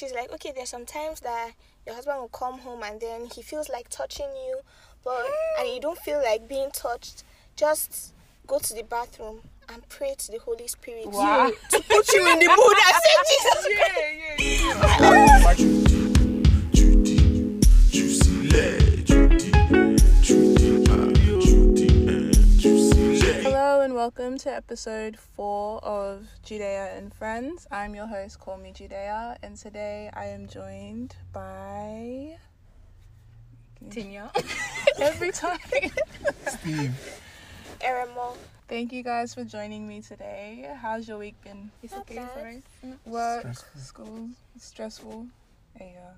she's like, okay, there's some times that your husband will come home and then he feels like touching you, but and you don't feel like being touched. Just go to the bathroom and pray to the Holy Spirit Wow. to put you in the mood. I said, Jesus yeah, yeah, yeah. Welcome to episode four of Judea and Friends. I'm your host, Call Me Judea, and today I am joined by Tinya. every time. Steve, Eremo. Thank you guys for joining me today. How's your week been? It's Not okay bad. for us. Mm, work, Stressful. school, stressful. Yeah.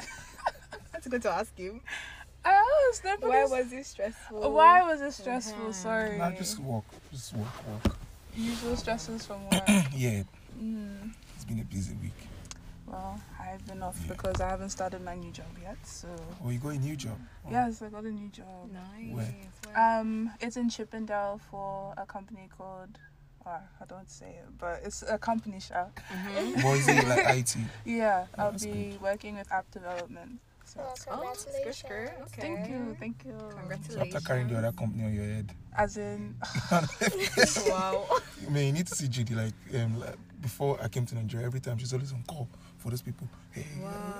That's good to ask you. I asked. nobody Why was it stressful? Why was it stressful? Mhm. Sorry. nah, just walk, just walk, walk. Usual stresses from work. Yeah, mm. it's been a busy week. Well, I've been off Yeah. because I haven't started my new job yet. So Oh, you got a new job? Oh, yes, I got a new job. Nice. Where? Where? Um, it's in Chippendale for a company called. Oh, I don't say it, but it's a company show. Mhm. What is it like IT? Yeah, Oh, I'll that's be working with app development. So Oh, Oh, congratulations. skirt, skirt. Okay. thank you, thank you. So Congratulations. after carrying the other company on your head, As in, wow. I mean, you need to see Judy. Like, um, like before I came to Nigeria, every time she's always on call for those people. Hey,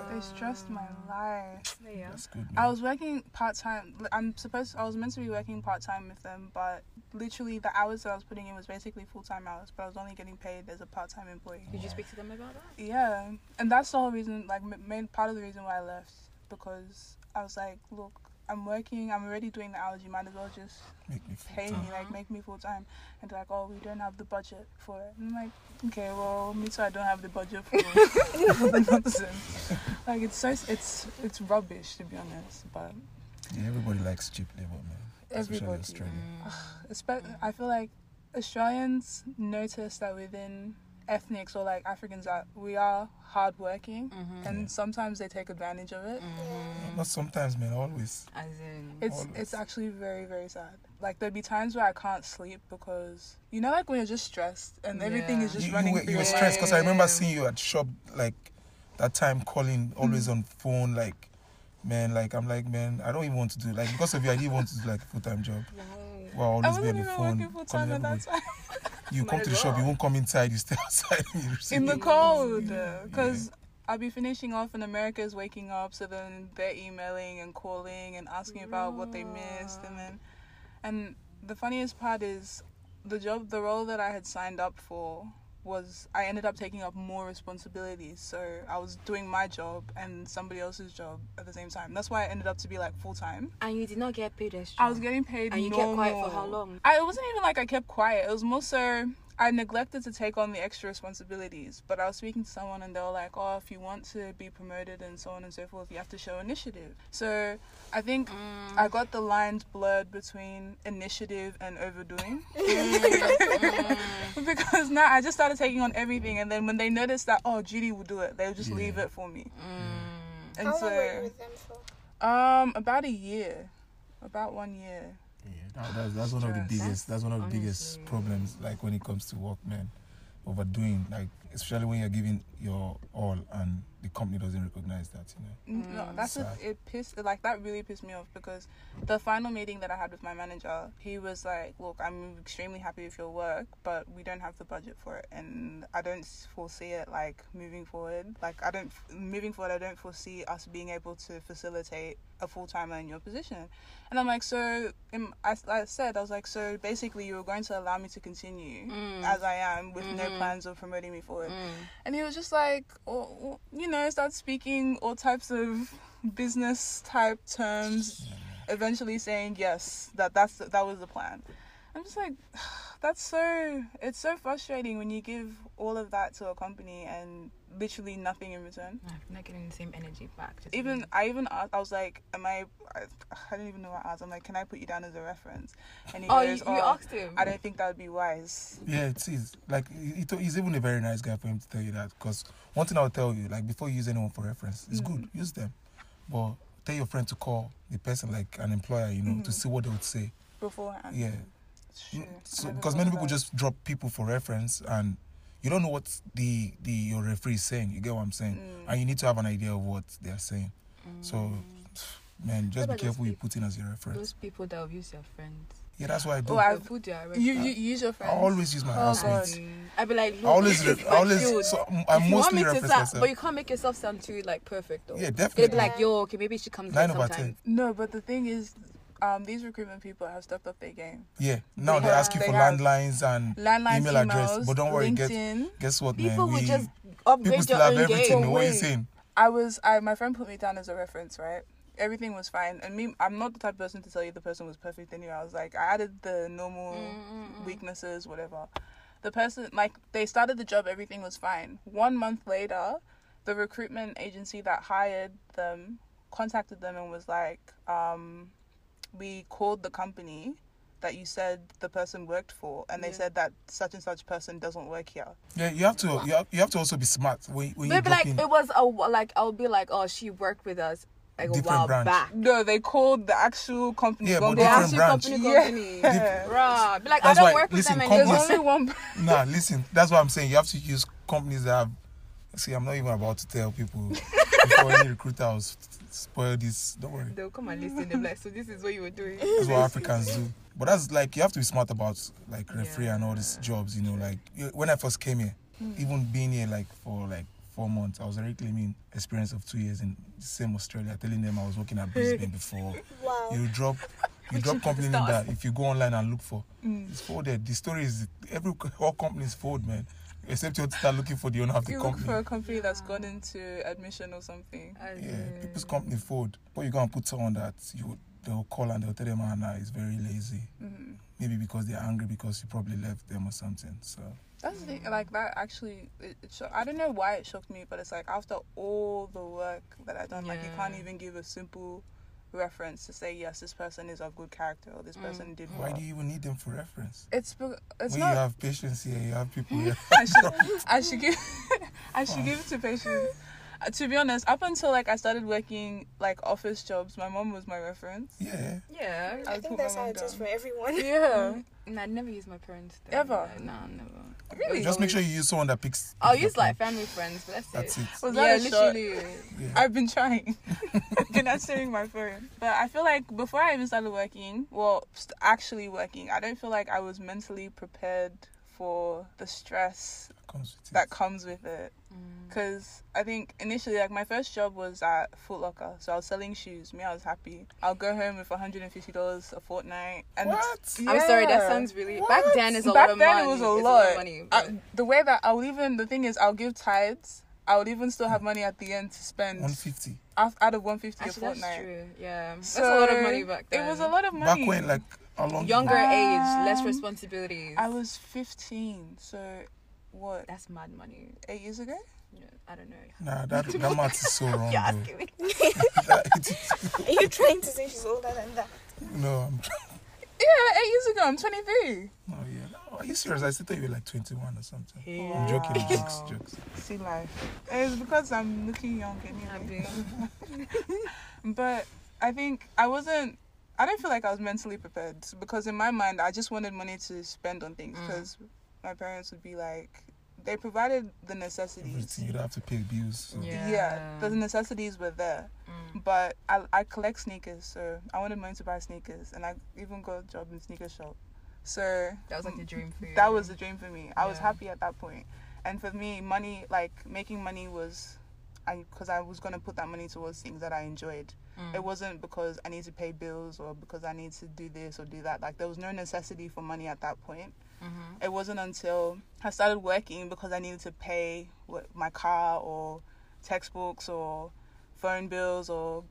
they stressed my life. Yeah. that's good. Man. I was working part time. I'm supposed. I was meant to be working part time with them, but literally the hours that I was putting in was basically full time hours. But I was only getting paid as a part time employee. Did you speak to them about that? Yeah, and that's the whole reason. Like, main part of the reason why I left because I was like, look, I'm working. I'm already doing the allergy, You might as well just make me pay feel me, like make me full time. And they're like, oh, we don't have the budget for it. And I'm like, okay, well, me too. I don't have the budget for the nonsense. Like, it's so it's it's rubbish to be honest, but. Yeah, everybody likes cheap labor, man. Especially Australia. Espe- I feel like Australians notice that within ethnics or like Africans that we are hardworking Mm-hmm. and sometimes they take advantage of it. Not sometimes, man. Always. As in. It's Always. it's actually very very sad. Like there'd be times where I can't sleep because you know like when you're just stressed and everything is just you, you running were, through you were stressed because I remember seeing you at shop like that time calling always on phone like man like I'm like man I don't even want to do like because of you I didn't want to do like a full time job well I always be wasn't on the even phone working full time at that time. You come to the shop you won't come inside you stay outside you in the cold Yeah, because I'll be finishing off and America's waking up so then they're emailing and calling and asking about what they missed and then and the funniest part is the job the role that I had signed up for was I ended up taking up more responsibilities so I was doing my job and somebody else's job at the same time that's why I ended up to be like full time And you did not get paid extra. I was getting paid And you kept quiet for how long? I, it wasn't even like I kept quiet. It was more so I neglected to take on the extra responsibilities. But I was speaking to someone and they were like, oh, if you want to be promoted and so on and so forth, you have to show initiative. So I think Mm. I got the lines blurred between initiative and overdoing. because now I just started taking on everything. And then when they noticed that, oh, Judy will do it, they would just Yeah. leave it for me. Mm. And How so, long were you with them for? um, about a year. About one year. Yeah that's, that's one of the biggest that's one of the biggest problems like when it comes to work man. Overdoing like especially when you're giving your all and the company doesn't recognize that you know No, Mm. that's a, Sad. it pissed like that really pissed me off because the final meeting that I had with my manager, he was like, "Look, I'm extremely happy with your work, but we don't have the budget for it, and I don't foresee it like moving forward. Like I don't moving forward, I don't foresee us being able to facilitate a full timer in your position." And I'm like, "So," um, I, I said, "I was like, so basically, you were going to allow me to continue Mm. as I am with no Mhm. plans of promoting me forward." Mm. And he was just like, oh, you know, start speaking all types of business type terms. Eventually saying yes, that that's that was the plan. I'm just like, that's so. It's so frustrating when you give all of that to a company and literally nothing in return. I'm not getting the same energy back. Just Even I even asked, I was like, am I? I, I don't even know what I asked. I'm like, can I put you down as a reference? And he Oh, you, goes, you oh, asked him. I don't think that would be wise. Yeah, it is. Like, he, he- he's even a very nice guy for him to tell you that. Because one thing I'll tell you, like, before you use anyone for reference, it's good, use them. But tell your friend to call the person, like an employer, you know, to Mhm. see what they would say. Beforehand. Yeah. It's true. So, because many people that. just drop people for reference and you don't know what the the your referee is saying. You get what I'm saying? Mm. And you need to have an idea of what they're saying. So, man, just be What about those careful you people- put in as your reference. Those people that abuse your friends. Yeah, that's why I do. Oh, I, put their You, arrest you use your friends. I always use my Oh, housemates. God. I'd be like, I look, always, this re- I my always, so I if you want me to reference sound, myself. but you can't make yourself sound too like perfect though. Yeah, definitely. They'd be like, yo, okay, maybe she comes Nine over sometimes. No, but the thing is, um, these recruitment people have stepped up their game. Yeah, now They they ask you have- for landlines and Landlines, email address. But don't worry, guess, LinkedIn. guess what, People man? would We, just people upgrade still your have own everything. game. What are you saying? I was, I my friend put me down as a reference, right? Everything was fine, and me, I'm not the type of person to tell you the person was perfect anyway. I was like, I added the normal Mm, weaknesses, whatever. The person, like, they started the job, everything was fine. One month later, the recruitment agency that hired them contacted them and was like, um, we called the company that you said the person worked for, and they Yeah. said that such and such person doesn't work here. Yeah, you have to. You have, you have to also be smart when, when you Maybe like in it was a like I'll be like, oh, she worked with us like a while branch. back. No, they called the actual company. Yeah, but company. The different actual branch. company, Yeah. company. Yeah. Bruh, be like, That's I don't why- work with listen, them There's only one. Nah, listen. That's what I'm saying. You have to use companies that have. See, I'm not even about to tell people before any recruiter will spoil this. Don't worry. They'll come and listen. They'll be like, so this is what you were doing. That's what Africans do. But that's like you have to be smart about like referee and all these jobs. You know, like when I first came here, even being here like for like four months, I was already claiming experience of two years in the same Australia, telling them I was working at Brisbane before. Wow. You drop, you drop company name that if you go online and look for, Mm. it's folded. The story is every all companies fold, man. Except you have to start looking for the owner of the You look company. for a company that's gone into admission or something. As Yeah, in- people's company fold. But you're gonna put someone that you they'll call and they'll tell them, ah, nah, he's very lazy. hmm Maybe because they're angry because you probably left them or something. So That's the thing. Like that actually, it, it sho- I don't know why it shocked me, but it's like after all the work that I've done, like you can't even give a simple reference to say yes, this person is of good character or this Mm. person did why do you even need them for reference? It's be- it's when not. you have patients here, you have people here. I should, I should give I should give it to patients. Uh, to be honest, up until like I started working like office jobs, my mom was my reference. yeah. Yeah. I'll I think that's how it is for everyone. Yeah. Nah, I never use my parents. though. Ever? No, never. Really? Just make sure you use someone that picks. I'll use like family friends, but that's, That's it. it. Was yeah, that a literally. Yeah. I've been trying. I've been answering my phone. But I feel like before I even started working, well, actually working, I don't feel like I was mentally prepared for the stress Comes that comes with it. Mm. Because I think initially, like, my first job was at Foot Locker. So I was selling shoes. Me, I was happy. I'll go home with $150 a fortnight. And What? I'm sorry, that sounds really. What? Back then, is a Back lot of then money. it was a It's lot. of money. I, the way that I'll even, the thing is, I'll give tithes. I would even still have money at the end to spend 150. out, out of 150 Actually, a that's fortnight. true. Yeah, that's So, a lot of money back then. It was a lot of money. Back when, like, how long? Younger age, less Um, responsibilities. I was 15, so what, That's mad money. eight years ago? No, I don't know. Nah, that that math is so wrong, You're asking me. Are you trying to say she's older than that? no, I'm. trying. Yeah, eight years ago. I'm 23. Oh yeah. Are you serious? I still thought you were like 21 or something. Yeah. I'm joking. Wow. Jokes, jokes. See life. It's because I'm looking young anyway. but I think I wasn't. I don't feel like I was mentally prepared because in my mind I just wanted money to spend on things Mm. Because my parents would be like, they provided the necessities. You don't have to pay bills. So. Yeah. Yeah, the necessities were there. Mm. But I, I collect sneakers, so I wanted money to buy sneakers, and I even got a job in a sneaker shop. So That was like the dream for you. that was the dream for me. I was happy at that point, and for me, money like making money was, I because I was gonna put that money towards things that I enjoyed. Mm. It wasn't because I need to pay bills or because I need to do this or do that. Like there was no necessity for money at that point. Mhm. It wasn't until I started working because I needed to pay what, my car or textbooks or phone bills or.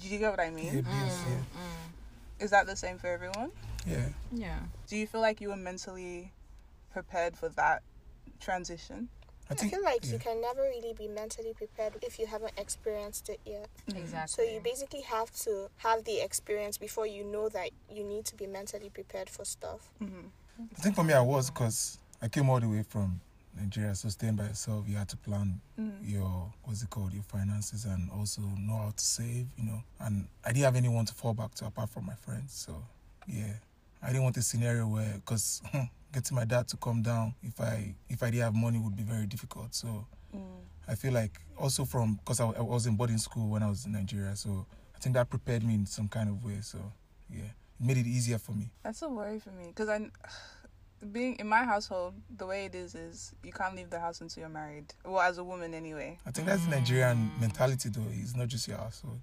Do you get what I mean? Yeah, bills. Mm, mm. Is that the same for everyone? Yeah. Yeah. Yeah. Do you feel like you were mentally prepared for that transition? I I feel like yeah. you can never really be mentally prepared if you haven't experienced it yet. Exactly. So you basically have to have the experience before you know that you need to be mentally prepared for stuff. Mm-hmm. I think for me, I was because I came all the way from Nigeria. So staying by yourself, you had to plan Mm-hmm. your what's it called, your finances, and also know how to save. You know, and I didn't have anyone to fall back to apart from my friends. So yeah, I didn't want a scenario where because getting my dad to come down if I if I didn't have money would be very difficult. So I feel like also from because I, I was in boarding school when I was in Nigeria, so I think that prepared me in some kind of way. So yeah, made it easier for me. That's a worry for me because I, being in my household, the way it is is you can't leave the house until you're married. Well, as a woman anyway. I think that's the Nigerian mentality though. It's not just your household.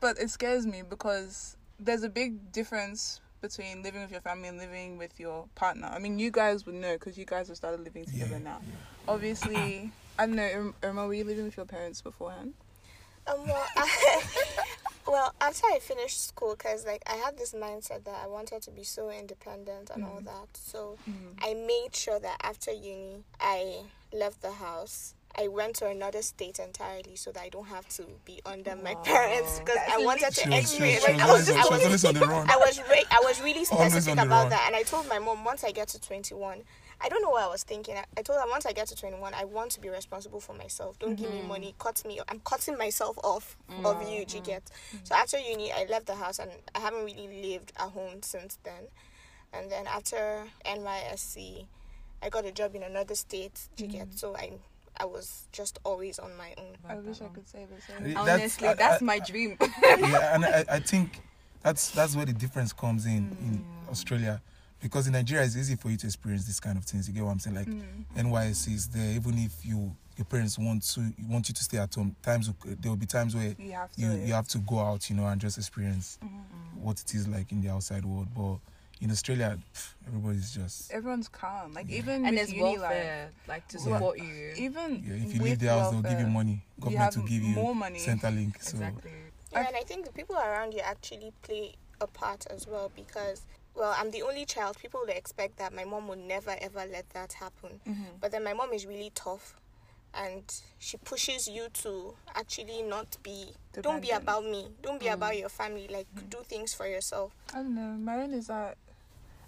But it scares me because there's a big difference between living with your family and living with your partner. I mean, you guys would know because you guys have started living together Yeah, now. Obviously, I don't know, Irma- Irma, were you living with your parents beforehand? Um, well, I, well, after I finished school, because like I had this mindset that I wanted to be so independent and all mm. that. So mm. I made sure that after uni, I left the house. I went to another state entirely so that I don't have to be under my parents because I wanted to She was, she was, experience. she Like, I was, always, I was was, always on the run. I was, re- I was really specific about run. that, and I told my mom once I get to 21. I don't know what I was thinking. I, I told her once I get to 21, I want to be responsible for myself. Don't give me mm-hmm. money. Cut me. I'm cutting myself off mm. of you. Do you get? Mm-hmm. So after uni, I left the house, and I haven't really lived at home since then. And then after NYSC, I got a job in another state. Do you get? Mm. So I, I was just always on my own. I wish I could say the same. That's- Honestly, I- that's I- my dream. yeah, and I, I think that's that's where the difference comes in in mm. Australia. Because in Nigeria, it's easy for you to experience this kind of things. You get what I'm saying? Like mm. NYSC is there, even if you your parents want to want you to stay at home. Times there will be times where You have to. you you have to go out, you know, and just experience mm-hmm. what it is like in the outside world. But in Australia, pff, everybody's just Everyone's calm. Like even and with there's uni welfare, like, to Yeah. support you. even yeah. If you leave the house, they'll give you money. Government have will give you more money. Centrelink. So Exactly. Yeah, and I think the people around you actually play a part as well because, well, I'm the only child. People would expect that my mom would never ever let that happen. Mm-hmm. But then my mom is really tough and she pushes you to actually not be, don't be about me, don't be about mm. your family, like mm. do things for yourself. I don't know. My own is that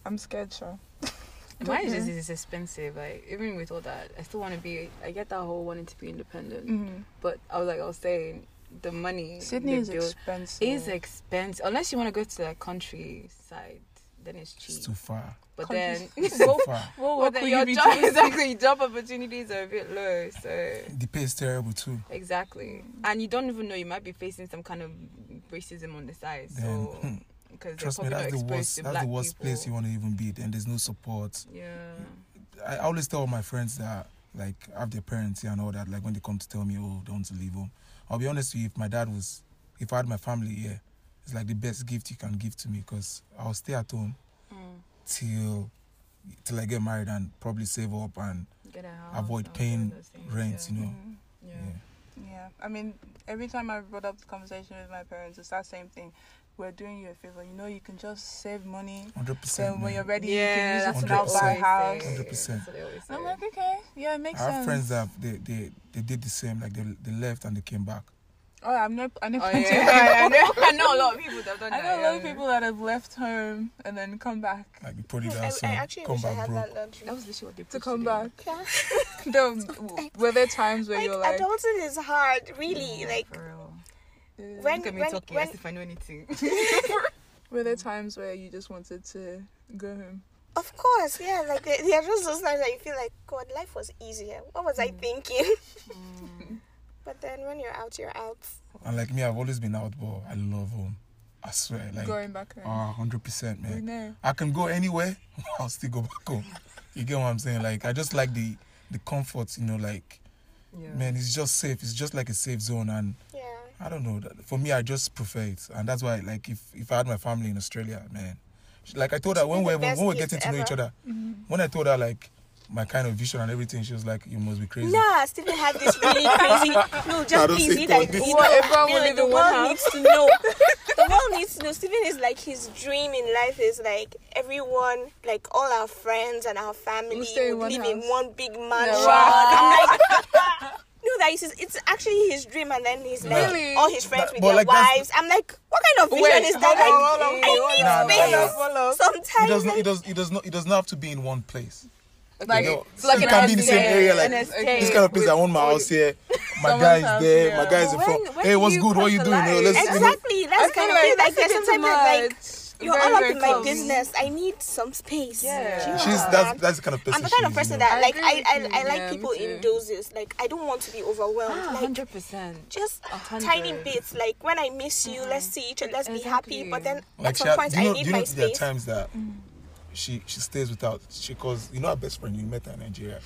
I'm scared, sure. Mine is, is expensive. Like even with all that, I still want to be. I get that whole wanting to be independent, Mm-hmm. but I was like I was saying, the money Sydney the is bill expensive. is expensive. Unless you want to go to the countryside, then it's cheap. it's too far. but then, It's too well, far. Well, but what then could your you job exactly job opportunities are a bit low. So The pay is terrible too. exactly, and you don't even know you might be facing some kind of racism on the side. So Then, because Trust me, that's the worst. That's the worst place you want to even be. And there's no support. Yeah. I always tell my friends that like I have their parents here and all that. Like when they come to tell me, oh, they want to leave home. I'll be honest with you. If my dad was, if I had my family here, it's like the best gift you can give to me because I'll stay at home Mm. till till I get married and probably save up and Get a house. avoid paying all those things, rent. yeah. You know. Mhm. Yeah. Yeah. Yeah, I mean, every time I brought up the conversation with my parents, it's that same thing. We're doing you a favor. You know, you can just save money. 100%. So when you're ready, Yeah, you can use that's it to now buy a house. 100%. That's what I'm like, okay, yeah, it makes I have sense. friends that they, they they did the same. Like they they left and they came back. Oh, I'm no, I know Oh, plenty yeah. I, know, I know a lot of people that have done I that. I know a lot of people that have left home and then come back. Like they probably I, that I actually come wish I back had broke. that luxury. That was literally what they To pushed come do. back. Yeah. There- were there times where Like, you're like, adulting is hard, really. Yeah, like for real. when Look at me when talking when as if I know anything. were there times where you just wanted to go home? Of course, yeah. Like there there are just those times that you feel like, God, life was easier. What was I mm. thinking? Mm. But then when you're out, you're out. And like me, I've always been out, but I love home. I swear, like Going back home. ah, hundred percent, we man. know. I can go anywhere. I'll still go back home. You get what I'm saying? Like I just like the the comfort, you know. Like yeah. man, it's just safe. It's just like a safe zone, and Yeah. I don't know. For me, I just prefer it, and that's why, like, if if I had my family in Australia, man, like I told her when we the when we were gift getting to know each ever. other, when I told her like my kind of vision and everything, she was like, "You must be crazy." Nah, Stephen had this really crazy. No, just don't please, say he God, like, you What, know, everyone you will know, live the world house? needs to know. the world needs to know. Stephen is like his dream in life is like everyone, like all our friends and our family We'll in would one live in one big mansion. wow. I'm like, no, that is it's actually his dream, and then he's like Really? all his friends But- with but their like wives. I'm like, what kind of vision Wait, is hold that? on, Like, hold on, I hold on, need Nah, nah, space. nah. Hold up. Sometimes, It does not. It does. It does not. It does not have to be in one place. Like, You know, So like it can be in the same area. Like an this kind of place. I want my house here. My Someone's guys house, there. yeah. My guys in front. when Hey, what's good? What are you doing? No, let's, exactly. You know, that's kind of like, like there's sometimes like you're Very, all up very in my business. I need some space. Yeah. Do She's that's that's the kind of person. I'm the kind of person that I like I I. I like Yeah, people in too. doses. Like I don't want to be overwhelmed. Ah, like hundred percent. just hundred. tiny bits. Like when I miss you, let's see each other, let's be happy. But then Like at some had- point, you know, I need you know my there are space. times that she she stays without she calls you know her best friend you met her in Nigeria,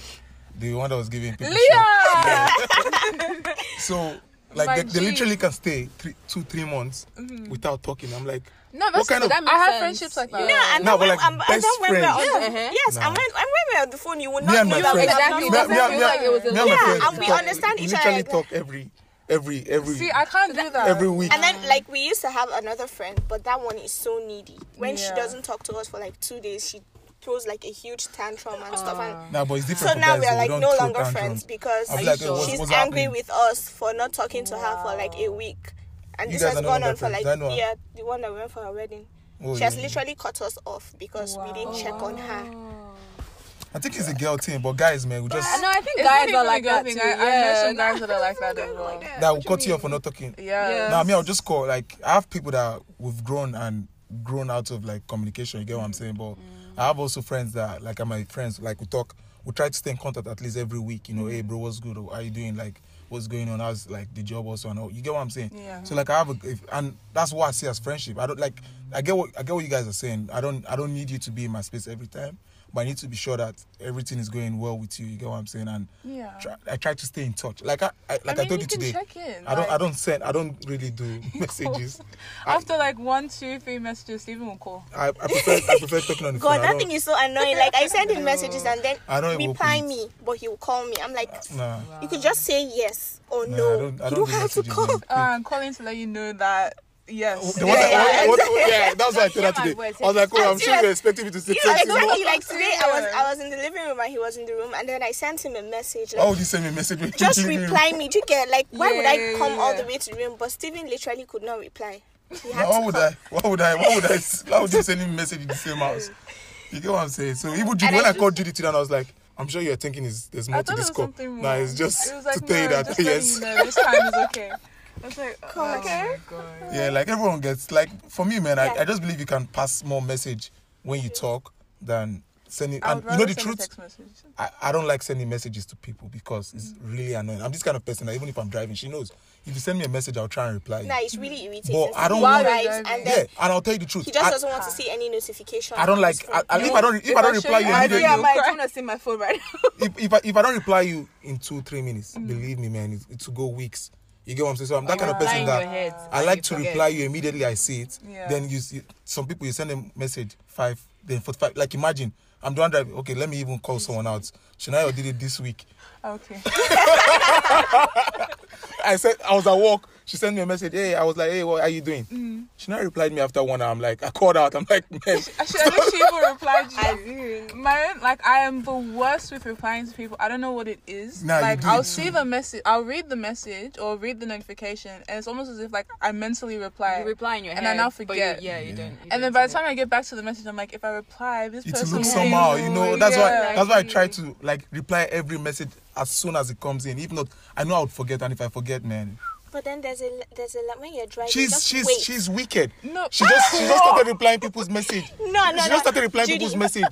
the one that was giving people shot. Leah. So like My they, they literally can stay three, two three months Mm-hmm. without talking. I'm like, No, What that's kind of- that makes I have sense. friendships like that. No, and No, then but when, like um, and best then when we're friends. Yeah, uh-huh. yes, Nah. and when, and when we're on the phone, you will not and know that we friends, have Exactly. me, not and- me, doesn't feel like it was a and- me Yeah, and we understand each literally other. talk every every every See, I can't do that. every week. And then, like, we used to have another friend, but that one is so needy. When she doesn't talk to us for like two days, she throws like a huge tantrum and stuff. And Nah, but it's different. so now we are like don't no longer tantrums. friends because I'll be Are like, you hey, what's, sure? she's what's angry happening? with us for not talking to her for like a week. And You this has gone on for like friends. I ah. yeah, the one that went for her wedding. Oh, she has literally cut us off because we didn't check on her. Oh, I think it's a girl thing, but guys, man, we just I know. I think guys are like girl that thing. too. I, I know some guys that are like that as well. that will cut you off for not talking. Yeah. Yeah. Now, I mean, I'll just call like I have people that we've grown and grown out of like communication. You get what Mm. I'm saying? But I have also friends that like are my friends. Like we talk, we try to stay in contact at least every week. You know, Mm. hey bro, what's good? Or how you doing? Like what's going on? How's like the job also? And all. you get what I'm saying? Yeah. So like I have a, if, and that's what I see as friendship. I don't like I get what I get what you guys are saying. I don't I don't need you to be in my space every time. But I need to be sure that everything is going well with you. You get what I'm saying? And Yeah. try, I try to stay in touch. Like I, I like I, mean, told you you today. check in, I don't I don't send I don't really do messages. I, After like one, two, three messages, even will call. I, I prefer I prefer talking on the phone. God, that thing is so annoying. Like I send him messages and then I don't reply me, but he will call me. I'm like, Nah, you could just say yes or nah, no. I don't I you don't, don't do have to call. man. Uh, I'm calling to let you know that yes. The one Yeah, that- yeah, what- what- yeah, that's why I told her Hear my today. I was like, oh, I'm sure serious. you're expecting me to say You something more. exactly. Like today, I was serious. I was in the living room and he was in the room, and then I sent him a message. Why Like, would you send me a message? just you're leaving me? reply me. Do you get like why would I Yeah, come all the way to the room? But Stephen literally could not reply. He had Why to would. I? Why would I? Why would I? Why would you send him a message in the same house? You get what I'm saying? So even Judy, And when I I, called Judy today, and I was like, I'm sure you're thinking is there's more I to this call. something more. Nah, it's just it was like, to tell you no, that just letting yes. you know, this time is okay. I was like, oh, Okay. Yeah, like everyone gets like for me, man. Yeah. I, I just believe you can pass more message when you talk than sending. I And you know the truth. I, I don't like sending messages to people because it's really annoying. I'm this kind of person that even if I'm driving, she knows. If you send me a message, I'll try and reply. you. Nah, it's really irritating. But I don't He want- drives While and you're yeah, then and I'll tell you the truth. he just I, doesn't want to see any notification. I don't on like. his I, phone. I, if I don't, if, I don't I reply you you my immediately, Yeah, video- my cry. phone is in my phone right now. if, if I if I don't reply you in two three minutes, Mm. believe me, man, it, it will go weeks. You get what I'm saying? So I'm that kind of person that I like to forget. reply you immediately. I see it. Yeah. Then you see some people you send them message five, then for five. Like imagine I'm doing driving. Okay, let me even call someone out. Shania did it this week. Okay. I said I was at work. She sent me a message. Hey, I was like, hey, what are you doing? Mm. She now replied me after one hour. I'm like, I called out. I'm like, man, Actually, I know she even replied I you. do. My own, like, I am the worst with replying to people. I don't know what it is. Nah, you like, do I'll it see too. the message, I'll read the message or read the notification, and it's almost as if like I mentally reply. You reply in your head, And. I now but you- forget. yeah, you Yeah. don't. you and then don't by the see time I get back to the message, I'm like, if I reply, this it person looks will somehow. You know, that's yeah. why. That's why I try to like reply every message as soon as it comes in. If not, I know I would forget, and if I forget, man, But then there's a there's a when you're driving. she's just she's wait. she's wicked. No. She just she just started replying people's message. no no she no. just started replying Judy, people's message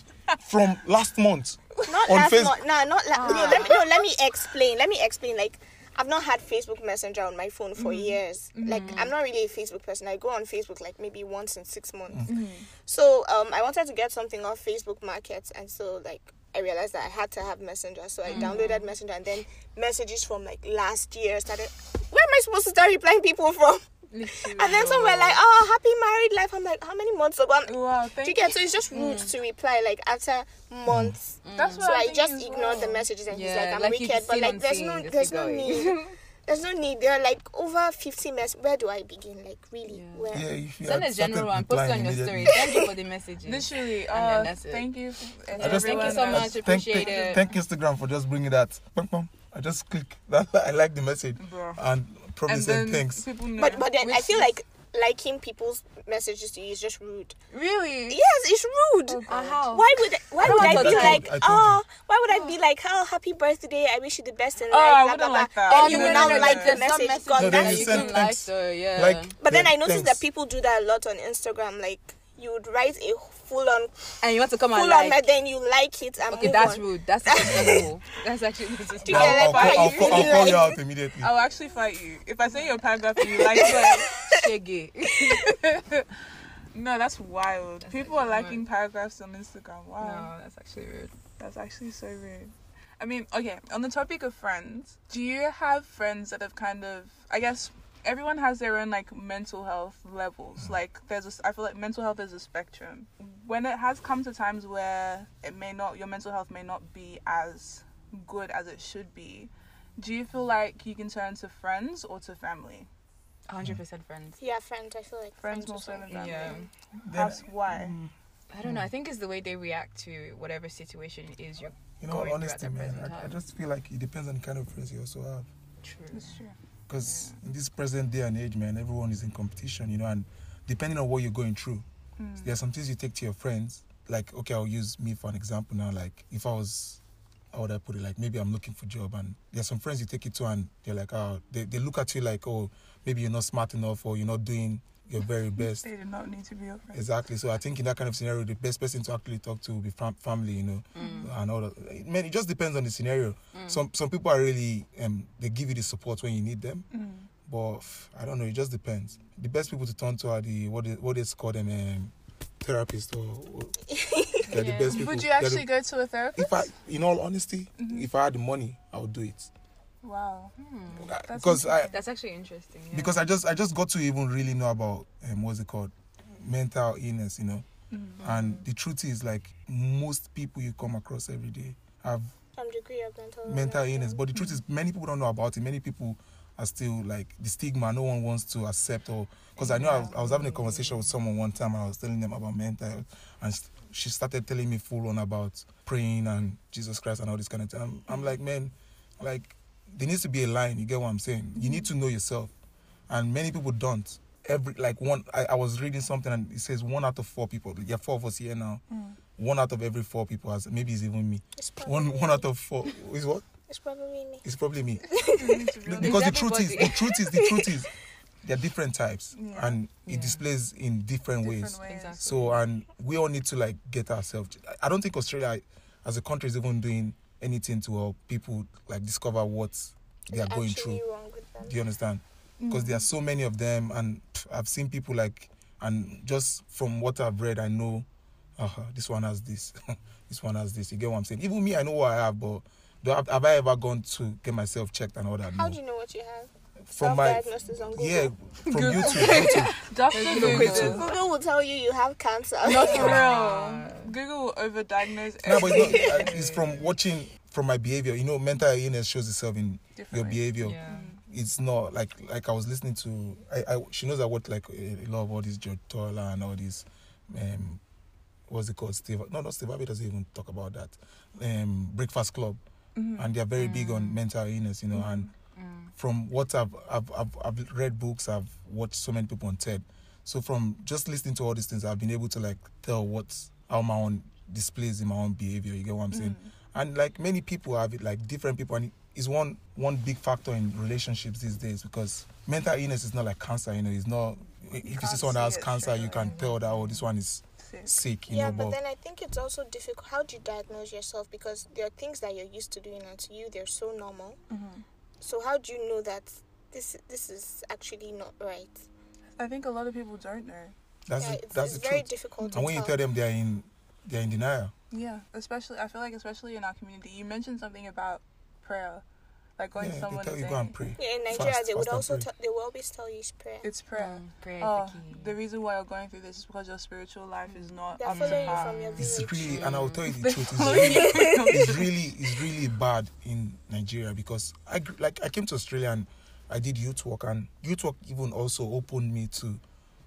from last month. Not on last Face- month. Nah, not la- ah. no, let me no. Let me explain. Let me explain. Like. I've not had Facebook Messenger on my phone for mm. years. Mm. Like I'm not really a Facebook person. I go on Facebook like maybe once in six months. Mm. So um, I wanted to get something off Facebook Market, and so like I realized that I had to have Messenger. So I mm. downloaded Messenger, and then messages from like last year started. Where am I supposed to start replying people from? And then some were like, "Oh, happy married life." I'm like, "How many months ago?" I'm- Wow, thank you you. get so it's just rude mm. to reply like after months. Mm. That's what So I think just ignored the messages and he's like, I'm like wicked. But like there's no there's no need. There's no need. There are like over fifty mess where do I begin? Like really? Yeah. Where Yeah, if you Send had a general started one. Post it on your story. Thank you for the messages. Literally, And uh, then that's it. thank you. For, I just Thank you so much. Thank, Appreciate thank, it. thank Instagram for just bringing that. Bum, bum. I just click that. I like the message Bro. and probably And said then thanks. people know. but but then I feel is- like liking people's messages to you is just rude. really. Yes, it's rude. Oh, Uh, how? Why would why don't would I want be to like I oh why would I be like oh happy birthday I wish you the best in life Oh, I blah, wouldn't blah, blah. like that. Then Oh, you no, will no, now no, no, like the There's some message God No, then that you can like, so yeah. Like, But then I noticed thanks. that people do that a lot on Instagram. Like you would write a full on And you want to come full and on, like. but then you like it and Okay, move that's on. rude. That's disrespectful. that's actually disrespectful. Yeah, I'll, I'll, like, call, I'll, you call, I'll really call you out immediately. I'll actually fight you if I say your paragraph and you like it. Shaggy. No, that's wild. That's People are actually liking paragraphs on Instagram. Wow. No, that's actually rude. That's actually so rude. I mean, okay, on the topic of friends, do you have friends that have kind of, I guess, everyone has their own like mental health levels. Like, there's a, I feel like mental health is a spectrum. When it has come to times where it may not, your mental health may not be as good as it should be, do you feel like you can turn to friends or to family? 100% friends. Yeah, friends. I feel like Friends friends, more as so than family. Yeah. That's why. Mm, I don't know. I think it's the way they react to whatever situation it is you're You know, going through at honestly, that man, I, I just feel like it depends on the kind of friends you also have. true. That's true. Because in this present day and age, man, everyone is in competition, you know, and depending on what you're going through, Mm. there are some things you take to your friends. Like, okay, I'll use me for an example now. Like, if I was, how would I put it? Like, maybe I'm looking for a job, and there are some friends you take it to, and they're like, oh, they, they look at you like, oh, maybe you're not smart enough, or you're not doing your very best. They do not need to be your friends. Exactly. So I think in that kind of scenario, the best person to actually talk to will be fam- family, you know, Mm. and all that. Man, it just depends on the scenario. Some some people are really um they give you the support when you need them, Mm. but I don't know. It just depends. The best people to turn to are the what they, what they call them um, therapists or, or they're the best people. Would you They're the- actually go to a therapist? if I, in all honesty, Mhm. if I had the money, I would do it. Wow. Hmm. That's Because I That's actually interesting. Yeah. because I just I just got to even really know about um, what's it called, mental illness, you know. Mm. And the truth is, like most people you come across every day have Some degree of mental mental illness, illness. But the truth is, many people don't know about it. Many people are still like the stigma. No one wants to accept or because I know I was, I was having a conversation with someone one time and I was telling them about mental health, and she started telling me full on about praying and Jesus Christ and all this kind of thing. I'm, I'm like, man, like there needs to be a line. You get what I'm saying? You need to know yourself, and many people don't. Every like one, I, I was reading something and it says one out of four people. There are four of us here now. Mm. One out of every four people has maybe it's even me. It's One me. one out of four is what? It's probably me. It's probably me. You need to be honest. because the truth is, the truth is, the truth is, there are different types, Yeah. and it Yeah. displays in different, ways. Different ways. Exactly. So, and we all need to like get ourselves. I don't think Australia, as a country, is even doing anything to help people like discover what they are going through. wrong with them. Do you understand? Because there are so many of them, and pff, I've seen people like, and just from what I've read, I know, uh, this one has this, this one has this. You get what I'm saying? Even me, I know what I have, but do I, have, have I ever gone to get myself checked and all that? How No. do you know what you have? From my Self-diagnosis on Google. yeah, from Google. YouTube. YouTube. Dr. no Google. Google will tell you you have cancer. Not for real. Google will overdiagnose No, but everything. it's, not, uh, it's from watching from my behavior. You know, mental illness shows itself in your Different ways. behavior. Yeah. It's not like like I was listening to. I, I she knows I watch like a, a lot of all these George Tola and all these. Um, what's it called? Steve? No, not Steve Harvey doesn't even talk about that. Um, Breakfast Club, Mhm. and they are very big on Mm. mental illness. You know, and Mm. from what I've, I've I've I've read books, I've watched so many people on TED. So from just listening to all these things, I've been able to like tell what's how my own displays in my own behavior. You get what I'm saying? Mm. And like many people have it, like different people, and it's one one big factor in relationships these days because mental illness is not like cancer. You know, it's not. If you see can't someone that see has cancer, straight you can away. tell that oh, this one is Sick. sick. You yeah, know, but but then I think it's also difficult. How do you diagnose yourself? Because there are things that you're used to doing, and to you, they're so normal. Mhm. So how do you know that this this is actually not right? I think a lot of people don't know. that's yeah, the, it's, that's it's very truth. difficult. to And when you tell them they're in they're in denial, Yeah, especially I feel like especially in our community. You mentioned something about prayer, like going yeah, to they tell you go and pray. yeah, in Nigeria, Fast, they would also pray. t- they will always tell you it's prayer. it's prayer. Mm, prayer Oh, the the reason why you're going through this is because your spiritual life is not They're up to following you from your It's really, and I'll tell you the truth. It's really, it's really it's really bad in Nigeria because I like I came to Australia and I did youth work and youth work even also opened me to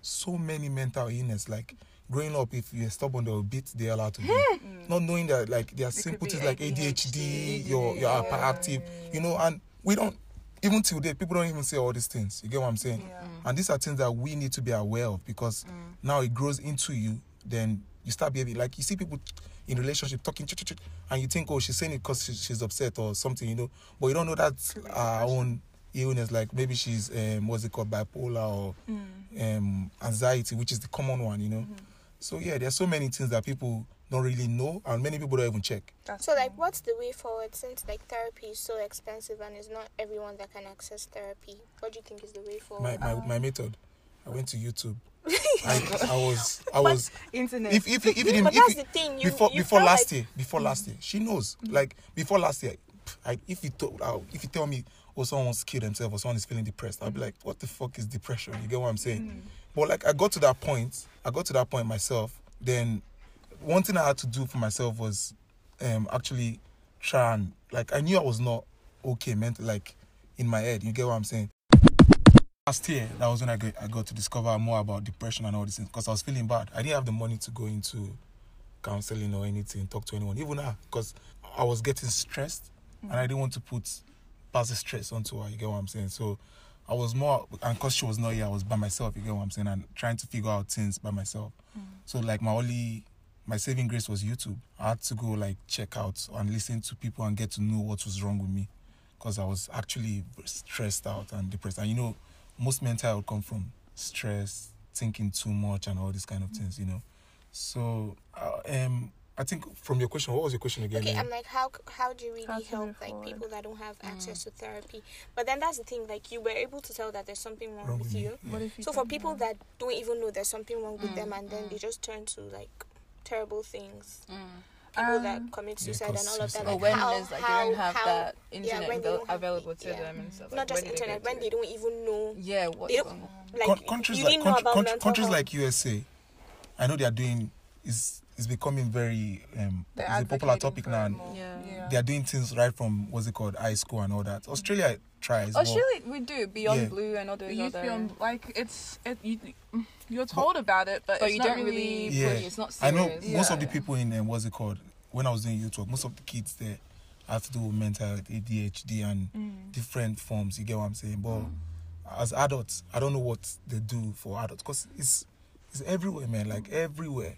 so many mental illness like growing up if you're stubborn they'll beat the hell out of you Mm. not knowing that like there are It simple things like ADHD, you're you're hyperactive you know and we don't even till date people don't even say all these things you get what I'm saying Yeah. and these are things that we need to be aware of because Mm. now it grows into you then you start behaving like you see people in relationship talking ch- ch- ch- and you think oh she's saying it because she, she's upset or something you know but you don't know that's Could our own illness like maybe she's um what's it called bipolar or Mm. um anxiety which is the common one you know Mhm. So yeah, there's so many things that people don't really know, and many people don't even check. That's So like, what's the way forward since like therapy is so expensive and it's not everyone that can access therapy? What do you think is the way forward? my, my method. I went to YouTube. I, I was I was Internet. if if if even but if, that's if- the thing. You, before you before last like, year before last year she knows like before last year I, if you told uh, if you tell me oh someone wants to kill themselves or someone is feeling depressed. I'll be mm. like what the fuck is depression? You get what I'm saying? Mm. But like I got to that point I got to that point myself then one thing I had to do for myself was um actually try and like I knew I was not okay mentally like in my head you get what I'm saying? Last year that was when I got, I got to discover more about depression and all these things because I was feeling bad. I didn't have the money to go into counseling or anything, talk to anyone, even now, because I was getting stressed and I mm. didn't want to put pass the stress onto her. You get what I'm saying? So I was more, and because she was not here, I was by myself. You get what I'm saying? And trying to figure out things by myself. So like my only, my saving grace was YouTube. I had to go like check out and listen to people and get to know what was wrong with me, because I was actually stressed out and depressed. And you know, most mental health come from stress, thinking too much, and all these kind of things. You know. So, uh, um, I think from your question, what was your question again? Okay, I'm like, how how do you really How help like forward. people that don't have access to therapy? But then that's the thing, like you were able to tell that there's something wrong, Wrong with with you. yeah. What if you So for people know? that don't even know there's something wrong with Mm, them, and then mm. they just turn to like terrible things, Mm. people Um, that commit yeah, suicide and all of that. Or Like when how, there's like how, they don't have how, that yeah, internet when they avail- don't have- available to yeah. them and stuff. not like, just where do they internet when they don't even know. Yeah, what going on? Like Con- countries like country- about country- mental countries health. like USA, I know they are doing is is becoming very um it's a popular topic now. it And more. Yeah. they are doing things right from what's it called high school and all that. Australia tries. but- Australia, we do Beyond Yeah. Blue and all those Youth other. beyond like it's it you you're told about it, but, but it's you not don't really. Yeah. Put, it's not I serious. know most of the people in um, what's it called when I was doing youth work, most of the kids there have to do with mental health, ADHD, and Mm. different forms. You get what I'm saying? But as adults, I don't know what they do for adults because it's it's everywhere, man. Like everywhere.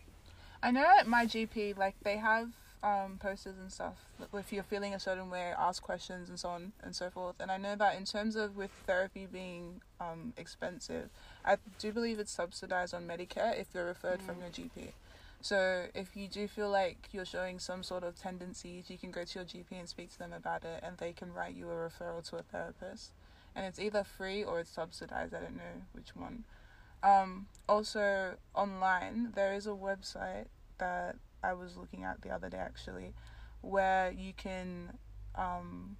I know at my GP, like they have um, posters and stuff. If you're feeling a certain way, ask questions and so on and so forth. And I know that in terms of with therapy being um, expensive, I do believe it's subsidized on Medicare if you're referred from your GP. So if you do feel like you're showing some sort of tendencies, you can go to your GP and speak to them about it, and they can write you a referral to a therapist. And it's either free or it's subsidized. I don't know which one. Um, also, online, there is a website that I was looking at the other day actually, where you can um,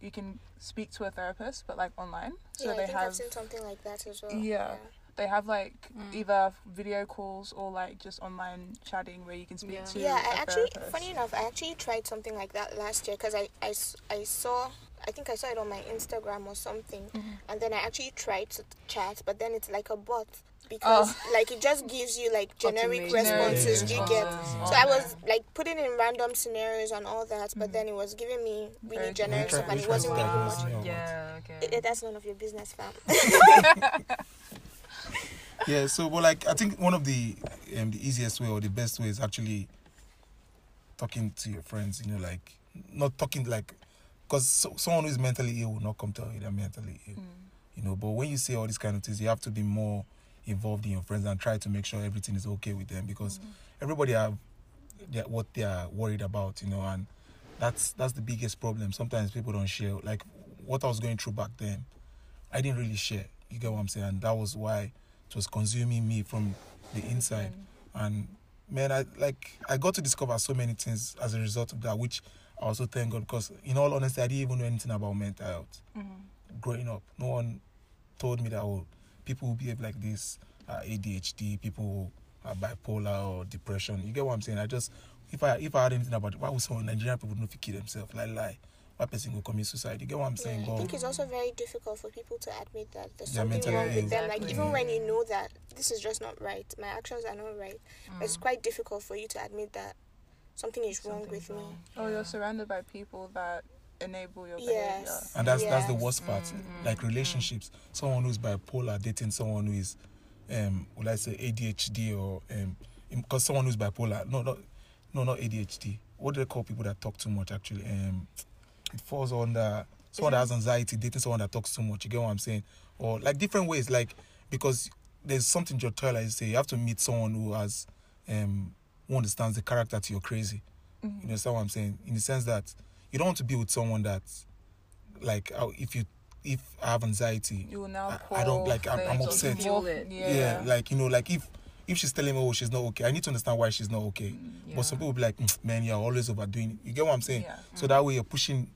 you can speak to a therapist, but like online. So yeah, they I think have I've seen something like that as well. Yeah. they have like Mm. either video calls or like just online chatting where you can speak Yeah. to Yeah, I a actually, therapist. funny enough, I actually tried something like that last year because I, I, I saw, I think I saw it on my Instagram or something, Mm-hmm. and then I actually tried to chat, but then it's like a bot because like it just gives you like generic Automated responses. Yeah. Do you Oh, get? responses. So I was like putting in random scenarios and all that, but Mhm. then it was giving me really Very generic stuff, and it wasn't is giving much. Disney or what? Yeah. Okay. It, it- that's none of your business, fam. Yeah, so but like I think one of the um, the easiest way or the best way is actually talking to your friends. You know, like not talking like because so, someone who is mentally ill will not come tell you they're mentally ill. Mm. You know, but when you say all these kind of things, you have to be more involved in your friends and try to make sure everything is okay with them because everybody have their, what they are worried about. You know, and that's that's the biggest problem. Sometimes people don't share. Like what I was going through back then, I didn't really share. You get what I'm saying? And that was why it was consuming me from the inside. And man, I like I got to discover so many things as a result of that, which I also thank God because in all honesty, I didn't even know anything about mental health Mhm. growing up. No one told me that oh, people who behave like this are ADHD, people who are bipolar or depression. You get what I'm saying? I just if I if I had anything about it, why would some Nigerian people not kill themselves? Like lie. Why person will commit suicide? You get what I'm saying? Yeah, I think it's also very difficult for people to admit that there's They're something wrong with them. Like Exactly. even when you know that this is just not right, my actions are not right. Mm. It's quite difficult for you to admit that something is wrong Something's with me. wrong. Or you're surrounded by people that enable your Yes. behavior. and that's that's the worst part Mhm. like relationships someone who's bipolar dating someone who is um would i say adhd or um because someone who's bipolar no no no not adhd what do they call people that talk too much actually um it falls under someone that has anxiety dating someone that talks too much you get what i'm saying or like different ways like because there's something your toilet say you have to meet someone who has um who understands the character to your crazy. Mm-hmm. You understand what I'm saying? In the sense that you don't want to be with someone that, like, if you if I have anxiety, You will now I- I don't- like, I'm- I'm upset. feel- Feel it. Yeah. yeah, like you know, like if if she's telling me oh she's not okay, I need to understand why she's not okay. Yeah. But some people be like, "Mm, man, you're always overdoing it. You get what I'm saying? Yeah. So that way you're pushing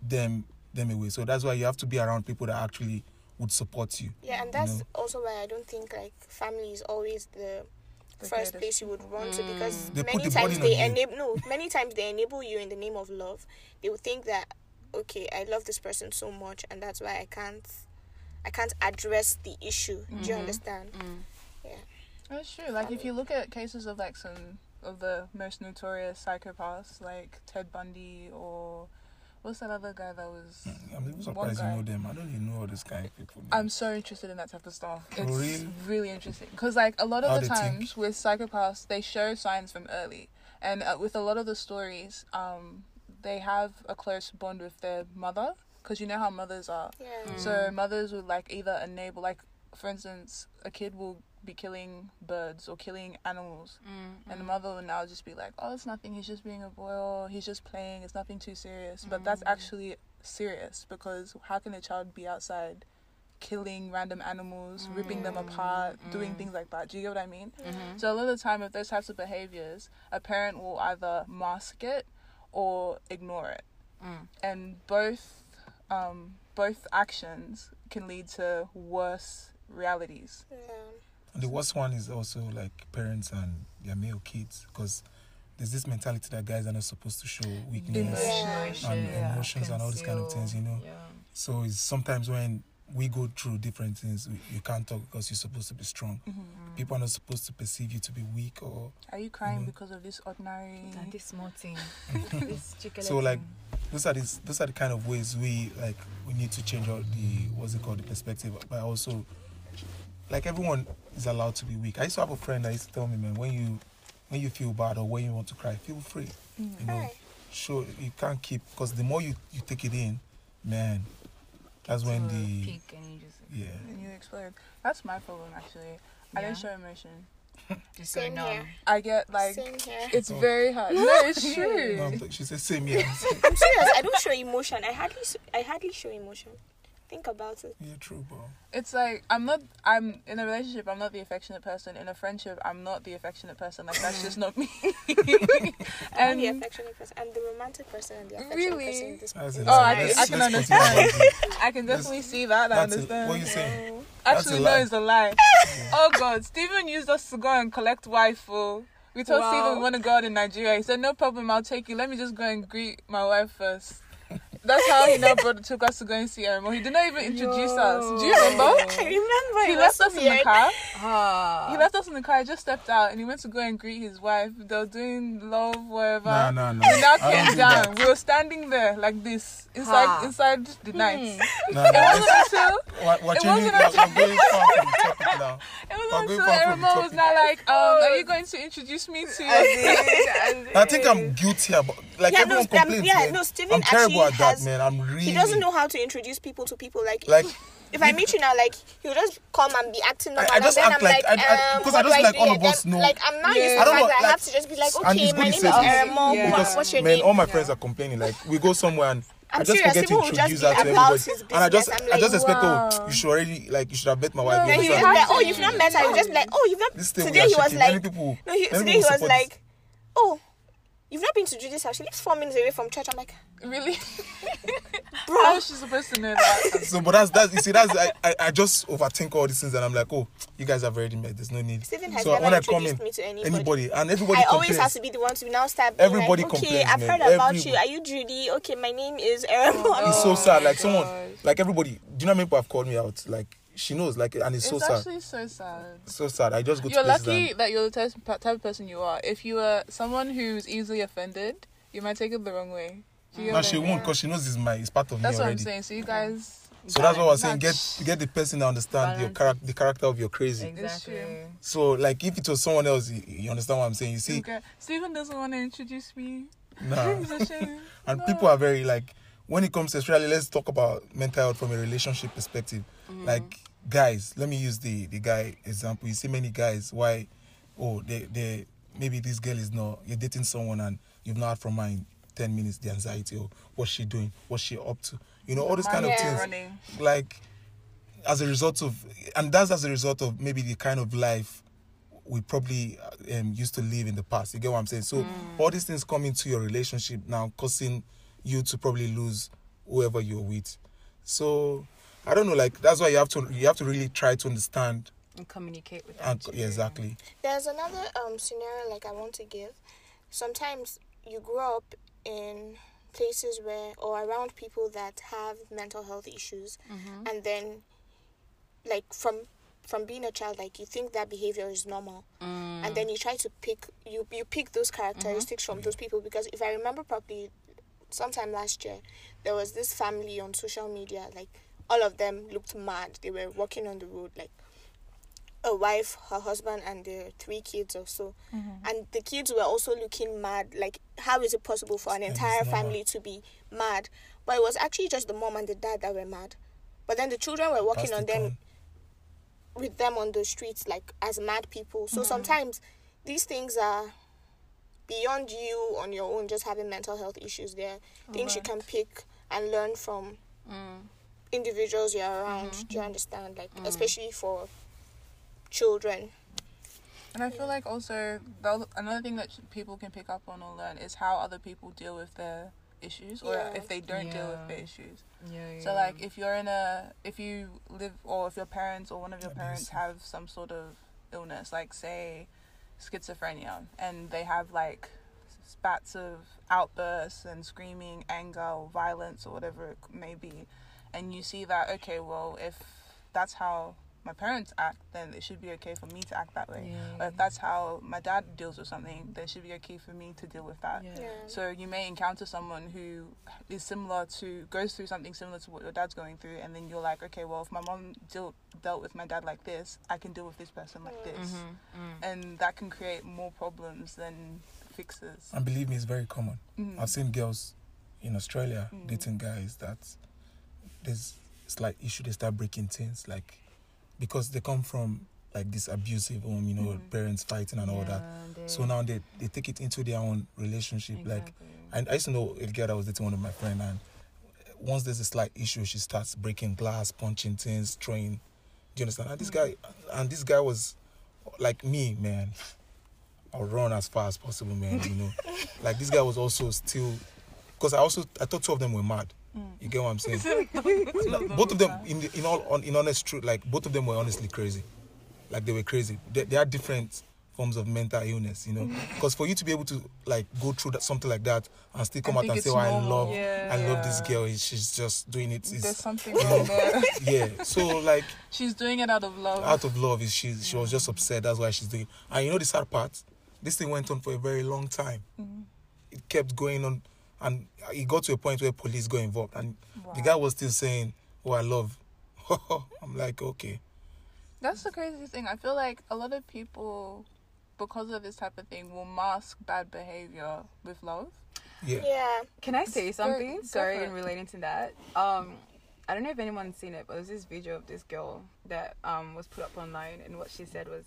them them away. So that's why you have to be around people that actually would support you. Yeah, and you that's know? also why I don't think like family is always the The first place you would run to because mm. They many the times they enable no many times they enable you in the name of love. They would think that okay, I love this person so much and that's why I can't I can't address the issue. Do you understand? Yeah. That's true. Like if you look at cases of like some of the most notorious psychopaths, like Ted Bundy or what's that other guy that was? I'm even One surprised you guy. know them. I don't even know all these kind of people. I'm so interested in that type of stuff. Oh, It's really? really interesting because like a lot How of the they think. times with psychopaths, they show signs from early, and uh, with a lot of the stories, um, they have a close bond with their mother because you know how mothers are. Yeah. So mothers would like either enable, like for instance, a kid will be killing birds or killing animals, mm, and the mm. mother will now just be like, "Oh, it's nothing. He's just being a boy, or he's just playing. It's nothing too serious." But that's mm. actually serious because how can a child be outside? killing random animals ripping them apart doing things like that do you get what i mean mm-hmm. so a lot of the time if those types of behaviors a parent will either mask it or ignore it and both um, both actions can lead to worse realities. Yeah. And the worst one is also like parents and their male kids because there's this mentality that guys are not supposed to show weakness Yeah. and emotions and all these kind of things, you know. Yeah. So it's sometimes when we go through different things, we, you can't talk because you're supposed to be strong. People are not supposed to perceive you to be weak or Are you crying Mhm. because of this ordinary? And this small thing. this So, like, those are these those are the kind of ways we like we need to change all the what's it called the perspective but also like everyone is allowed to be weak i used to have a friend that used to tell me man when you when you feel bad or when you want to cry feel free mm. you know Cry. sure you can't keep because the more you you take it in man that's when the peak and you just yeah And you explode. That's my problem actually. I don't show emotion. just Same going here. I get like Same it's Oh. very hard. No, it's true. no, she said same here I'm serious. I don't show emotion. I hardly I hardly show emotion. Think about it. yeah true bro It's like I'm not. I'm in a relationship. I'm not the affectionate person. In a friendship, I'm not the affectionate person. Like that's just not me. I'm the affectionate person. I'm the romantic person and the affectionate Really? person in this. That's in a this Oh. I marriage. can- I can Let's- let's continue understand. I can definitely see that. I That's a- understand. what you saying Oh. Actually, no, lie. it's a lie. oh God, Stephen used us to go and collect wife. For we told Wow. Stephen we want to go out in Nigeria. He said, "No problem, I'll take you. Let me just go and greet my wife first. That's how he now brought took us to go and see Eremo. He did not even introduce us. Do you remember? I remember. He left was us in the car. Ah. He left us in the car. I just stepped out and he went to go and greet his wife. They were doing love, whatever. nah nah nah We now came do down. that. We were standing there like this inside Ha. inside the night. nah, nah. It wasn't until We're, we're It changing, wasn't we're, we're going far from the topic now. it was We're until going far from the Eremo was topic. now like, um, are you going to introduce me to? I think I'm guilty about like Yeah, no, everyone um, complains. yeah, no, Steven I'm terrible actually that, man. I'm really. He doesn't know how to introduce people to people. Like, Like if I meet you now, like he'll just come and be acting normal. I just and then act I'm like- like, I- I- um, because what I just do like do all here? of us Then, know. Like I'm not Yeah. used to I the fact that I have to just be like, okay, my name is says. Eremo. Yeah. What, what's your man, name? all my friends are complaining. Like we go somewhere and I I'm just serious, forget to people will just introduce be her to everybody, his and I just business. I'm I like, just expect wow. oh you should already like you should have met my wife. No, you he was like, oh, you've not met her. You just be like, oh, you've not. This Today he was shaking. Many like, people. no, he, many today he was like, oh, you've not been to Judy's house. She lives four minutes away from church. I'm like, really? bro. How is she supposed to know that? So, but that's that's you see that's I, I I just overthink all these things and I'm like oh you guys have already met. There's no need. Stephen has so never when I come in, me to anybody. anybody and everybody I always complains. have to be the one to be now start. Being Everybody like, okay, complains, I've man. heard about Every- you. Are you Judy? Okay, my name is Eremo. Oh, It's so oh sad. Like my someone, like everybody. Do you know how many people have called me out? Like she knows. Like and it's, It's so sad. actually so sad. So sad. I just go You're to lucky and- that you're the type, type of person you are. If you were someone who's easily offended, you might take it the wrong way. Do you get No, she won't because she knows it's my it's part of That's me That's what I'm saying. So you guys, So that's what I was saying. Get get the person to understand your character, the character of your crazy. Exactly. So like if it was someone else, you, you understand what I'm saying. You see, okay. Stephen doesn't want to introduce me. nah. It's a shame. and No. people are very like when it comes to especially let's talk about mental health from a relationship perspective. Mm. Like guys, let me use the the guy example. You see many guys why oh they they maybe this girl is not you're dating someone and you've not heard from her in 10 minutes the anxiety or what's she doing what's she up to. You know all those kind of things. running. like as a result of and that's as a result of maybe the kind of life we probably uh, um, used to live in the past. You get what i'm saying? So all these things come into your relationship now causing you to probably lose whoever you're with. So i don't know like that's why you have to you have to really try to understand And communicate with them. yeah, exactly There's another um scenario like I want to give. Sometimes you grow up in places where or around people that have mental health issues Mm-hmm. and then like from from being a child like you think that behavior is normal Mm. and then you try to pick you you pick those characteristics from those people because if I remember properly sometime last year there was this family on social media like all of them looked mad they were walking on the road like a wife her husband and their three kids or so and the kids were also looking mad like how is it possible for an entire family to be mad but it was actually just the mom and the dad that were mad but then the children were walking Pass on it them on. with them on the streets like as mad people. So sometimes these things are beyond you on your own just having mental health issues. There are things you can pick and learn from Mm. Individuals you're around. Mm-hmm. Do you understand? Like mm. especially for children. And I feel like also the another thing that people can pick up on or learn is how other people deal with their issues, or Yeah. if they don't deal with their issues. Yeah, So like if you're in a if you live or if your parents or one of your parents have some sort of illness, like say schizophrenia, and they have like spats of outbursts and screaming, anger or violence or whatever it may be, and you see that okay, well if that's how my parents act, then it should be okay for me to act that way. Or if that's how my dad deals with something, then it should be okay for me to deal with that. Yeah. So you may encounter someone who is similar to goes through something similar to what your dad's going through, and then you're like, okay, well, if my mom deal, dealt with my dad like this, I can deal with this person like this, Mm-hmm. and that can create more problems than fixes. and believe me it's very common Mm. i've seen girls in australia Mm. dating guys that there's slight issue they start breaking things like because they come from like this abusive home you know Mm. parents fighting and all that so now they, they take it into their own relationship like and I used to know a girl that was dating one of my friend, and once there's a slight issue, she starts breaking glass, punching things, throwing. Do you understand? And this guy, and this guy was like me, man. I'll run as far as possible, man. You know, like this guy was also still, because I also I thought two of them were mad. You get what I'm saying? Both of them, in the, in all on, in honest truth, like both of them were honestly crazy. Like they were crazy. They, they had different forms of mental illness, you know. Mm. Because for you to be able to like go through that, something like that and still come I out and say, "Oh, I love, Yeah. I love this girl. She's just doing it." There's something wrong there. yeah. So like She's doing it out of love. out of love, is she she was just upset. That's why she's doing. And you know the sad part, this thing went on for a very long time. Mm. It kept going on, and it got to a point where police got involved, and the guy was still saying, "Oh, I love." I'm like, okay. That's the crazy thing. I feel like a lot of people, because of this type of thing, will mask bad behavior with love. Yeah. Yeah. Can I say something? go Sorry, in relating to that. Um, I don't know if anyone's seen it, but there's this video of this girl that um was put up online, and what she said was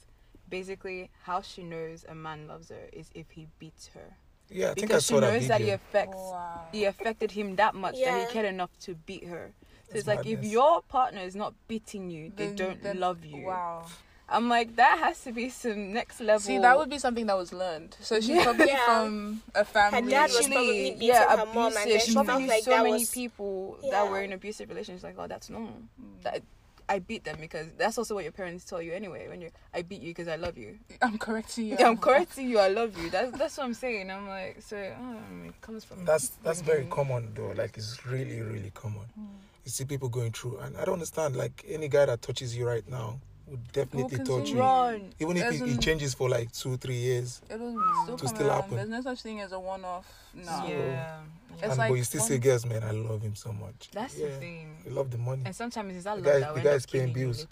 basically how she knows a man loves her is if he beats her Yeah, I think I because she saw that knows that he affects Wow. he affected him that much that he cared enough to beat her. So That's it's like if your partner is not beating you, they Then- don't then- love you. Wow. I'm like that has to be some next level. See, that would be something that was learned. So she's Yeah. probably Yeah. from a family. dad was probably beating yeah, her mom and then abusive. she She felt probably like so that many was- people Yeah. that were in abusive relationships. like, oh, that's normal. Mm. That I beat them because that's also what your parents tell you anyway. When you, I beat you because I love you. I'm correcting you. Yeah, I'm correcting you. I love you. That's that's what I'm saying. I'm like, so oh, it comes from. That's that's very common though. Like it's really really common. Mm. You see people going through, and I don't understand. Like any guy that touches you right now would definitely touch you, Run. even if There's it, it changes for like two three years. It'll still To still around. happen. There's no such thing as a one-off. No. Yeah. It's and like but you still say, one- girls, man, I love him so much. That's yeah. the thing. You love the money. And sometimes it's that The love guy- that the will end guy's up paying bills.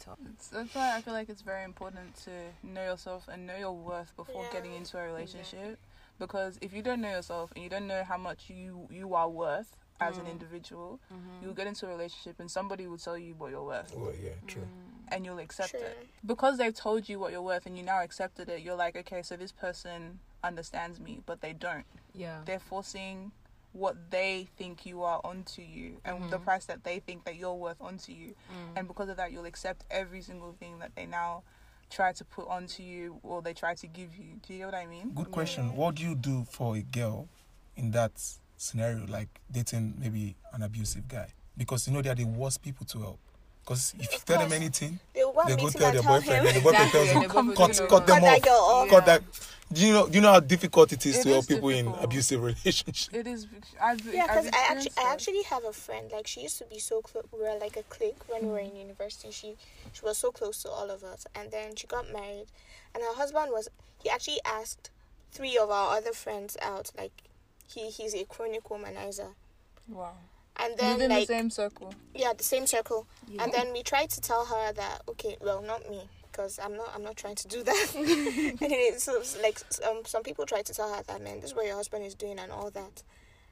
that's why I feel like it's very important to know yourself and know your worth before Yeah. getting into a relationship. Because if you don't know yourself and you don't know how much you you are worth as an Mm. individual, Mhm. you'll get into a relationship and somebody will tell you what you're worth. Well, yeah, true. Mm. And you'll accept Sure. it because they've told you what you're worth and you now accepted it. You're like, okay, so this person understands me, but they don't. Yeah. They're forcing what they think you are onto you and the Mhm. price that they think that you're worth onto you Mm. and because of that you'll accept every single thing that they now try to put onto you or they try to give you do you get what i mean Good question. What do you do for a girl in that scenario, like dating maybe an abusive guy? Because you know they are the worst people to help. Because if you tell them anything, They will go they go meet tell their boyfriend, him. and the boyfriend Exactly, tells and them, the cut, cut them Cut that off. girl. Cut that. Do you know? Do you know how difficult it is It to help is people in abusive relationships? it is I've, Yeah, because I actually, experienced I actually have a friend. Like she used to be so close. We were like a clique when we were in university. She, she was so close to all of us, and then she got married, and her husband was. He actually asked three of our other friends out. Like, he he's a chronic womanizer, wow and then within like the same circle yeah, the same circle. Yeah. And then we tried to tell her that okay, well, not me, because I'm not I'm not trying to do that. anyway, so it's like um, some people tried to tell her that man, this is what your husband is doing and all that.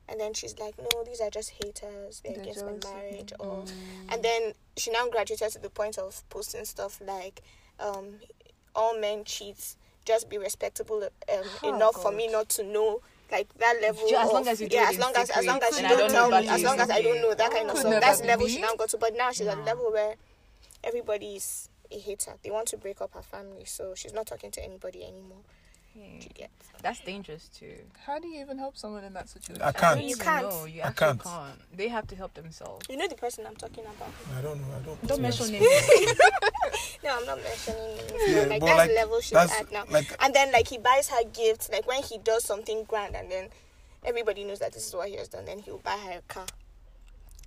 And then she's like, no, these are just haters. They're They're against my marriage. Or Mm. and then she now graduated to the point of posting stuff like, um, all men cheat. Just be respectable um, Oh, enough for me not to know. Like that level. Ju- as long of- as you do yeah, as long as as long as secret you don't don't tell know me, as long as I don't know that kind of stuff. That's be level she now got to. But now she's at a level where everybody is a hater. They want to break up her family, so she's not talking to anybody anymore. Hey, She. That's dangerous too. how do you even help someone in that situation I I can't. don't You can't. know. You I can't. can't. They have to help themselves. You know the person I'm talking about. I don't know. I don't. Don't mention names. names. No, I'm not mentioning names. Yeah, like that's like, the level she's at now. like And then like he buys her gifts, like when he does something grand, and then everybody knows that this is what he has done. Then he'll buy her a car.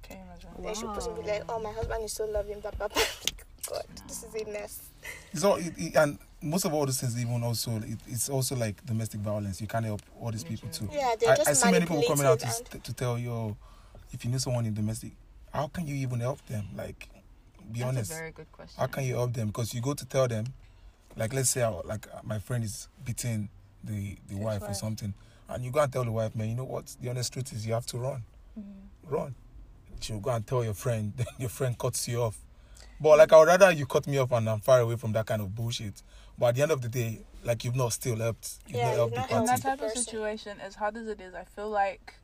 can you imagine Then she'll possibly be like, "Oh, my husband is so loving." Blah blah blah. God, this is a mess. it's all it, it- and most of all those things even also it, it's also like domestic violence. You can't help all these people too. Yeah, they're I, just I see many people coming out to, to tell you, if you know someone in domestic, how can you even help them? Like, be That's honest. a very good question. How can you help them? Because you go to tell them, like let's say like uh, my friend is beating the the wife or something, and you go and tell the wife, man, you know what? The honest truth is you have to run, Mm-hmm. run. She'll go and tell your friend, then your friend cuts you off. But like I would rather you cut me off and I'm far away from that kind of bullshit. But at the end of the day, like you've not still helped. You've Yeah, not helped you've the not in party. that type of situation as hard as it is i feel like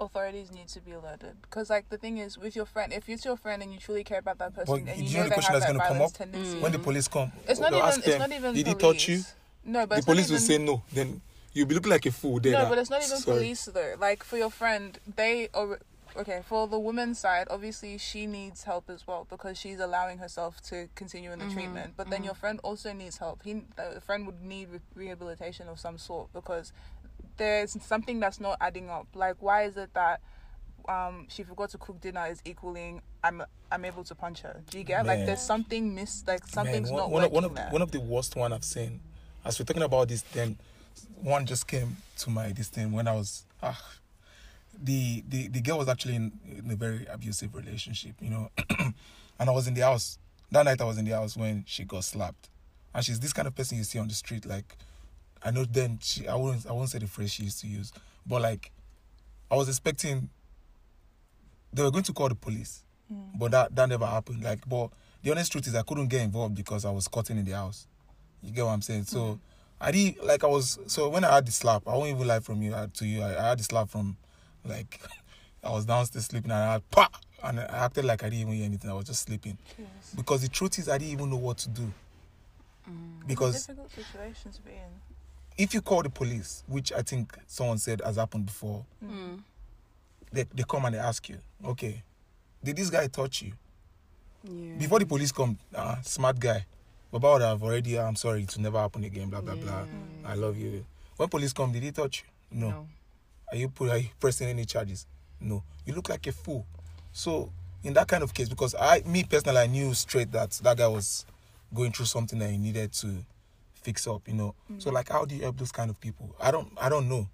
authorities need to be alerted because like the thing is with your friend if it's your friend and you truly care about that person But and you you know know the they question have that's gonna come violence up? tendency When the police come, it's not they'll even ask it's them, not even did he police. touch you? no but The it's not police will say no. Then you'll be looking like a fool. There, no, that- but it's not even sorry. police though. Like for your friend, they are okay. For the woman's side, obviously she needs help as well because she's allowing herself to continue in the mm-hmm. treatment. But then mm-hmm. your friend also needs help. He, the friend would need re- rehabilitation of some sort because there's something that's not adding up. Like, why is it that um she forgot to cook dinner is equaling I'm I'm able to punch her? Do you get like there's something missed? like something's Man, one, not one, of, working one of there. one of the worst one I've seen. As we're talking about this, then one just came to my this thing when I was ah, the the the girl was actually in, in a very abusive relationship, you know, and I was in the house that night. I was in the house when she got slapped, and she's this kind of person you see on the street. Like I know then she I won't I won't say the phrase she used to use, but like I was expecting they were going to call the police, hmm. but that that never happened. Like, but the honest truth is I couldn't get involved because I was cutting in the house. You get what I'm saying? So hmm. I did like I was so when I had the slap, I won't even lie from you uh, to you. I, I had the slap from like I was downstairs sleeping and I had pa and I acted like I didn't even hear anything. I was just sleeping because the truth is I didn't even know what to do. Hmm. Because difficult situation to be in. If you call the police, which I think someone said has happened before, Mm. they, they come and they ask you, okay, did this guy touch you? Yeah. Before the police come, uh, smart guy. Baba would have already, I'm sorry, it will never happen again, blah, blah, blah. I love you. When police come, did he touch you? No. No. Are you put, are you pressing any charges? No. You look like a fool. So in that kind of case, because I, me personally, I knew straight that that guy was going through something that he needed to fix up. You know. So like, how do you help those kind of people? I don't, I don't know.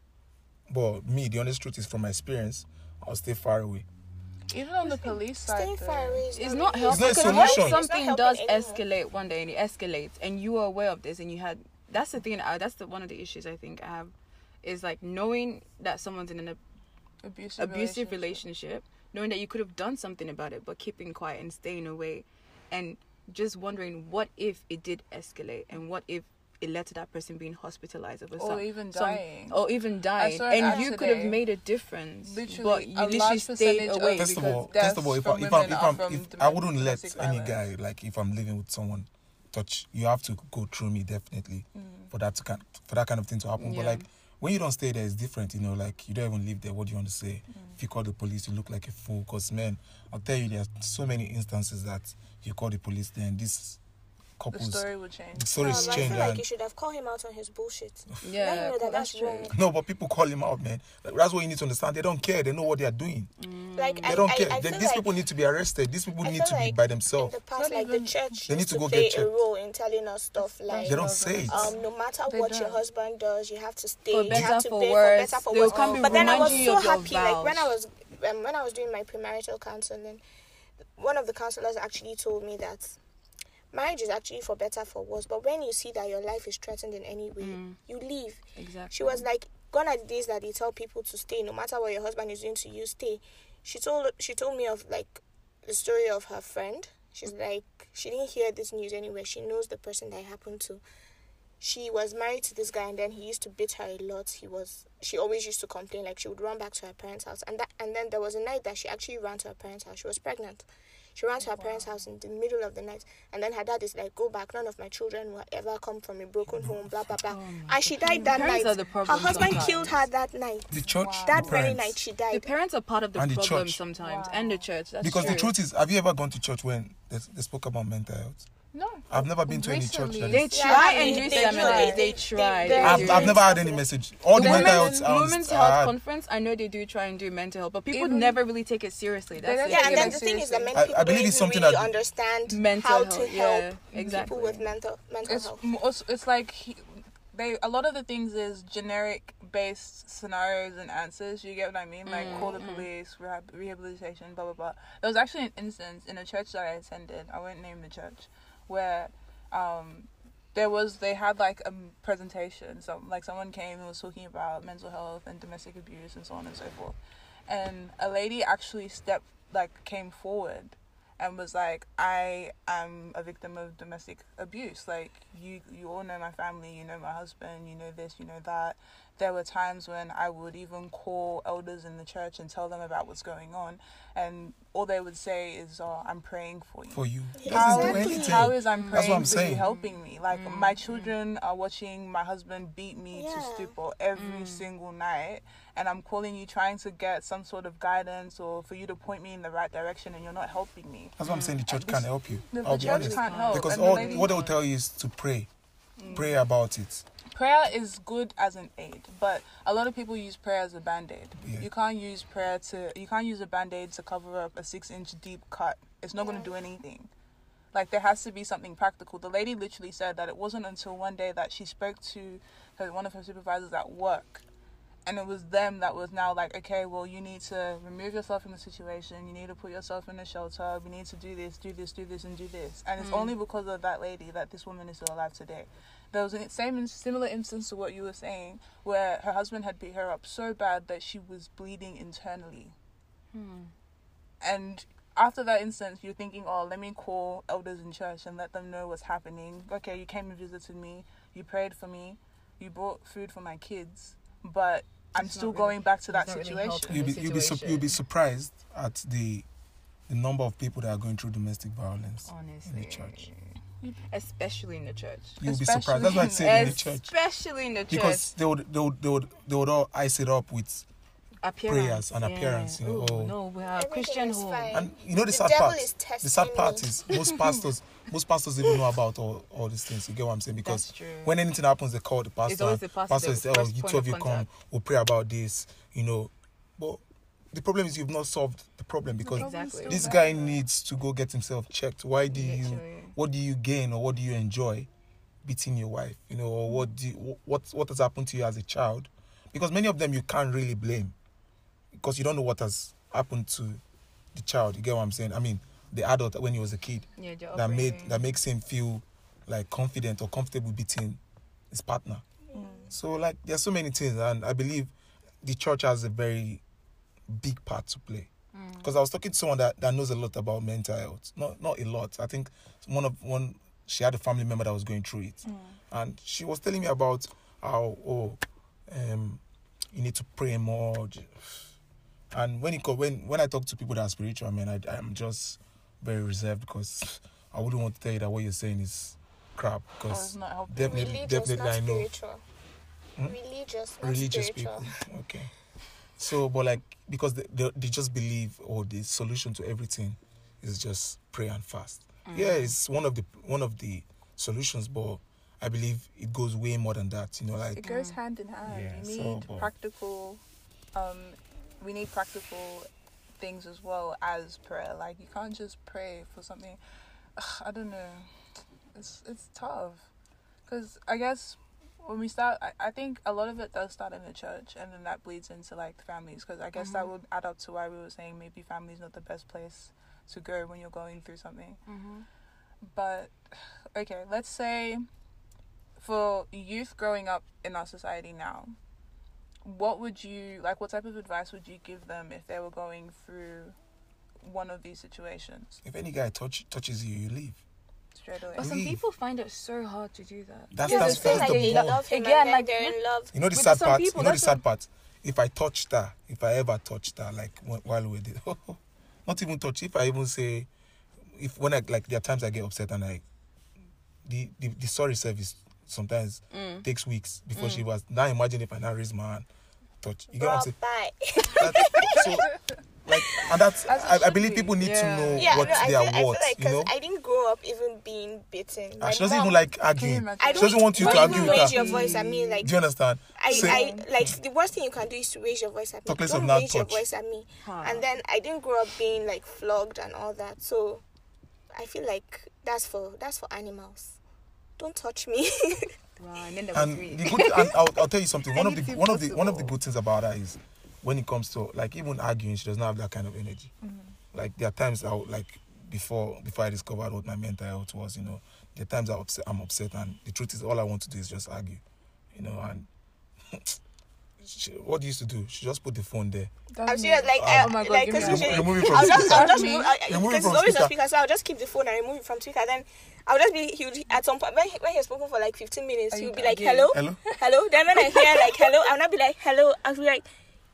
But me, the honest truth is, from my experience, I'll stay far away. Even on the police side, Staying though, far away is It's not not helpful It's not a because what if something does anyone. escalate one day and it escalates and you are aware of this and you had that's the thing uh, that's the one of the issues I think I have is like knowing that someone's in an ab- abusive, abusive relationship knowing that you could have done something about it but keeping quiet and staying away and just wondering what if it did escalate and what if it led to that person being hospitalized over Or some, even some- dying. or even dying saw an ad and you could have made a difference Literally, but you a literally stayed away First of because all, deaths first of all, if, I, if, I'm, if, I'm, if I wouldn't let any violence. guy like if I'm living with someone touch, you have to go through me definitely mm. for that to kind for that kind of thing to happen. But like when you don't stay there, it's different. You know, like you don't even live there. What do you want to say? Mm. If you call the police, you look like a fool. Cause man, I'll tell you, there's so many instances that you call the police, then this The story will change. the stories Um, I change. feel like and- you should have called him out on his bullshit. yeah Let him know that that's that's true wrong. no, but people call him out, man. That's what you need to understand. They don't care. They know what they are doing. Like They I, don't I, care. I Then feel these like, people need to be arrested. These people I need feel to be like by in themselves. the past, like even- the church They need used to go play get a role in telling us stuff like They don't say it. um, no matter They what your don't. husband does, you have to stay. For you better, have to for worse, for better for they'll worse. come But then I was so happy, like when I was um, when I was doing my premarital counseling, one of the counselors actually told me that marriage is actually for better for worse. But when you see that your life is threatened in any way, Mm. you leave. exactly She was like, gone are the days that they tell people to stay, no matter what your husband is doing to you, stay. She told she told me of like the story of her friend. She's like, she didn't hear this news anywhere. She knows the person that happened to. She was married to this guy, and then he used to beat her a lot. He was, she always used to complain, like she would run back to her parents' house, and that, and then there was a night that she actually ran to her parents' house. She was pregnant. She ran to her parents' house in the middle of the night, and then her dad is like, "Go back. None of my children will ever come from a broken home." Blah blah blah. Oh and she died that night. are the her husband sometimes. killed her that night. The church, That the very night she died. the parents are part of the And the problem church. sometimes Wow. and the church that's Because true. the truth is, have you ever gone to church when they, they spoke about mental health? No. I've never been to any church that they is. Try they- and do they they- they, they- try they- they I've. I've never had any message. All the, the mental health. Women's health conference, I know they do try and do mental health, but people Even- never really take it seriously. That's don't it. Yeah, and then like the thing is that many I- I people believe don't it's something really that- understand Mental how health, to yeah, help exactly. people with mental mental It's health. also- it's like he, they a lot of the things is generic based scenarios and answers. You get what I mean? Like mm, call the mm-hmm. police, rehab, rehabilitation, blah blah blah. There was actually an instance in a church that I attended. I won't name the church, where um there was they had like a presentation. So like someone came and was talking about mental health and domestic abuse and so on and so forth, and a lady actually stepped like came forward and was like, I am a victim of domestic abuse. Like you, you all know my family. You know my husband. You know this. You know that. There were times when I would even call elders in the church and tell them about what's going on, and all they would say is, "Oh, I'm praying for you." for you. Yeah, exactly. How is I'm praying I'm for saying. you helping me? Like mm-hmm. my children are watching my husband beat me to stupor every mm. single night, and I'm calling you trying to get some sort of guidance or for you to point me in the right direction, and you're not helping me. That's what I'm saying. The church can't help you. The, the church honest. can't help Because and the all what they'll tell you is to pray, mm. pray about it. Prayer is good as an aid, but a lot of people use prayer as a band aid. Yeah. You can't use prayer to you can't use a band aid to cover up a six inch deep cut. It's not gonna do anything. Like there has to be something practical. The lady literally said that it wasn't until one day that she spoke to her, one of her supervisors at work and it was them that was now like, okay, well, you need to remove yourself from the situation. You need to put yourself in a shelter. We need to do this, do this, do this, and do this. And it's mm. only because of that lady that this woman is still alive today. There was a same similar instance to what you were saying, where her husband had beat her up so bad that she was bleeding internally. Hmm. And after that instance, you're thinking, oh, let me call elders in church and let them know what's happening. Okay, you came and visited me, you prayed for me, you brought food for my kids, but I'm It's not still really- going back to that it's not really situation. You'll be the you'll be su- you'll be surprised at the the number of people that are going through domestic violence honestly in the church. Especially in the church You'll be Especially surprised. That's why I in- say in the church especially in the church because they would they would they would they would all ice it up with appearance prayers and appearance, you know, Ooh, oh. no we are Everything christian home fine. and you know the, The sad part. The sad part me. is most pastors most pastors even know about all, all these things. You get what I'm saying? Because when anything happens, they call the pastor. It's always the pastor that is was oh, you point two of of you come, we'll pray about this. You know, but the problem is you've not solved the problem because Exactly. this guy needs to go get himself checked. Why do you? What do you gain or what do you enjoy beating your wife? You know, or what do you, what what has happened to you as a child? Because many of them you can't really blame because you don't know what has happened to the child. You get what I'm saying? I mean, the adult when he was a kid yeah, that made upbringing. that makes him feel like confident or comfortable beating his partner. So like there's so many things, and I believe the church has a very big part to play because I was talking to someone that, that knows a lot about mental health. Not not a lot. I think one of one she had a family member that was going through it, and she was telling me about how oh, um, you need to pray more. And when it when when I talk to people that are spiritual, man, I I'm just very reserved because I wouldn't want to tell you that what you're saying is crap because it's not helping. definitely religious, definitely I know spiritual. Hmm? Religious, religious spiritual. people. Okay. So, but like because they, they, they just believe or the solution to everything is just pray and fast. Yeah, it's one of the one of the solutions, but I believe it goes way more than that. You know, like It goes hand in hand. Yeah, you so, need but- practical. Um, we need practical things as well as prayer. Like you can't just pray for something. Ugh, I don't know. It's it's tough because I guess when we start, I, I think a lot of it does start in the church, and then that bleeds into like the families. Because I guess that mm-hmm. would add up to why we were saying maybe family is not the best place to go when you're going through something. Mm-hmm. But okay, let's say for youth growing up in our society now, what would you like? What type of advice would you give them if they were going through one of these situations if any guy touch touches you, you leave. Straight away? But some Leave. people find it so hard to do that. That's Yeah, that's, they feel that's like the they love him Again, like, they're in love. You know the sad part. people, you know the sad part. If I touched her, if I ever touched her, like while we did, not even touch. If I even say, if when I like there are times I get upset and I, the the, the sorry service sometimes Mm. takes weeks before she was. Now imagine if I now raise my hand, touch. You get what I'm saying? bye. That's- so, like, and that's As it I, I believe people need Yeah. to know yeah, what no, they feel, are worth. like you 'cause know, I didn't grow up even being bitten. Ah, and My she doesn't mom- even like arguing. I She don't, doesn't want you don't to even argue with raise her. your voice at me. Like Do you understand? I, Say- I like the worst thing you can do is to raise your voice at me. Talk less Don't now raise your touch. voice at me. Huh. And then I didn't grow up being like flogged and all that. So I feel like that's for that's for animals. Don't touch me. Wow, and then and the good and I'll, I'll tell you something one of the Anything one of the one of the good things about her is when it comes to like even arguing she doesn't have that kind of energy mm-hmm. like there are times i would like before before i discovered what my mental health was you know there are times I upset, i'm upset and the truth is all i want to do is just argue you know and she, what do you used to do she just put the phone there I'm serious. Like, ah. uh, Oh I, my God, like, give me cause a usually, remove it from I'll just, I'll just, Me? remove, I, Remove it because from it's always speaker. on speaker, so I'll just keep the phone and remove it from speaker. Then I'll just be, he would, at some point, when, he- when he's spoken for like 15 minutes, he you would be like, again? hello, hello hello. Then when I hear like, hello, I'll not be like, hello. I'll be like,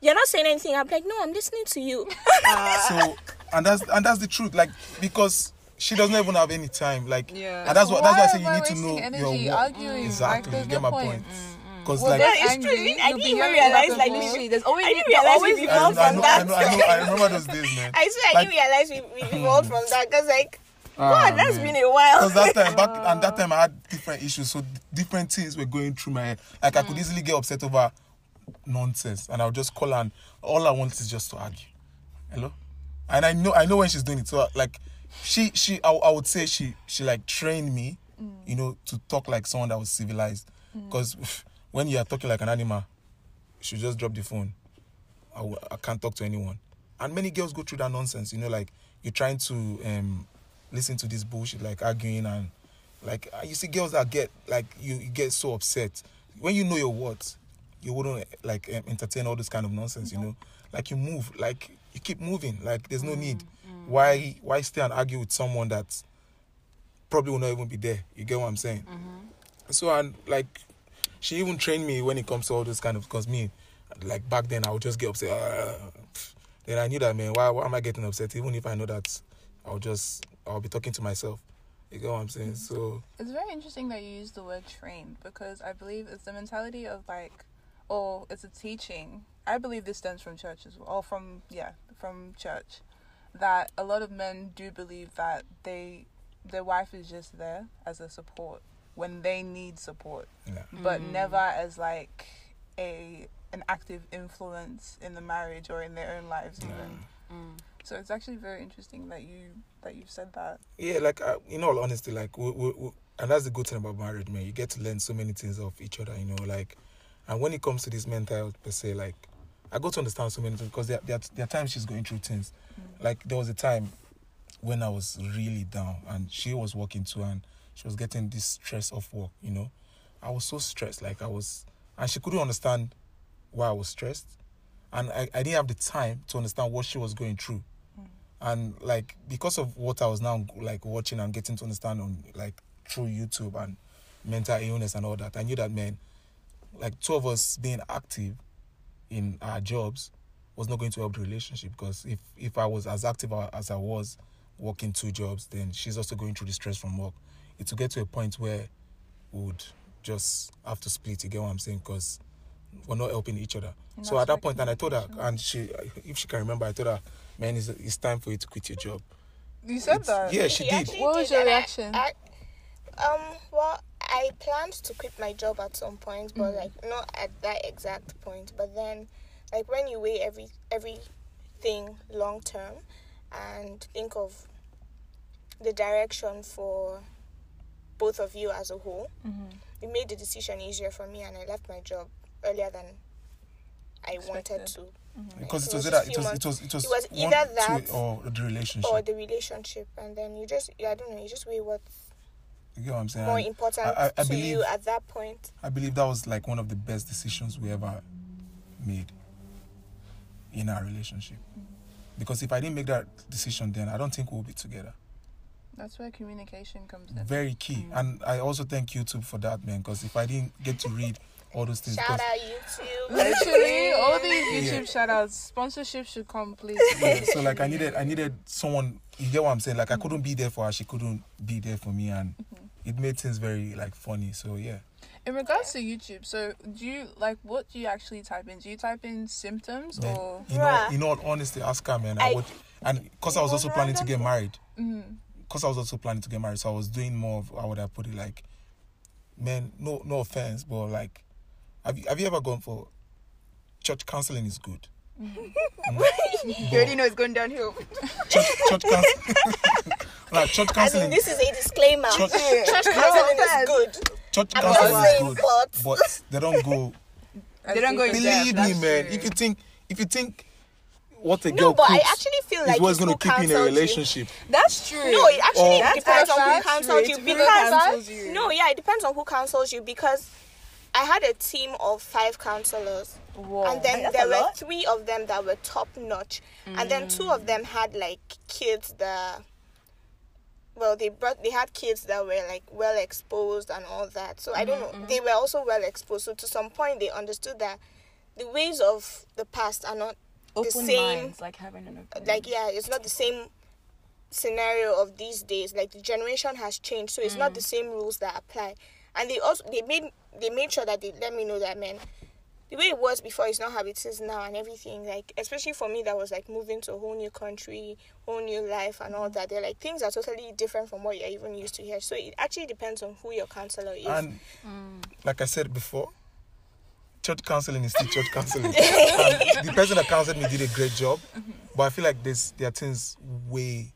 you're not saying anything. I'm like, no, I'm listening to you. so and that's and that's the truth like because she doesn't even have any time like Yeah. and that's what that's why i say you need to know wasting your work arguing? exactly Like, you get no my point. point because Well, like then- it's true. I didn't even realize like of we voice. should. There's always I didn't realize we always- I, evolved from that. I know, I know, I remember those days, man. I swear I didn't realize we, we mm. evolved from that because like, Ah, God, that's man. been a while. Because that time, back and that time, I had different issues, so different things were going through my head. Like I could mm. easily get upset over nonsense, and I'll just call her, and all I want is just to argue. Hello, and I know, I know when she's doing it. So like, she, she, I, I would say she, she like trained me, you know, to talk like someone that was civilized. Because when you are talking like an animal, she just drop the phone. I, w- I can't talk to anyone. And many girls go through that nonsense, you know, like you're trying to um, listen to this bullshit, like arguing and like uh, you see girls that get like you, you get so upset when you know your words, you wouldn't like um, entertain all this kind of nonsense, you know. Like you move, like you keep moving, like there's no need. Why why stay and argue with someone that probably will not even be there? You get what I'm saying? So and like she even trained me when it comes to all this kind of because me like back then I would just get upset. "Ah." then I knew that man, why, why am I getting upset? Even if I know that I'll just I'll be talking to myself. You get what I'm saying? So It's very interesting that you use the word trained because I believe it's the mentality of like, or it's a teaching. I believe this stems from church as well, or from yeah, from church, that a lot of men do believe that they, their wife is just there as a support when they need support, yeah. but never as like a an active influence in the marriage or in their own lives even. So it's actually very interesting that you that you've said that. Yeah, like uh, in all honesty, like we, we, we, and that's the good thing about marriage, man. You get to learn so many things of each other, you know. Like, and when it comes to this mental health per se, like I got to understand so many things because there, there, there are times she's going through things. Like there was a time when I was really down, and she was working too, and she was getting this stress of work. You know, I was so stressed, like I was, and she couldn't understand why I was stressed, and I, I didn't have the time to understand what she was going through. and like because of what I was now like watching and getting to understand on like through YouTube and mental illness and all that, I knew that man, like two of us being active in our jobs was not going to help the relationship because if if I was as active as I was working two jobs, then she's also going through the stress from work. It will get to a point where we would just have to split. You get what I'm saying? Because we're not helping each other. And so at that point, and I told her, and she, if she can remember, I told her, man, it's, it's time for you to quit your job. You said It's- that. Yeah, she He did. What was your and I- reaction? I, um, well, I planned to quit my job at some point, but Mm. like not at that exact point. But then, like when you weigh every everything long term, and think of the direction for both of you as a whole, Mhm. it made the decision easier for me, and I left my job earlier than I wanted Expected. to, Because It it was was either it was, it was it was It was one, either two, that or the relationship. or the relationship, and then you just I don't know, you just weigh what's you get what I'm saying? more important I- I- I to you at that point. I believe that was like one of the best decisions we ever made in our relationship. Because if I didn't make that decision then, I don't think we'll be together. That's where communication comes in. Very key. Mm. And I also thank YouTube for that, man. Because if I didn't get to read all those things, Shout 'cause- out YouTube. Literally, all these Yeah. YouTube shout outs, sponsorship should come, please. yeah, so like I needed I needed someone you get what I'm saying? Like I couldn't be there for her, she couldn't be there for me and it made things very like funny. So yeah. In regards to YouTube, so do you like what do you actually type in? Do you type in symptoms Man, or? you know, Bruh. in all honesty, ask her, man. I, I- would, and because I was also planning to get married, Mm, because I was also planning to get married, so I was doing more of how would I put it, like, man, no, no offense, but like, have you have you ever gone for church counseling? Is good. You already know it's going downhill. Church, church counseling, like church I mean, this is a disclaimer. Church, Church counseling is good. church I'm counseling is good, but but they don't go. They don't go in Believe depth, me, man. true. If you think, if you think, what a no, girl but I actually feel is like what's going to keep you in a cancelled relationship. That's true. No, it actually Or- depends on who counsels true. you It because cancels you. no, yeah, it depends on who counsels you because I had a team of five counselors. Whoa. and then that's there were lot. three of them that were top notch and then mm. two of them had like kids that well they brought they had kids that were like well exposed and all that. So i don't know. Mm-hmm, they mm-hmm. were also well exposed. So to some point they understood that the ways of the past are not Open the same minds, like having an open. like yeah it's not the same scenario of these days. Like the generation has changed so it's not the mm. same rules that apply. And they also they made they made sure that they let me know that man the way it was before is not how it is now and everything like especially for me that was like moving to a whole new country whole new life and all mm-hmm. that they're like things are totally different from what you're even used to here. So it actually depends on who your counselor is. And mm. like I said before, church counseling is still church counseling. the person that counseled me did a great job, mm-hmm. but I feel like there's there are things way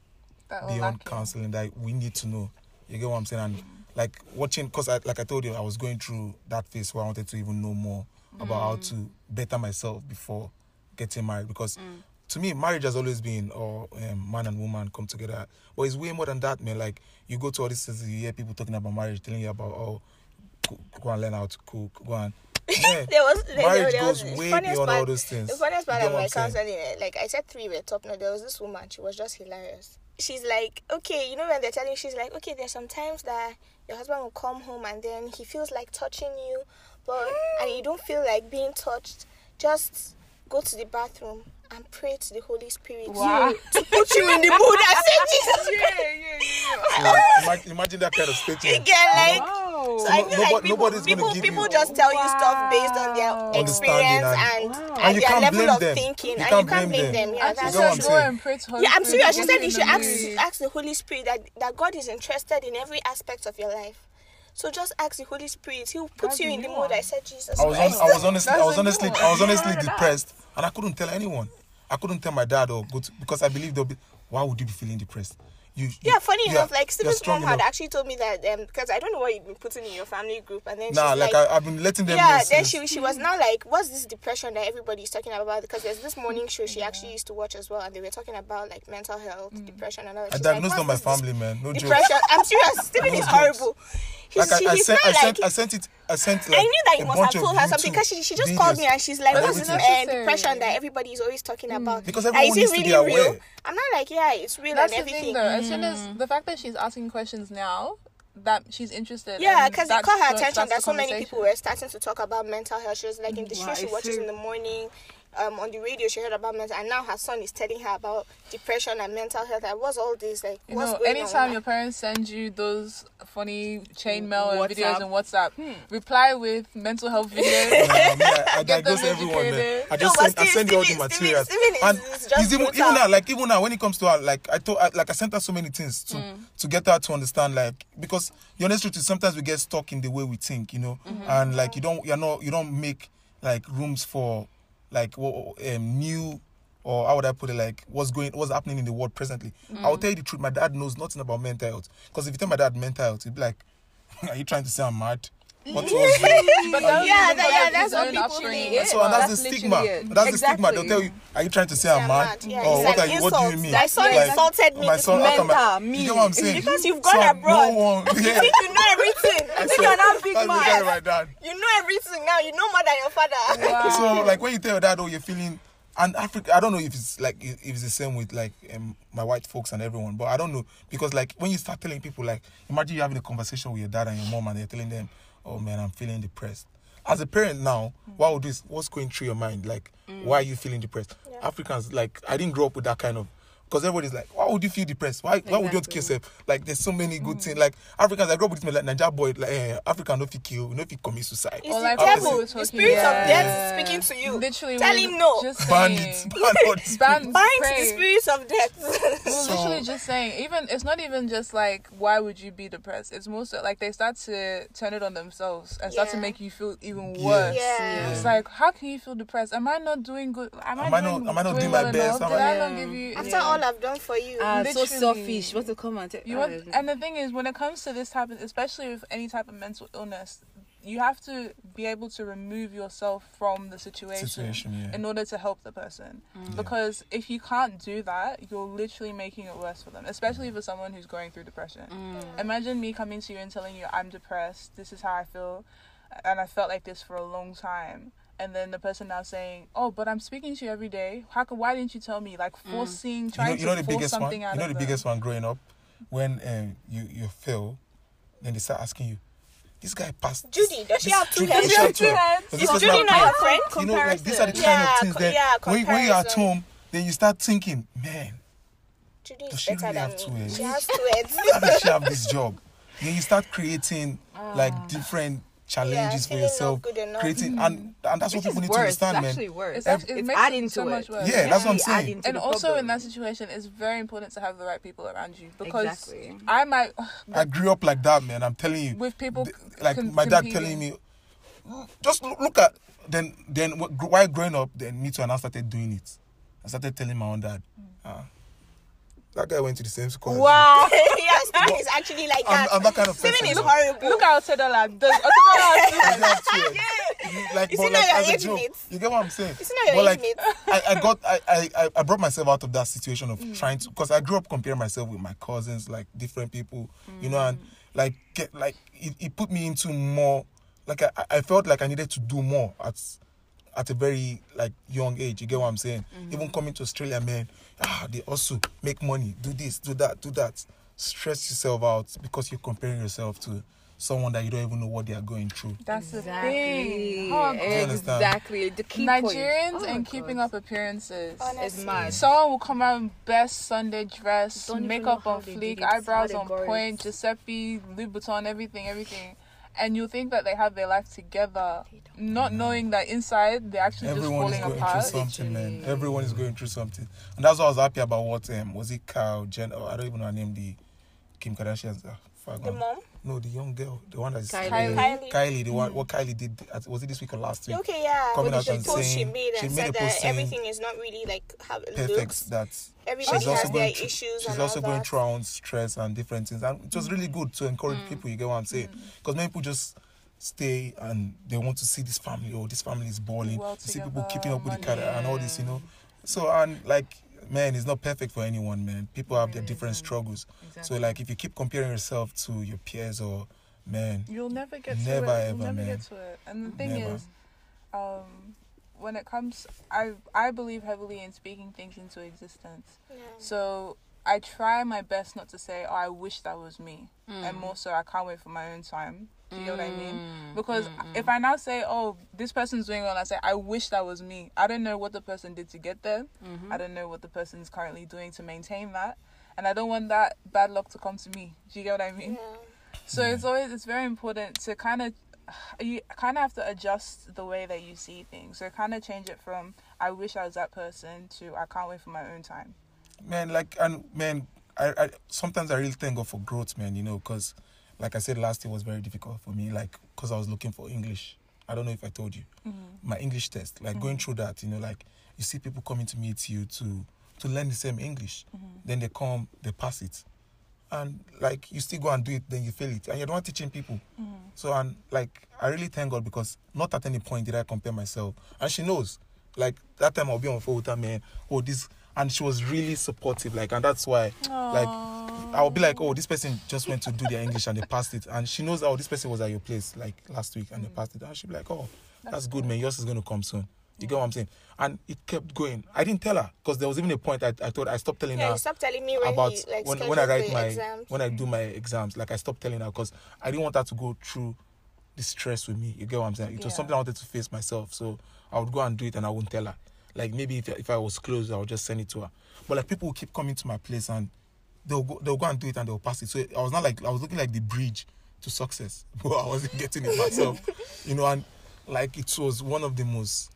That beyond counseling that we need to know. You get what I'm saying? And mm-hmm. like watching, because I, like I told you, I was going through that phase where I wanted to even know more about how to better myself before getting married. Because to me, marriage has always been, or um, man and woman come together. But it's way more than that, man. Like you go to all these things, you hear people talking about marriage, telling you about oh, go, and learn how to cook, go and. Man, there was there, marriage there goes way beyond part- all those things. The funniest part of my counseling, eh, like I said, three were top notch. There was this woman; she was just hilarious. She's like, okay, you know when they're telling, she's like, okay, there's some times that your husband will come home and then he feels like touching you, but and you don't feel like being touched. Just go to the bathroom and pray to the Holy Spirit Wow. to put you in the mood. I said, Jesus Christ. Yeah, yeah, yeah. So, imagine, imagine that kind of You statement. get like. Wow. So I feel nobody- like people, nobody's gonna people, give people you- just tell you stuff based on their experience and- and, Wow. and, And their level of them. thinking, You and you can't blame blame them. them. Yeah, I that's just know what so I'm true. go and pray to Holy Yeah, I'm serious. She said you you should ask ask the Holy Spirit that, that God is interested in every aspect of your life. So just ask the Holy Spirit. He'll put That's you in the mood. I said Jesus I was, on, I was honestly, I was honestly. I was honestly depressed, and I couldn't tell anyone. I couldn't tell my dad or go to because I believe they'll be. Why would you be feeling depressed? You, you yeah, funny enough, like Stephen's mom had actually told me that because I don't know what you've been putting in your family group, and then Nah, she's like, like, I, I've been letting them. yeah, then she she was now like, what's this depression that everybody's talking about? Because there's this morning show she actually used to watch as well, and they were talking about like mental health, depression, and all that. I She's like, diagnosed on my family, man. No joke. depression. I'm serious. Stephen No is jokes. horrible. He's, Like I, I sent, I sent, like I sent it. I sent like I knew that you must have told her something because she, she just videos called me and she's like, "What's this uh, depression that everybody is always talking about? Because Like, everyone is needs it to be really real?" Aware. I'm not like, yeah, it's real That's and the thing, everything. though. As soon as the fact that she's asking questions now, that she's interested. Yeah, because it caught her attention the that so many people conversation. were starting to talk about mental health. She was like in the show she watches in the morning. Um, on the radio, she heard about mental, and now her son is telling her about depression and mental health. Like, what's all this? Like, You what's know, going anytime on? your parents send you those funny chain mail and videos on WhatsApp, Hmm. reply with mental health videos. Yeah, me, I, I Get them diagnose everyone, man. I just No, send, but I still, send you all the Steven- materials. Steven is- and is it's even, even now, like even now, when it comes to her, like I told, I, like I sent her so many things to Mm. to get her to understand, like because the honest truth is sometimes we get stuck in the way we think, you know, Mm-hmm. and like you don't, you're not, you don't make like rooms for like um, new. Or how would I put it? Like what's going, what's happening in the world presently? Mm. I'll tell you the truth. My dad knows nothing about mental health. Because if you tell my dad mental health, he'd be like, "Are you trying to say I'm mad?" What was? But that was Yeah, even that- yeah, that's his what own people upbringing. think. So and that's, That's the stigma. it. That's the stigma. They'll tell you, "Are you trying to say I'm I'm mad?" mad. Yeah, or it's what an are you? What do you insult. mean? My son Like, insulted me My this son, after my, me. you get what I'm saying? Because you've gone So abroad. No one, yeah. You think you know everything. You think said, you're not big that's man. exactly my dad. You know everything now. You know more than your father. So like when you tell your dad, oh, you're feeling, and Africa, I don't know if it's like if it's the same with like um, my white folks and everyone, but I don't know because like when you start telling people, like imagine you having a conversation with your dad and your mom, and they're telling them, oh man, I'm feeling depressed. As a parent now, what would this? What's going through your mind? Like, mm. why are you feeling depressed? Africans, like, I didn't grow up with that kind of. Because everybody's like, why would you feel depressed? Why, why would you want to kill yourself? Like, there's so many good things. Like, Africans, I grew up with me, like, Nigeria boy, like, eh, African, no fit kill, no fit commit suicide. It's Or like devil, people were the talking- spirit of death speaking to you. Literally, Tell we him were no. Just Ban saying- it. Ban all Ban, Bind pray. the spirits of death. We were So- literally just saying, even it's not even just like why would you be depressed? It's more so like they start to turn it on themselves and start to make you feel even Yeah. worse. Yeah. It's like how can you feel depressed? Am I not doing good? Am I, Am I doing, not- am I not doing doing my well best? enough? Am Did I- I not give you? After yeah. All I've done for you. Ah, so selfish. Want to come and take? You want, ah, and the thing is, when it comes to this type of, especially with any type of mental illness, you have to be able to remove yourself from the situation, Situation, yeah. in order to help the person. Mm. Because if you can't do that, you're literally making it worse for them, especially for someone who's going through depression. Mm. Imagine me coming to you and telling you I'm depressed. This is how I feel, and I felt like this for a long time. And then the person now saying, "Oh, but I'm speaking to you every day. How come? Why didn't you tell me? Like forcing, you know, trying you know to the force biggest one. something You know of the them. biggest one growing up, when um, you you fail, then they start asking you, "This guy passed." Judy, does she have two Judy, heads? does she have two Two heads? heads. Is Judy person not have your friend? heads? You know, like these are the kind Yeah, of things co- that yeah, when, when you're at home, then you start thinking, man, Judy Does is she better really than have two me. heads? She has two heads. how does she have this job? Then you start creating like different challenges for yourself, good enough. creating, and and that's what Which is people need worse. to understand, it's man. actually worse. It's actually- it it's makes it adding so to much it. worse. Yeah, that's what I'm saying. and also problem. in that situation it's very important to have the right people around you because Exactly. i might I grew up like that, man. I'm telling you. with people Th- like con- my dad competing. telling me, "Mm, just look, look at then then wh- while growing up, then me too, and I started doing it. I started telling my own dad, ah, that guy went to the same school. as you." wow yeah, Steven is actually like I'm, that. I'm that kind of Steven person. is horrible. look at Otedola does Otedola I have to, you- like, Is but not like, your as a age joke, mate? You get what I'm saying? Is he not your but age like, mate? I, I got, I, I, I- I brought myself out of that situation of Mm. trying to, because I grew up comparing myself with my cousins, like different people, you know, and Mm. like, get, like, it, it put me into more, like, I, I felt like I needed to do more at, at a very like young age. You get what I'm saying? Mm-hmm. Even coming to Australia, man, ah, they also make money, do this, do that, do that. Stress yourself out because you're comparing yourself to someone that you don't even know what they are going through. that's the thing oh. Exactly. The key point. nigerians Oh and keeping God. up appearances It's Honestly. mad. Someone will come out in best Sunday dress, Don't even makeup on fleek, did it, how eyebrows on got point. Giuseppe, Louis Vuitton, everything, everything. And you think that they have their life together, not knowing that inside they're actually Everyone just is falling going apart. through something, man. Everyone is going through something, and that's why I was happy about what um was it Kyle Jen? Oh, I don't even know her name. The Kim Kardashian's uh, The mom? No, the young girl, the one that's Kylie. Kylie. Kylie. Kylie, the one mm. what Kylie did. at- Was it this week or last week? Okay, yeah. Coming out the and post she made she and made a said post that saying- everything is not really like how it Perfect. looks. That Everybody she's also their going through. issues She's and also all going that. through her own stress and different things, and it was really mm. good to encourage mm. people. You get what I'm saying? Because many people just stay and they want to see this family or this family is balling. Well to see people keeping up with the money. car and all this, you know. So and like man, it's not perfect for anyone, man. People have their different struggles. So like if you keep comparing yourself to your peers or man. You'll never get to Never, it. You'll ever, never man. get to it. And the thing Never. is, um, when it comes, I I believe heavily in speaking things into existence. Yeah. So I try my best not to say, "Oh, I wish that was me," Mm. and more so, I can't wait for my own time. Do you get what I mean? Mm, Because mm, mm. if I now say, "Oh, this person's doing well," I say, "I wish that was me." I don't know what the person did to get there. Mhm. I don't know what the person's currently doing to maintain that, and I don't want that bad luck to come to me. Do you get what I mean? Yeah. So it's always it's very important to kind of you kind of have to adjust the way that you see things. So kind of change it from I wish I was that person to I can't wait for my own time. man like and man I, I sometimes i really thank god for growth man you know because like i said last year was very difficult for me like because i was looking for english. I don't know if i told you. Mm-hmm. My english test like going mm-hmm. through that you know like you see people coming to meet you to to learn the same english. Mm-hmm. Then they come they pass it. And like you still go and do it then you fail it. And you're one teaching people. So and like i really thank god because not at any point did i compare myself. And she knows. Like that time i'll be on phone with her man. Oh this and she was really supportive like and that's why like i'll be like oh this person just went to do their english and they passed it and she knows oh this person was at your place like last week and they passed it and she'll be like oh that's, good man yours is going to come soon you get what i'm saying and it kept going i didn't tell her because there was even a point i, I thought i stopped telling Yeah, her stop telling me when about he, like, when, when I write my exams. when I do my exams. Like I stopped telling her because I didn't want her to go through the stress with me. You get what I'm saying? It was something I wanted to face myself. So I would go and do it and I wouldn't tell her. Like maybe if, if I was close, I would just send it to her. But like people will keep coming to my place and they'll go they'll go and do it and they'll pass it. So I was not like I was looking like the bridge to success, but I wasn't getting it myself. you know, and like it was one of the most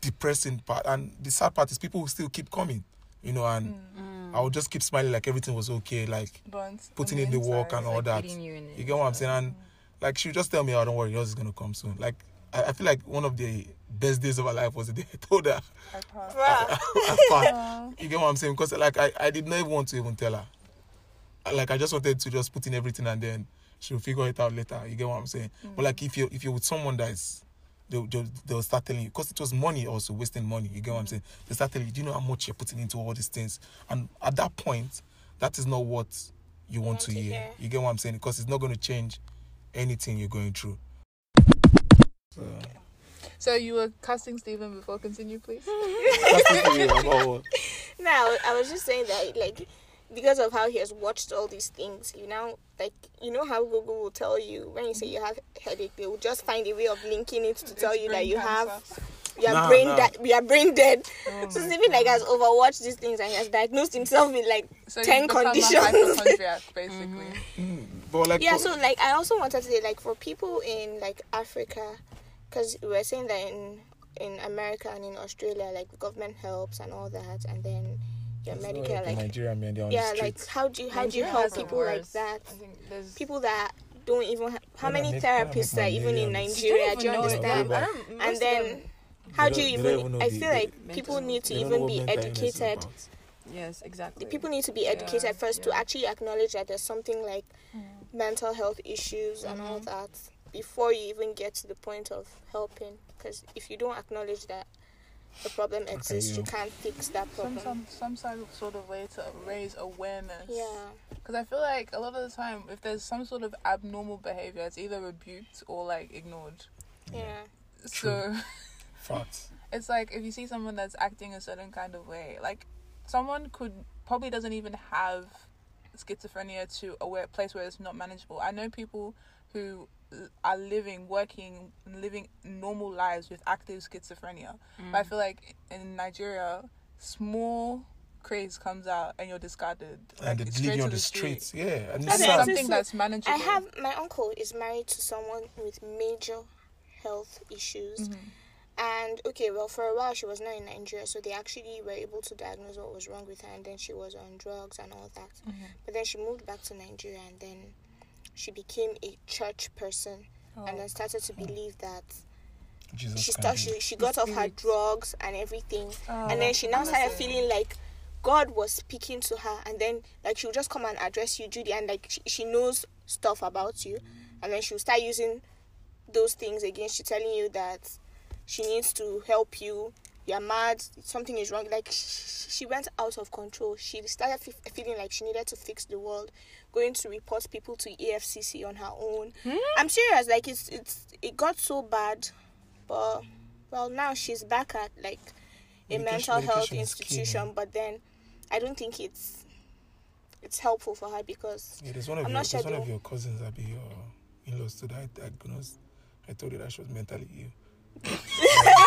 depressing part. And the sad part is people will still keep coming. You know, and I would just keep smiling like everything was okay, like But putting in the work and all like that. you You get what I'm saying? And like she would just tell me, "Oh, don't worry, yours is gonna come soon." Like I, I feel like one of the best days of her life was the day I told her I passed. Bruh. I passed. You get what I'm saying? Because like I, I did not even want to even tell her. Like I just wanted to just put in everything and then she'll figure it out later. You get what I'm saying? Mm. But like if you if you're with someone that is they'll, they'll, they'll start telling you because it was money also wasting money. You get what I'm mm. saying? They start telling you, do you know how much you're putting into all these things? And at that point, that is not what you want, want to to hear. hear. You get what I'm saying? Because it's not going to change anything you're going through. So, So you were casting Stephen before. Continue, please. that's basically about what- No, I was just saying that like because of how he has watched all these things, you know, like you know how Google will tell you when you say you have headache, they will just find a way of linking it to tell It's you that you cancer. have you are Nah, brain nah. dead. You are brain dead. Oh so Stephen like has overwatched these things and he has diagnosed himself with like So 10 conditions. a hypochondriac, basically. Mm, but like, yeah for- so like i also wanted to say like for people in like africa because we're saying that in in america and in australia like the government helps and all that and then your it's not medicare in like Nigeria, man, they're on yeah the like how do you how do you help has it people like that? I think people that don't even ha- how When many make- when I make therapists my are even in millions. nigeria? Do you They know understand? They I don't- most and then how do you don't- they don't even even i feel the- like mental people need to They don't know even be mental illness is educated yes, exactly. people need to be Yeah, educated first to actually acknowledge that there's something like hmm. mental health issues and all mm-hmm. that before you even get to the point of helping because if you don't acknowledge that the problem exists you you- can't fix that problem some some sort of- sort of way to raise awareness. yeah Because I feel like a lot of the time, if there's some sort of abnormal behavior, it's either rebuked or like ignored. yeah So Facts. it's like if you see someone that's acting a certain kind of way, like someone could probably doesn't even have schizophrenia to a place where it's not manageable. I know people who l- are living, working, living normal lives with active schizophrenia. But I feel like in Nigeria, small craze comes out and you're discarded. and Like, they straight leave you on the street. streets. Yeah, and And it's Okay, it's so- something that's manageable. i have my uncle is married to someone with major health issues Mm-hmm. and okay well for a while she was not in nigeria so they actually were able to diagnose what was wrong with her and then she was on drugs and all that Mm-hmm. but then she moved back to nigeria and then she became a church person oh, and then started to believe that Jesus she can started she, she got off her drugs and everything. Oh, and then she now started feeling like god was speaking to her and then like she'll just come and address you judy and like she, she knows stuff about you. And then she'll start using those things against you telling you that she needs to help you you're mad, something is wrong. Like sh- she went out of control. She started f- feeling like she needed to fix the world, going to report people to EFCC on her own. Hmm? I'm serious. Like it's it's it got so bad, but well now she's back at like a Medication- mental health key, institution. But then I don't think it's it's helpful for her because Yeah, there's one of I'm your not there's one of your cousins that be your in-laws to that diagnosed. I told you that she was mentally ill.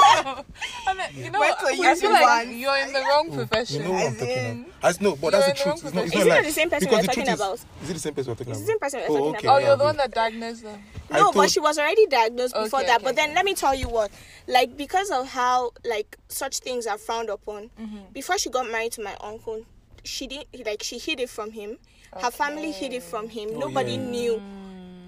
I mean, you know, Wait till I you feel see like one. you're in the wrong profession. You know what I'm As talking in- about. I s- no, but that's You're the the truth. wrong It's not, it's Is not it like the same person because we're the talking truth about? is, is it the same person we're talking It's the about? same person we're Oh, talking okay. Oh, you're the one that diagnosed them. I No, but told- she was already diagnosed before Okay, that. okay, but then okay. let me tell you what, like because of how like such things are frowned upon. Mm-hmm. Before she got married to my uncle, she didn't like she hid it from him. Her family hid it from him. Oh, Nobody yeah. knew.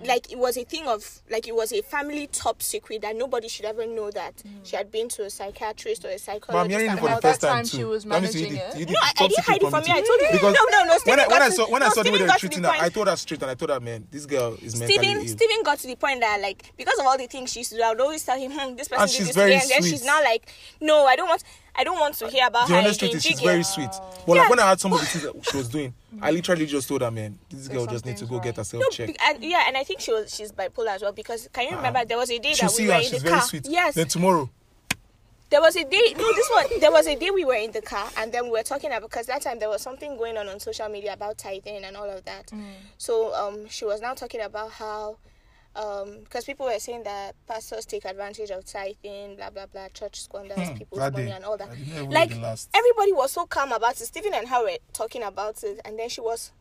Like it was a thing of like it was a family top secret that nobody should ever know that she had been to a psychiatrist or a psychologist. But I'm hearing it and for the first time time too. she was That you managing did- it? you did No, I, I didn't hide it from you. I told you. Because no, no, no. when I, when got I saw when I no, saw the way they were treating her, I told her straight and I told her, man, this girl is mentally Steven, ill. Steven got to the point that like because of all the things she used to do, I would always tell him, hmm, this person And did she's this very today, and then she's now like, no, I don't want, I don't want to hear about the her honest truth is she's very sweet. But Yeah. like when I had some of the things that she was doing, I literally just told her, man, this girl just needs to go wrong. get herself No, checked. and, yeah, and I think she was she's bipolar as well because can you remember there was a day She'll that we you were and in she's the very car. sweet. Yes, Then tomorrow, there was a day. No, this one. There was a day we were in the car, and then we were talking about because that time there was something going on on social media about tithing and all of that. So um, she was now talking about how. Um, because people were saying that pastors take advantage of tithing, blah blah blah, church squanders people's money day, and all that. I didn't even Like read the last. everybody was so calm about it. Stephen and her were talking about it, and then she was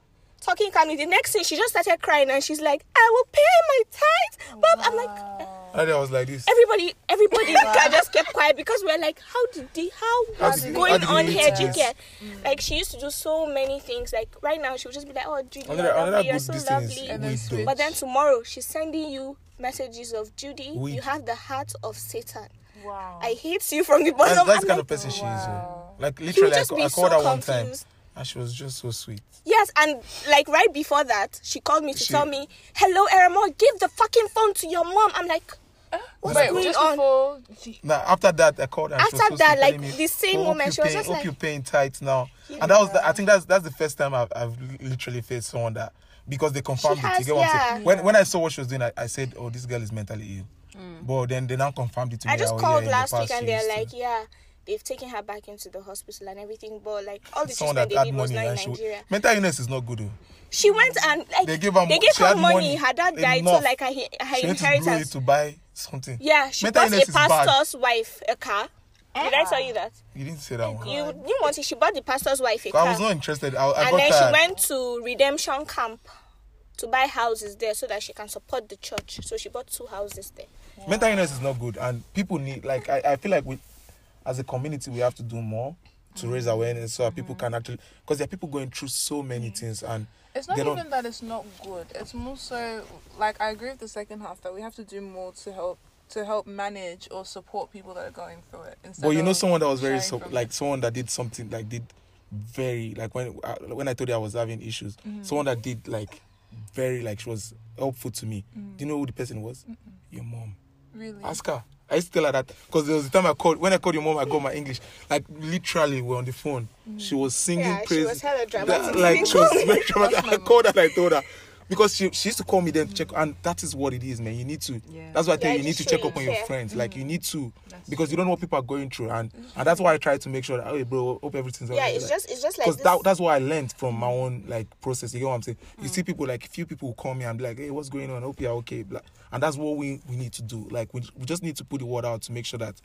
talking calmly. The next thing, she just started crying, and she's like, "I will pay my tithe." But I'm like, That day I was like this. everybody, everybody in the car just kept quiet because we're like, how did they, how How was going how on here? to Do you this? get? Like she used to do so many things. Like right now, she would just be like, "Oh, Judy, Another, you're another You're so this thing is lovely." And then weed switch. though. But then tomorrow, she's sending you messages of Judy. Weed. You have the heart of Satan. Wow. I hate you from the That's, bottom. that's the I'm kind like, of person she is. Like literally, I, just ca- be I so called her one time confused. And she was just so sweet. Yes, and like right before that, she called me to She- tell me, "Hello, Eramo, give the fucking phone to your mom." I'm like, what's Wait, going just on? before. She, Now after that, I called her. And she was After so that, like, me, the same "Oh, moment, she was paying, just hope like- you're paying tight now. And that was, the, I think that's that's the first time I've, I've literally faced someone that because they confirmed it. You get what I'm saying? yeah. When when I saw what she was doing, I, I said, "Oh, this girl is mentally ill." Hmm. But then they now confirmed it to me. I just oh, called yeah, in the last week and they're used to- like, yeah, they've taken her back into the hospital and everything. But like all the someone treatment they had did was money not in and she mental illness is not good. Though. She went and like They gave her mo- they gave she her had money. money, Her dad died, so like her, her She went to inheritance. to buy something. Yeah, she Mental bought illness a is bad. pastor's wife a car. Did I tell you that? You didn't say that one. You you want it? She bought the pastor's wife a car. I was not interested. I, I and got then tired. she went to redemption camp to buy houses there so that she can support the church. So she bought two houses there. mental illness is not good and people need like I, I feel like we as a community we have to do more to raise awareness so that people can actually because there are people going through so many things and it's not even that it's not good. It's more so like I agree with the second half that we have to do more to help to help manage or support people that are going through it. But you know someone that was very so, like someone that did something like did very like when uh, when I told you I was having issues Mm-hmm. someone that did like very like she was helpful to me Mm. do you know who the person was your mom really. ask her I used to tell her that because there was a time I called when I called your mom I got my English. Like literally we're on the phone. She was singing Yeah, she praise was hella that- like she was very dramatic. I called her and I told her because she she used to call me then to check and that is what it is man you need to Yeah. that's why I tell Yeah, you you need to check up on your friends like you mm. need to That's because you don't know what people are going through and and that's mm-hmm. why I try to make sure that hey bro hope everything's okay. Yeah, alright. it's Like, just it's just like because this. that, that's what I learned from my mm. own like process. You know what I'm saying? You see mm. people like a few people call me and be like, "Hey, what's going on? Hope you're okay." Blah. And that's what we we need to do. Like we we just need to put the word out to make sure that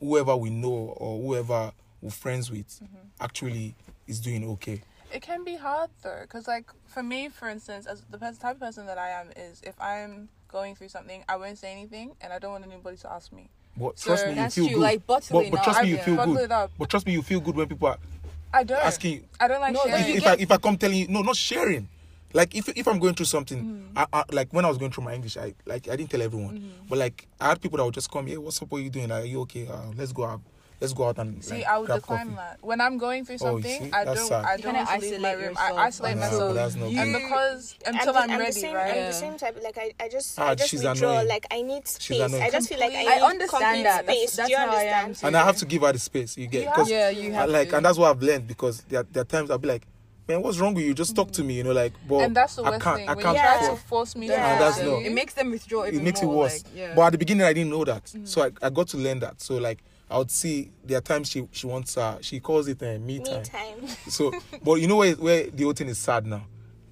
whoever we know or whoever we're friends with mm-hmm. actually is doing okay. It can be hard though, because like for me, for instance, as the pers- type of person that I am is, if I'm going through something, I won't say anything, and I don't want anybody to ask me. But So trust me, you that's feel true, good. like bottle but, it but up. trust me, you feel Bottle good. up. But trust me, you feel good when people are I don't. asking you. I don't like No, but sharing. you if I if I come telling you no, not sharing. Like if if I'm going through something, Mm-hmm. I, I, like when I was going through my English, I like I didn't tell everyone, Mm-hmm. but like I had people that would just come, hey, what's up? What are you doing? Are you okay? Uh, let's go out let's go out and see. I would decline coffee. that when I'm going through oh, something. Oh, I don't. Sad. I don't isolate my room. I isolate myself, no, and because until I'm, I'm, ready, same, right? I'm the same type. Like I, I just, ah, I just withdraw. Annoying. Like I need space. I just feel like I, I understand that. Space. That's, that's how I am. And I have to give her the space. You get? Cause yeah, you have. Like, and that's what I've learned because there, there are times I'll be like man, what's wrong with you? Just talk to me, you know, like, but and that's the worst I can't, thing. I can't when you try to force me, yeah. that's no. It makes them withdraw. It makes more, it worse. Like, yeah. But at the beginning, I didn't know that, mm. so I, I got to learn that. So like, I would see there are times she she wants uh she calls it a uh, me, me time. time. so, but you know where where the whole thing is sad now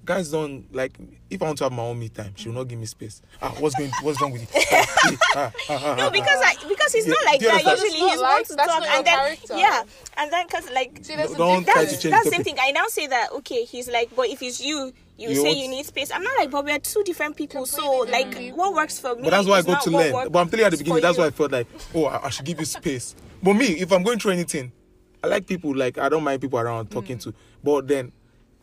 guys don't like if I want to have my own me time, she will not give me space. Ah, what's going what's wrong with you? Ah, ah, ah, ah, ah, no, ah. because I because he's yeah, not like that. Usually he wants to talk and then character. yeah. And then because like See, that's don't that's the same thing. I now say that okay, he's like, but if it's you, you, you say you need space. I'm not like, but we are two different people. So like, people. what works for me? But that's why I go to learn. But I'm telling you at the beginning, that's you. why I felt like, oh, I, I should give you space. but me, if I'm going through anything, I like people. Like I don't mind people around talking mm. to. But then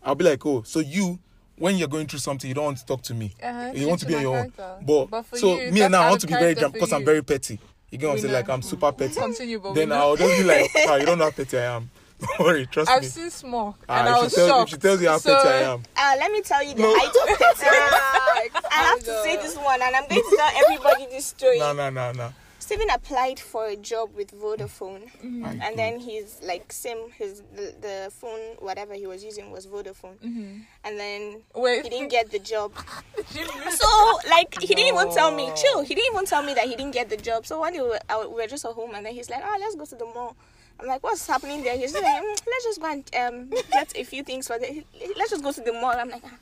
I'll be like, oh, so you when you're going through something, you don't want to talk to me. Uh-huh, you want to be on your own. But, but so you, me and I, I want to be very drunk because I'm very petty. You get what I'm saying? Like I'm super petty. Continue, but then I'll just be like, oh, you don't know how petty I am. Don't worry, trust I've me. I've seen small. ah, and I was tells, shocked. She tells you how so, petty I am. Uh, let me tell you this. no. I took petty. I have to oh say this one, and I'm going to tell everybody this story. No, no, no, no. Stephen applied for a job with Vodafone, mm-hmm. and then he's like sim, his the, the, phone whatever he was using was Vodafone, mm-hmm. and then Wait. he didn't get the job. so like he no. didn't even tell me. Chill. He didn't even tell me that he didn't get the job. So one day we were, I, we were just at home, and then he's like, "Oh, let's go to the mall." I'm like, what's happening there? He's like, mm, let's just go and um, get a few things for the. Let's just go to the mall. I'm like, ah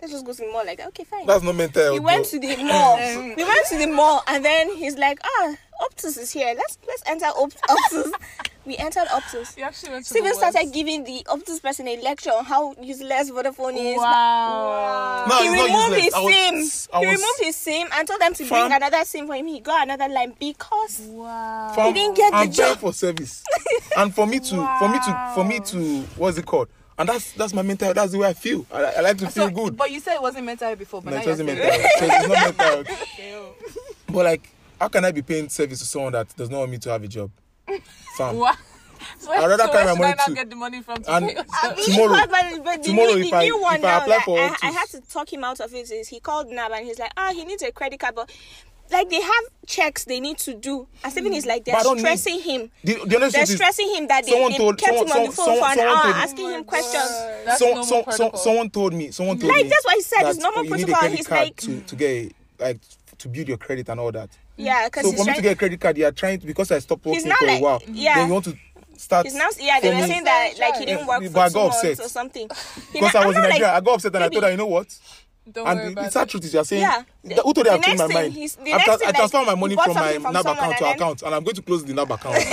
Let's just go to the mall like. Okay, fine. That's not mental. He went to the mall. Um, we went to the mall, and then he's like, ah, Optus is here. Let's let's enter Op- Optus. we entered Optus. You actually went to Steven started giving the Optus person a lecture on how useless Vodafone is. Wow. wow. No, he removed his was, SIM. he removed his SIM and told them to fam- bring another SIM for him. He got another line because wow. He didn't get the job. for service. and for me to wow. for me to for me to what's it called? And that's that's my mental. That's the way I feel. I, I like to so, feel good. But you said it wasn't mental before. But no, it wasn't mental. it's not mental. Oh. but like, how can I be paying service to someone that does not want me to have a job? Sam. What? I rather so carry my money to. Get the money from to and I mean, tomorrow, tomorrow if, I, if I apply now, for, I, I, had to talk him out of it. Is he called NAB and he's like, ah, oh, he needs a credit card, but like they have checks they need to do. As even is like they're stressing need, him. The, the they're stressing him that they, they kept someone, him on the phone for an hour asking him questions. So, so, so, someone told me. Someone told like, me. Like that's what he said. It's normal protocol. He's like to, to get like to build your credit and all that. Yeah, because so for me to get a credit card, you are trying to because I stopped working for like, a while. Yeah, then you want to start. He's now, yeah, they were saying that like he didn't work for two months or something. Because I was in Nigeria, I got upset and. I told her, you know what? Don't and worry the, about the sad truth is, you're saying, yeah. Who told you I changed my mind? I, tra- I transferred my money from my from NAB account to then... account, and I'm going to close the NAB account.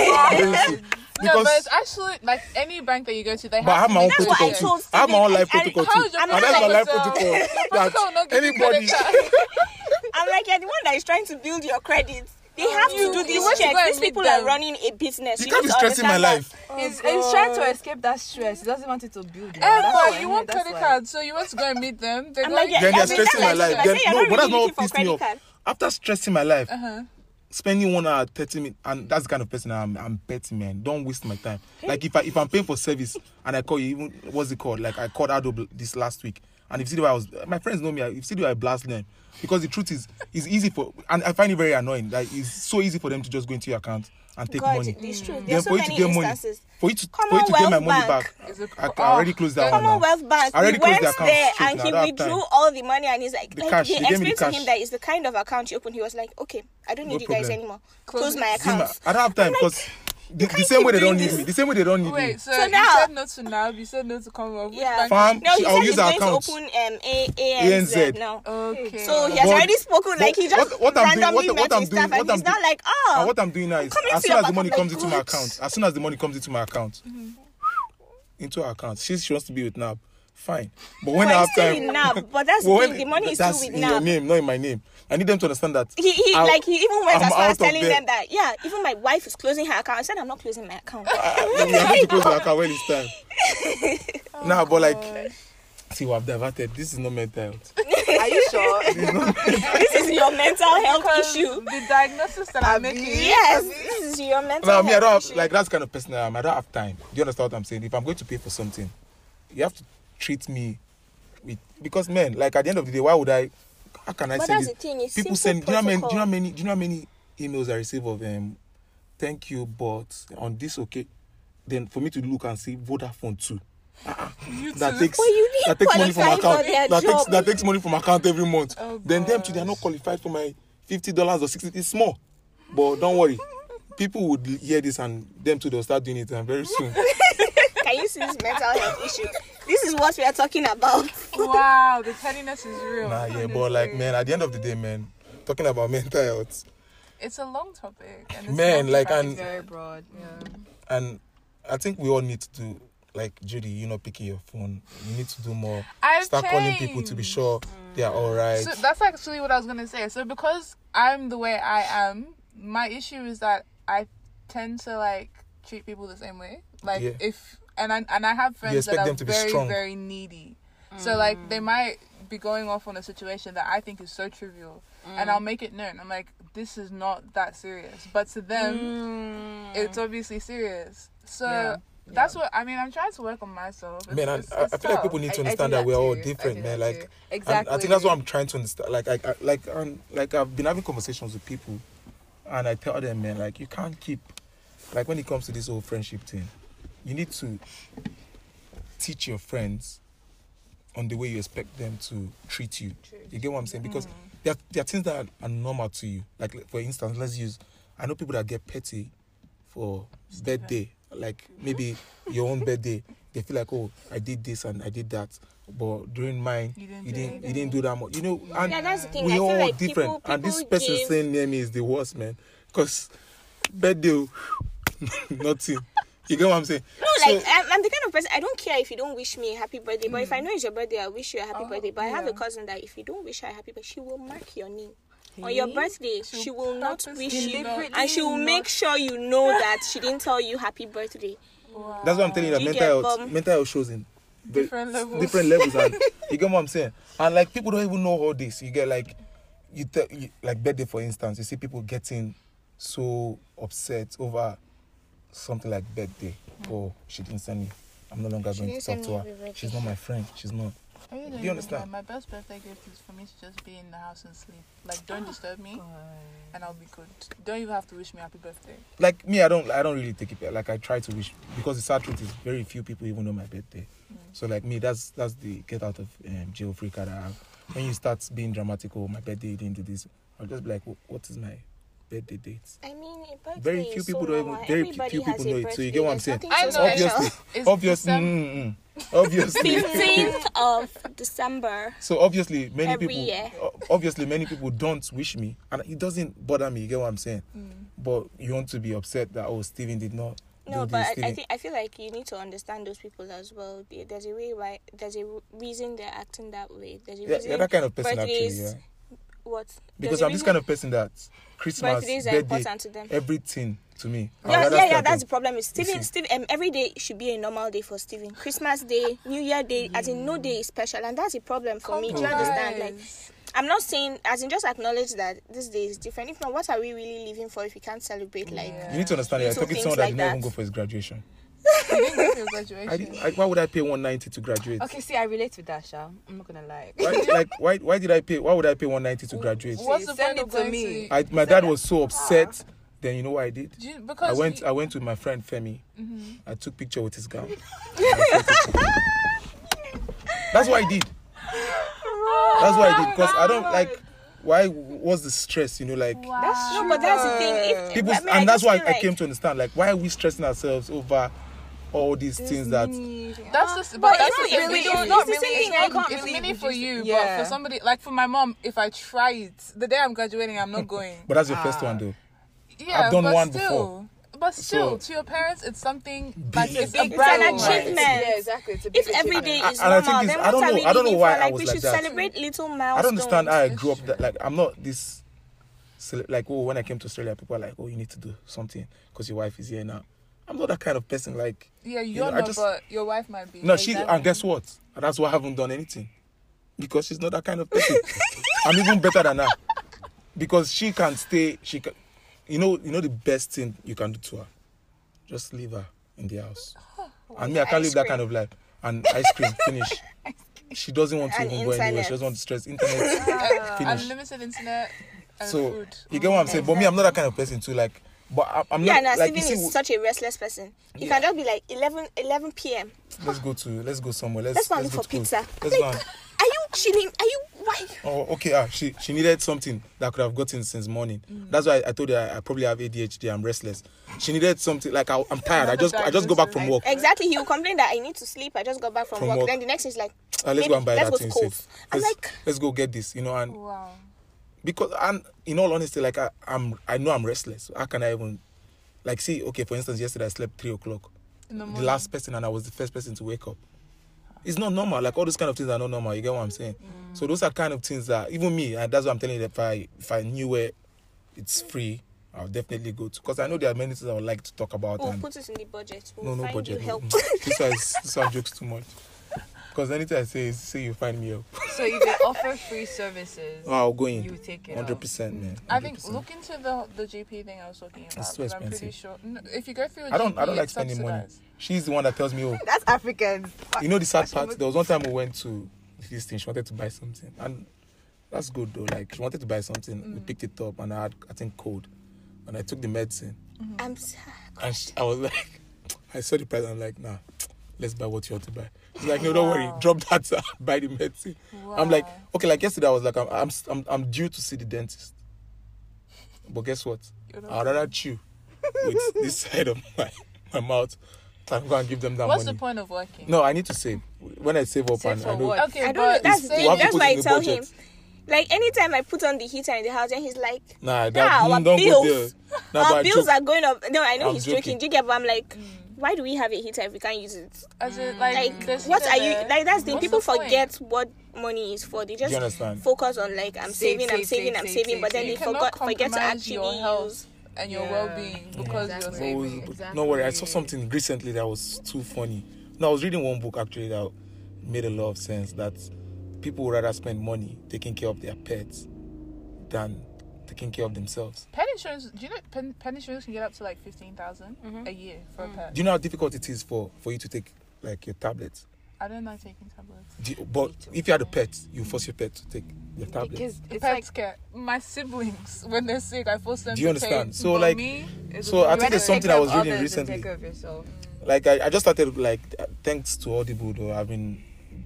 because, no, but it's actually like any bank that you go to, they have. But I have my own protocol. I, I have my own life protocol too, and that's my life protocol. Anybody. I'm like, you're the one that is trying to build your credit. They have you, to do these checks. These people them. are running a business. You, you can't be stressing my life. Oh, he's, trying to oh. escape that stress. He doesn't want it to build. Ever, you eh, want credit cards, so you want to go and meet them. They're like, yeah, then they're stressing my life. no, but that's not what pissed me off. After stressing my life, uh-huh. spending one hour thirty minutes, and that's the kind of person I'm. I'm betting, man. Don't waste my time. Like if I if I'm paying for service and I call you, even what's it called? Like I called Ado this last week. And if CDY was my friends know me, if CDY I blast them. Because the truth is it's easy for and I find it very annoying. that it's so easy for them to just go into your account and take God, money. It's true. Mm. Then so many instances. Money, for you to, for you to get my money back, I, I already closed that one. Commonwealth Bank. I already closed the account. There and he withdrew all the money, and he's like, the like cash. explained the to him that it's the kind of account you open. He was like, okay, I don't need no you guys anymore. Close, Close my account. I don't have time because. Like, the, the same way they don't need this. me. The same way they don't need Wait, me. Wait, so, so now, you said no to now, you said no to come up. Yeah. Farm, no, I'll use our account. open um, A- ANZ. ANZ. Okay. So he has but, already spoken but, like he just what, what randomly I'm doing, what, what I'm doing, what I'm like, oh. Ah, and what I'm doing now is as soon as the money comes into my account, as soon as the money comes into my account, into her account, she, she wants to be with NAB fine. But when well, after still NAB, but that's well, when, the money is that's still with in your name, not in my name. I need them to understand that. He, he I, like he even went I'm as far as telling them. them. that yeah, even my wife is closing her account. I said I'm not closing my account. I'm going to close my account when it's time. oh, nah, but like oh, see I've diverted. This is not mental health. Are you sure? this is your mental health because issue. The diagnosis that I'm making. Yes, this is your mental. Now, health me, I don't have, issue. like that's kind of personal. I am. I don't have time. Do you understand what I'm saying? If I'm going to pay for something, you have to treat me with because men, like at the end of the day, why would I? How can I But send that's it? the thing, it's People send. Do you know how many? Do you know how many? Do you know how many emails I receive of um, thank you, but on this okay, then for me to look and see Vodafone too. Uh-uh. That too. takes that takes money from account. That takes that takes money from account every month. Oh, then them too, they are not qualified for my fifty dollars or sixty. It's small, but don't worry. People would hear this and them too they'll start doing it and very soon. Can you see this mental health issue? This is what we are talking about. Wow, the pettiness is real. Nah, yeah, but like man, at the end of the day, man, talking about mental health, It's a long topic. And it's Man, like, and- Very broad. Yeah. and I think we all need to do like Judy, you know, picking your phone. You need to do more. I've Start calling people to be changed. sure they are all right. So that's actually what I was gonna say. So because I'm the way I am, my issue is that I tend to like treat people the same way. Like Yeah. if and I and I have friends that are them to be very strong. very needy. So like they mm. might be going off on a situation that I think is so trivial, and I'll mm. make it known. I'm like, this is not that serious, but to them, mm. it's obviously serious. So. Yeah. That's what I mean. I'm trying to work on myself. It's- man, and it's- I, it's I feel like people need to I- I understand that, that we're all different, man. Like, too. Exactly. I think that's what I'm trying to understand. Like, I, I like, um, like I've been having conversations with people, and I tell them, man, like, you can't keep, like, when it comes to this whole friendship thing, you need to teach your friends on the way you expect them to treat you. You get what I'm saying? Because mm. there, are, there are things that are normal to you. Like, for instance, let's use, I know people that get petty for birthday, like mm-hmm. maybe your own birthday. They feel like, oh, I did this and I did that, but during mine, You didn't you do didn't, you didn't do that much. You know, and Yeah, that's the thing. we I feel all like different. people- and this person give- saying near me is the worst, man. Because birthday, nothing. You get what I'm saying? No, like I'm, I'm the kind of person I don't care if you don't wish me a happy birthday, but if I mm. know it's your birthday, I'll wish you a happy Oh, birthday. But I have a cousin that if you don't wish her a happy birthday, she will mark your name. On your birthday, She'll she will not wish you, and she will make sure you know that she didn't tell you happy birthday. That's what I'm telling you. That You mental get health, bum. mental health shows in Different levels. different levels, and you get what I'm saying. And like people don't even know all this. You get like, you, tell you like birthday for instance. You see people getting so upset over something like birthday. Mm. Oh, she didn't send me. I'm no longer She going to talk to her. She's not my friend. She's not. Do you understand? My best birthday gift is for me to just be in the house and sleep. Like, don't ah, disturb me, and I'll be good. Don't even have to wish me happy birthday. like me, I don't I don't really take it like I try to wish because the sad truth is very few people even know my birthday. Mm. So like me, that's that's the get out of um, jail free card I have. When you start being dramatic, oh my birthday didn't do this, I'll just be like, what is my birthday date? I mean, a birthday Very few is people so don't even very Everybody few people know it. So you get what I'm saying? I know. Obviously, It's obviously, December. mm, mm, obviously. 15th of December. So obviously, many Every people, year. obviously, many people don't wish me, and it doesn't bother me. You get what I'm saying? But you want to be upset that oh, Steven did not. No, but I, I think I feel like you need to understand those people as well. There's a way why there's a reason they're acting that way. There's a yeah, reason yeah, that kind of person actually. Yeah. What Because There's a I'm this kind of person that Christmas, birthdays are birthday, important to them. everything to me. Yeah, yeah, yeah. start That's the problem. Is You Steven. Steven, um, every day should be a normal day for Steven. Christmas Day, New Year Day, as in no day is special, and that's a problem for me. Do you understand? Like, I'm not saying, as in just acknowledge that this day is different. If not, what are we really living for if we can't celebrate? Like, You need to understand. You're Little talking to things someone that like did not even go for his graduation. You didn't go for your graduation. I, I, why would I pay 190 to graduate? Okay, see, I relate with that, Sha. I'm not gonna lie. Why, like why why did I pay? Why would I pay 190 to graduate? What's the Send point it to me. I, my dad was so upset. Then you know what I did? Do you- I went. you- I went with my friend Femi. Mm-hmm. I took picture with his gown. That's what I did. That's what I did because I don't like. Why? was the stress? You know, like That's no, but that's the thing. If, people, I mean, I and that's why feel I like- came to understand. Like, why are we stressing ourselves over all these things that? That's just, but, But that's it's just not really, really- it's it's not the really, same thing, it's, I not- can't it's really mini for you, it. but Yeah. for somebody, like for my mom, if I try it, the day I'm graduating, I'm not going. But that's your first ah. one, though. yeah, I've done one still, before. But still, So- to your parents, it's something like Big. it's It's a a brand. It's an achievement. Yeah, exactly. It's a big if every day is And I think normal, it's- then I don't what are know- we I don't know why for? I Like was we like should that. celebrate little milestones. I don't understand how I grew up. That, like, I'm not this. Like, oh, when I came to Australia, people are like, oh, you need to do something because your wife is here now. I'm not that kind of person. Like, Yeah, You you're know, not, just- but your wife might be. no, she. Exactly. And guess what? That's why I haven't done anything. because she's not that kind of person. I'm even better than her because she can stay. She can, you know, you know the best thing you can do to her, just leave her in the house. and me, I can't live that kind of life. And ice cream, finish. She doesn't want to And even go anywhere. She doesn't want to stress. Internet, finish. Unlimited internet and So food. you get what I'm saying. But me, I'm not that kind of person too. Like, but I, I'm Yeah, not no, like you Steven is such a restless person. You can just be like 11, 11 p.m. let's go to let's go somewhere. Let's Let's go let's look go for pizza. Let's I'm go like, and, are you chilling? Are you why? Oh, okay. Ah, she she needed something that I could have gotten since morning. That's why I, I told her I, I probably have ADHD. I'm restless. She needed something like I, I'm tired. I just I just go back from work. Exactly. He will complain that I need to sleep. I just got back from, From work. work. Then the next is like, Ah, let's maybe go and buy let's that go thing. to safe. I'm Let's, like, let's go get this. You know, and Wow. Because and in all honesty, like I, I'm I know I'm restless. How can I even like see? Okay, for instance, yesterday I slept three o'clock. The the last person and I was the first person to wake up. It's not normal. Like all those kind of things are not normal. You get what I'm saying? Mm. So those are kind of things that even me, and that's what I'm telling you. If I if I knew where it's free, I'll definitely go to. Because I know there are many things I would like to talk about. we'll and put it in the budget. no, We'll no find budget. you help. This one is this one jokes too much. Because anything I say is say you find me help. So if they offer free services, Oh, I'll go in. you take it. Hundred percent, man. I think look into the the GP thing I was talking about. It's too 'cause I'm pretty expensive. sure no, if you go through a I don't. GP, I don't like it's spending money. She's the one that tells me, oh, That's African. you know the sad part. There was one time we went to this thing. She wanted to buy something, and that's good though. Like she wanted to buy something. We Mm. picked it up, and I had I think cold, and I took the medicine, I'm s- and she, I was like, I saw the price. and I'm like, nah, let's buy what you want to buy. She's like, no, don't worry, drop that, uh, buy the medicine. I'm like, okay, like yesterday I was like, I'm I'm I'm, I'm due to see the dentist, but guess what? I'd rather chew with this side of my my mouth than go and give them that What's money. the point of working? No, I need to save. When I save up, Save and for I know. what? Okay, I don't but know. That's, say You have to that's why I tell budget. him. Like anytime I put on the heater in the house, and he's like, Nah, that, Nah, mm, our don't go there. bills- Nah, "Our bills joke. are going up." No, I know I'm he's joking. joking. Do you get? But I'm like, why do we have a heater if we can't use it? as in, like, Like, what are you? Like that's the What's people the point? forget what money is for. They just focus on like I'm Save, saving, I'm saving, save, I'm saving, save, but then they You forgot forget to actually your use. and your Yeah. well-being because you're saving. Oh, Exactly. No worry, I saw something recently that was too funny. No, I was reading one book actually that made a lot of sense that people would rather spend money taking care of their pets than taking care of themselves. Pet insurance. Do you know pet, pet insurance can get up to like fifteen Mm-hmm. a year for Mm. a pet? Do you know how difficult it is for, for you to take like your tablets? I don't like taking tablets. Do you- but if you had a pet, you force your pet to take your tablet. Because it's Pets like care. My siblings, when they're sick, I force them Do you to understand? Take, So, like- me, So I think there's something I was reading recently. Take care of yourself. Like I, I just started like thanks to Audible though. I've been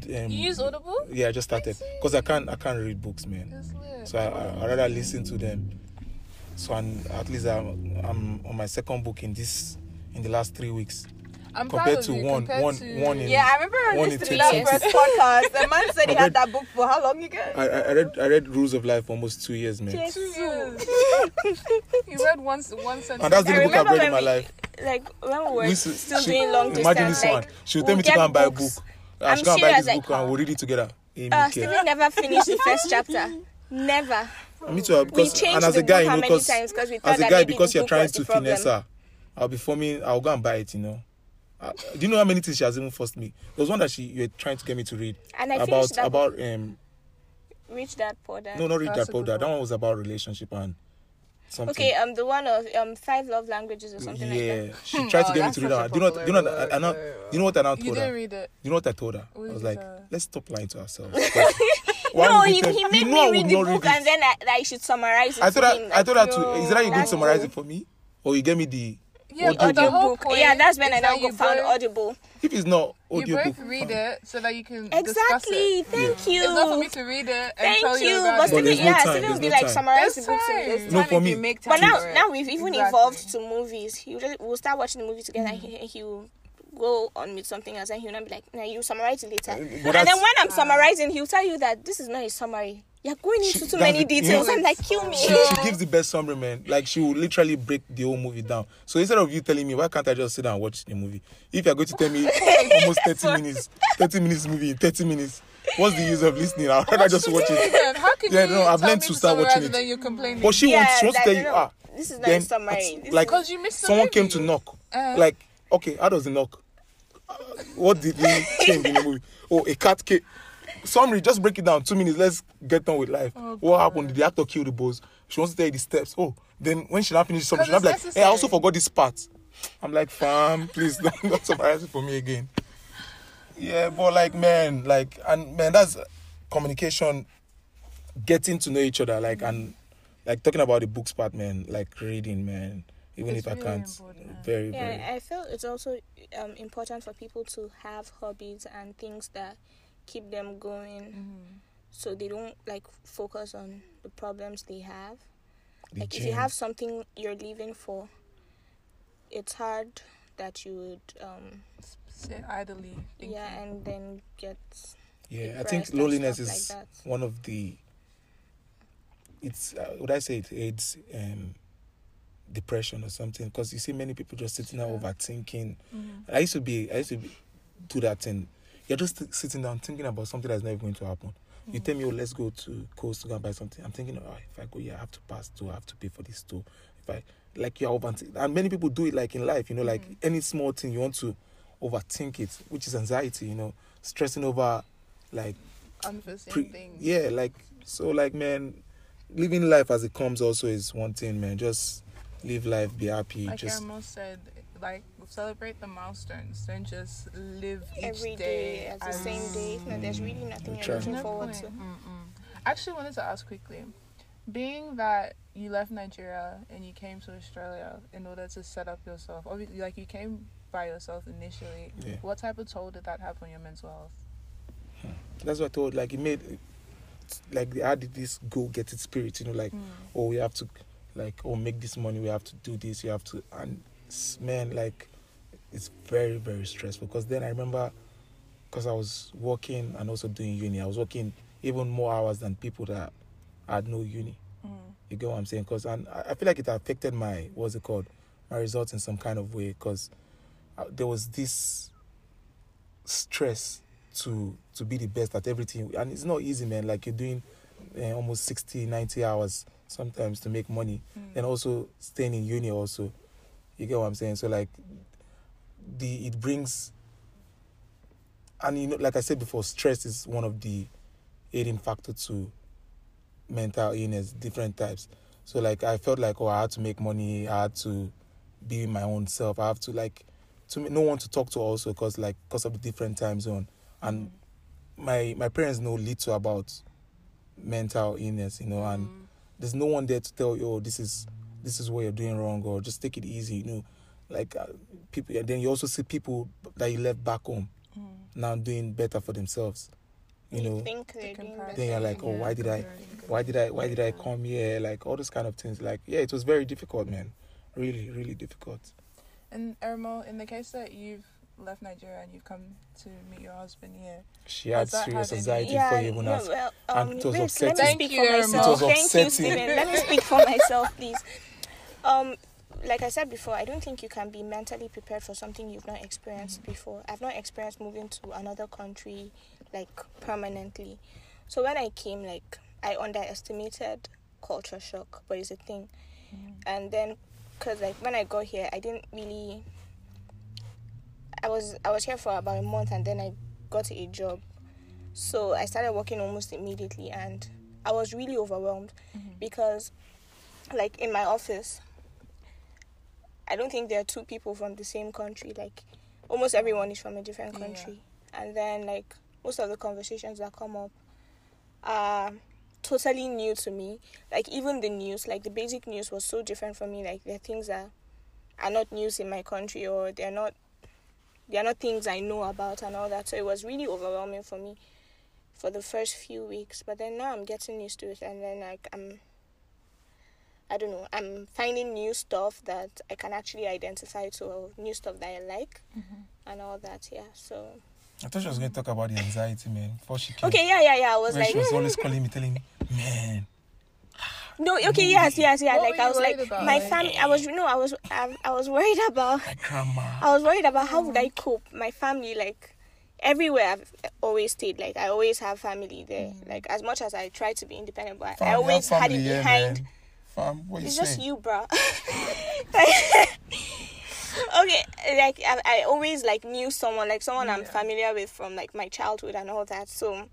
um, you use Audible. yeah, I just started because I can't I can't read books, man. So I, I, I rather listen to them. So I'm, at least I'm, I'm on my second book in this in the last three weeks. I'm compared proud of to you, one- compared one- to- one in- Yeah, I remember One in listening to that 20. first podcast. The man said he I had that book for how long again? I, I I read I read Rules of Life for almost two years, man. Yes. Two years. you read one one sentence. And that's the I only book I've read in my we- life. Like when we were We still she- doing long distance, Imagine this like one. She would we'll tell me to get go and buy a book. Books. I I'm should go and buy this book and we'll read it together. Hey, Uh, me. Stephen never finished the first chapter. Never. Me too. uh, We Because, and as the a guy, book you know, because times we thought as a guy, because the you're trying to the finesse her, I'll be forming. I'll go and buy it. You know. Uh, do you know how many things she has even forced me? There was one that she you were trying to get me to read And I about finished that about um Rich Dad Poor Dad. no not read That's that a good powder. That one. one was about relationship and something. Okay, um, the one of um five love languages or something like yeah, that. she tried to Oh, get me that's to read such that. Do you know? what- Do you know? What, I, I know. popular You know what I now You told didn't her? read it. You know what I told her? I was like, tell her? let's stop lying to ourselves. No, would he, tell- he you made know me read the book it. and then I, that I should summarize it. I told for her. him, I like, told her to. Is that how you going no. to summarize it for me, or you gave me the Yeah, audio the book? whole book. point Yeah, that's when I now that go found both- Audible. If it's not You audio both book, read fine. it so that you can Exactly. it. Thank you. It's not for me to read it and Thank tell you, you. about But it. Stephen, no yeah, time, Stephen there's will be no like time. summarize There's the book to me. time. There's No, for me. you make But now, now we've even Exactly. evolved to movies. He will, we'll start watching the movie together. and He, he will go on with something else, and he'll not be like, "Nah, you summarize it later." Uh, but and then when I'm summarizing, he'll tell you that this is not a summary. You're going into She- too many the- you details. know- I'm like, kill me. She, she gives the best summary, man. Like she will literally break the whole movie down. So instead of you telling me, why can't I just sit down and watch the movie? If you're going to tell me almost 30 minutes, 30 minutes movie in 30 minutes, what's the use of listening? I'd rather just watch it. How can Yeah, you no, I've learned to start watching it. Then you're complaining. But she Yeah, wants, she wants to like, tell you, no, ah, this is not then summary. This like Because you missed someone came to knock. Uh. Like, okay, how does it knock? Uh, what did he change in the movie? Oh, a cat came. Summary, just break it down. Two minutes. Let's get on with life. Oh, what God. happened? Did the actor kill the boss? She wants to tell you the steps. Oh, then when she now finishes something, she's 'Cause not it's like, hey, I also forgot this part. I'm like, fam, please don't, don't summarize it for me again. Yeah, but like, man, like, and man, that's communication, getting to know each other, like, and like talking about the books part, man, like reading, man. Even It's if I can't, important. very, very. Yeah, I feel it's also um, important for people to have hobbies and things that keep them going, Mm-hmm. so they don't like focus on the problems they have. The like if you have something you're living for, it's hard that you would um Sit idly. Thinking. yeah and then get Yeah, I think loneliness is like one of the. It's uh, would I say it aids um, depression or something? Because you see many people just sitting there Yeah. overthinking. Mhm. I used to be, I used to be, do that thing. You're just sitting down thinking about something that's never going to happen. You Mm. tell me, oh, let's go to Costco go and buy something. I'm thinking, oh, if I go here, I have to pass too. I have to pay for this too. If I like, you're overthinking, and many people do it like in life. You know, like Mhm. any small thing, you want to overthink it, which is anxiety. You know, stressing over, like Unforeseen pre- things. yeah, like so, like man, living life as it comes also is one thing, man. Just live life, be happy. Like just Irma said, like celebrate the milestones. Don't just live each every day day as the same day. No, there's really nothing try. you're looking No forward point. to. Mm-mm. I actually wanted to ask quickly, being that you left Nigeria and you came to Australia in order to set up yourself. Obviously, like you came by yourself initially. Yeah. What type of toll did that have on your mental health? Hmm. that's what I told. Like it made, like they added this go get it spirit. You know, like hmm. oh we have to, like oh make this money. We have to do this. You have to and man like, it's very very stressful. Because then I remember, because I was working and also doing uni. I was working even more hours than people that had no uni. Mm. You get what I'm saying? Because and I feel like it affected my what's it called, my results in some kind of way. Because there was this stress to to be the best at everything, and it's not easy, man. Like you're doing uh, almost 60, 90 hours sometimes to make money, Mm. and also staying in uni. Also, you get what I'm saying? So like, the it brings, and you know, like I said before, stress is one of the aiding factor to mental illness, different types. So like I felt like oh I had to make money, I had to be my own self. I have to like to no one to talk to also because like because of the different time zone and my my parents know little about mental illness, you know, and Mm. there's no one there to tell you oh this is this is what you're doing wrong or just take it easy, you know, like uh, people. And then you also see people that you left back home Mm. now doing better for themselves, you know. think they're doing better. Then you're like, oh, Yeah, why did I, why did I, why did I come here? Like all those kind of things. Like yeah, it was very difficult, man. Really, really difficult. And Ermo, in the case that you've left Nigeria and you've come to meet your husband here, She had that serious had anxiety yeah, before you even no, asked. well, And um, it was wait, let upsetting. me Thank speak you, for Irma. myself. It was Thank you, upsetting. Stephen. Let me speak for myself, please. Um, like I said before, I don't think you can be mentally prepared for something you've not experienced before. I've not experienced moving to another country like permanently. So when I came, like I underestimated culture shock, but it's a thing. Mm. And then, cause like when I got here, I didn't really. I was I was here for about a month, and then I got a job. So I started working almost immediately, and I was really overwhelmed mm-hmm. because, like in my office, I don't think there are two people from the same country. Like almost everyone is from a different Yeah. country, and then like most of the conversations that come up are totally new to me. Like even the news, like the basic news was so different for me. Like there are things that are not news in my country, or they're not they're not things I know about and all that. So it was really overwhelming for me for the first few weeks. But then now I'm getting used to it, and then like I'm. I don't know. I'm finding new stuff that I can actually identify to, new stuff that I like, mm-hmm. and all that. Yeah. So I thought she was going to talk about the anxiety, man. Before she came. okay. Yeah. Yeah. Yeah. I was When like, she was always calling me, telling me, man, no. Okay. Yes. Yes. Yeah. What like I was like, about? my Like- family. I was. You know. I was. I, I was worried about. my grandma. I was worried about how would I cope. My family, like everywhere I've always stayed, like I always have family there. Mm. Like as much as I try to be independent, but Fam, I you have always had it behind. man. Fam, what you It's saying? just you, bro. okay, like I, I always like knew someone, like someone I'm familiar with from like my childhood and all that. So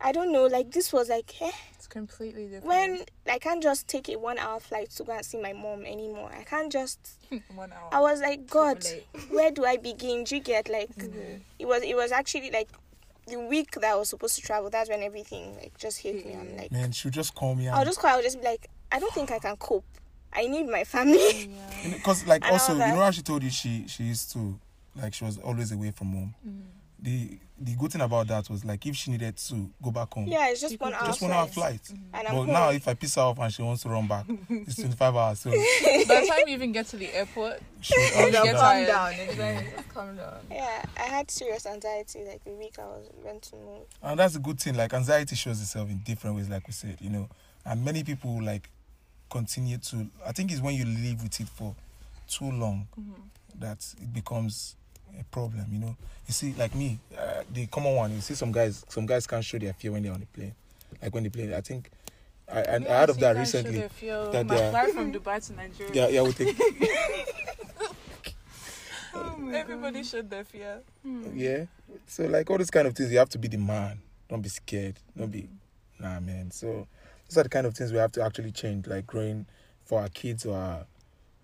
I don't know. Like this was like eh, It's completely different. when I can't just take a one hour flight to go and see my mom anymore. I can't just. one hour. I was like, God, where do I begin? Do you get like? Mm-hmm. It was. It was actually like the week that I was supposed to travel. That's when everything like just hit me. I'm like, Man, she'll just call me I'll just call. I'll just be like, I don't think I can cope. I need my family. Because like And all also, you know how she told you she she used to like she was always away from home. Mm-hmm. The the good thing about that was like if she needed to go back home, yeah, it's just one hour. just one hour flight. flight. Mm-hmm. And I'm But home. now if I piss her off and she wants to run back, it's twenty five hours. So By the time you even get to the airport, she, she get does- tired. calm down. Exactly. Just mm. calm down. Yeah, I had serious anxiety like the week I was went to move. and that's a good thing. Like anxiety shows itself in different ways, like we said, you know. And many people like continue to. I think it's when you live with it for too long mm-hmm. that it becomes a problem. You know, you see, like me, uh, the common one. You see, some guys, some guys can't show their fear when they're on the plane. Like when they play, I think. I, I, I heard of that recently. that my they are- from Dubai to Nigeria. Yeah, yeah, we take. Everybody showed their fear. Yeah. So like all these kind of things, you have to be the man. Don't be scared. Don't be nah man. So those are the kind of things we have to actually change, like growing for our kids or our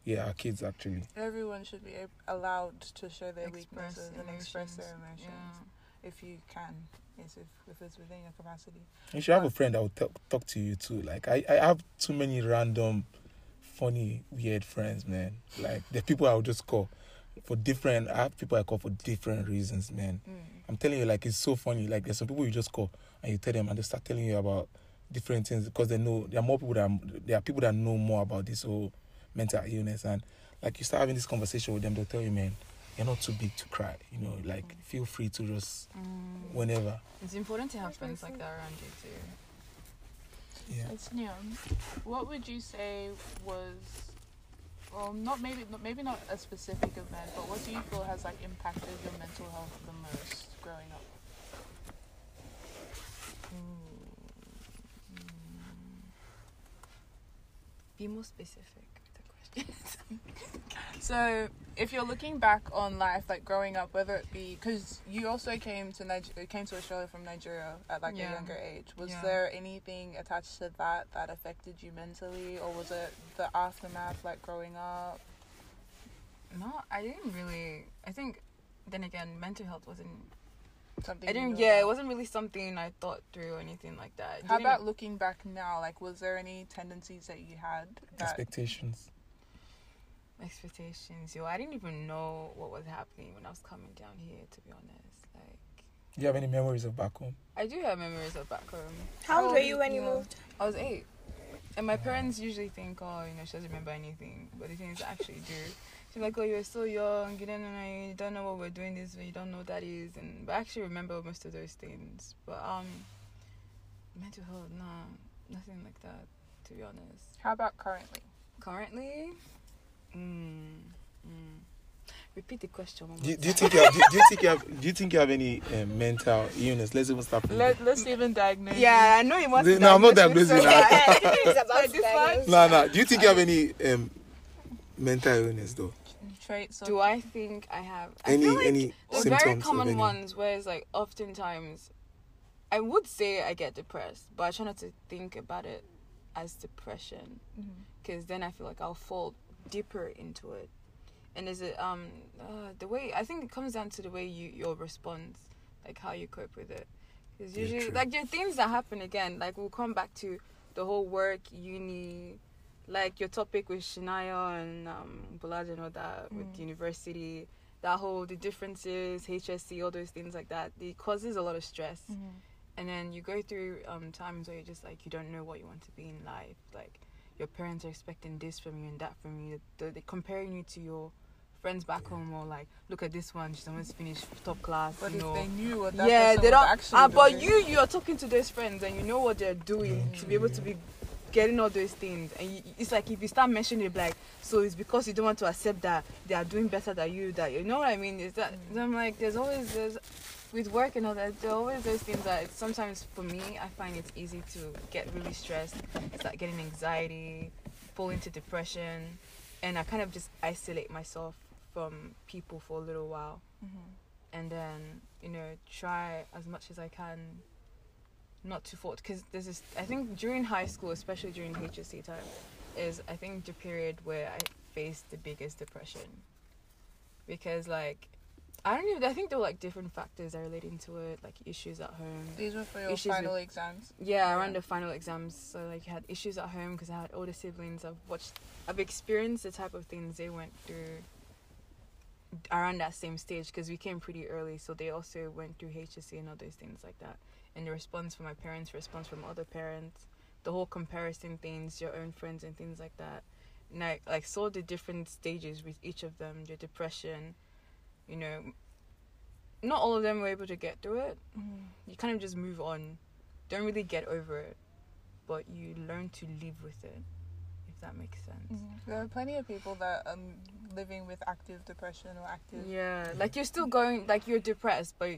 yeah, our kids actually. Everyone should be allowed to show their Express weaknesses and express their emotions. emotions if you can. Yes, if, if it's within your capacity. You should have a friend that will talk, talk to you too. Like I, I have too many random, funny, weird friends, man. Like the people I would just call for different. I have people I call for different reasons, man. Mm. I'm telling you, like it's so funny. Like there's some people you just call and you tell them, and they start telling you about different things because they know there are more people that there are people that know more about this whole mental illness, and like you start having this conversation with them, they'll tell you, man, you're not too big to cry. You know, like feel free to just mm. whenever. It's important to have friends like that around you too. Yeah. It's new. What would you say was, well, not maybe not, maybe not a specific event, but what do you feel has like impacted your mental health the most growing up? Mm. Mm. Be more specific with the questions. So, if you're looking back on life, like growing up, whether it be because you also came to Niger- came to Australia from Nigeria at like Yeah. a younger age, was Yeah. there anything attached to that that affected you mentally, or was it the aftermath, like growing up? no, I didn't really. I think. Then again, mental health wasn't. Something I didn't. knew Yeah, it wasn't really something I thought through or anything like that. How about looking back now? Like, was there any tendencies that you had that Expectations. Expectations? Yo, I didn't even know what was happening when I was coming down here. To be honest, like Do you have any memories of back home? I do have memories of back home. How old were you when you yeah. moved? I was eight. And my parents usually think, oh, you know, she doesn't remember anything. But the thing is, I actually do. She's like, oh, you're so young. You don't know, you don't know what we're doing this way. You don't know what that is. And but I actually remember most of those things. But um, mental health, nah, nothing like that. To be honest. How about currently? Currently, mm, mm. repeat the question. Do you, do you think you have, do, do you think you have do you think you have any uh, mental illness? Let's even start Let, let's even diagnose. Yeah, I know you want. No, I'm not diagnose me, diagnosing so- that. it's about this No, no. Do you think you have any um, mental illness though? Traits. Do I think I have I Any feel like any symptoms? very common ones where it's like oftentimes I would say I get depressed, but I try not to think about it as depression because then I feel like I'll fall deeper into it. And is it um uh, the way I think it comes down to the way you your response, like how you cope with it. Because usually true. like there are things that happen again. Like we'll come back to the whole work uni like your topic with Shania and um, Bolaji and all that with university, that whole the differences, HSC, all those things like that, it causes a lot of stress. And then you go through um, times where you're just like you don't know what you want to be in life. Like your parents are expecting this from you and that from you. They're, they're comparing you to your friends back home, or like look at this one, she's almost finished top class. But you if know they knew what that yeah, they don't. actually Uh, but doing. you, you are talking to those friends, and you know what they're doing to be able to be getting all those things. And you, it's like if you start mentioning it, like, so it's because you don't want to accept that they are doing better than you. That you know what I mean? Is that Mm. I'm like, there's always there's with work and all that. There are always those things that it's, sometimes for me, I find it's easy to get really stressed, start getting anxiety, fall into depression, and I kind of just isolate myself from people for a little while Mm-hmm. and then you know try as much as I can not to fall. because there's this. I think during high school, especially during HSC time, is I think the period where I faced the biggest depression because like. I don't even. I think there were like different factors that relating to it, like issues at home. These were for your Issues final with- exams. Yeah, Yeah. around the final exams. So like you had issues at home because I had older siblings. I've watched, I've experienced the type of things they went through around that same stage because we came pretty early. So they also went through HSC and all those things like that. And the response from my parents, response from other parents, the whole comparison things, your own friends and things like that. And I like saw the different stages with each of them. The depression, you know. Not all of them were able to get through it you kind of just move on don't really get over it but you learn to live with it if that makes sense There are plenty of people that um living with active depression or active. yeah like you're still going like you're depressed but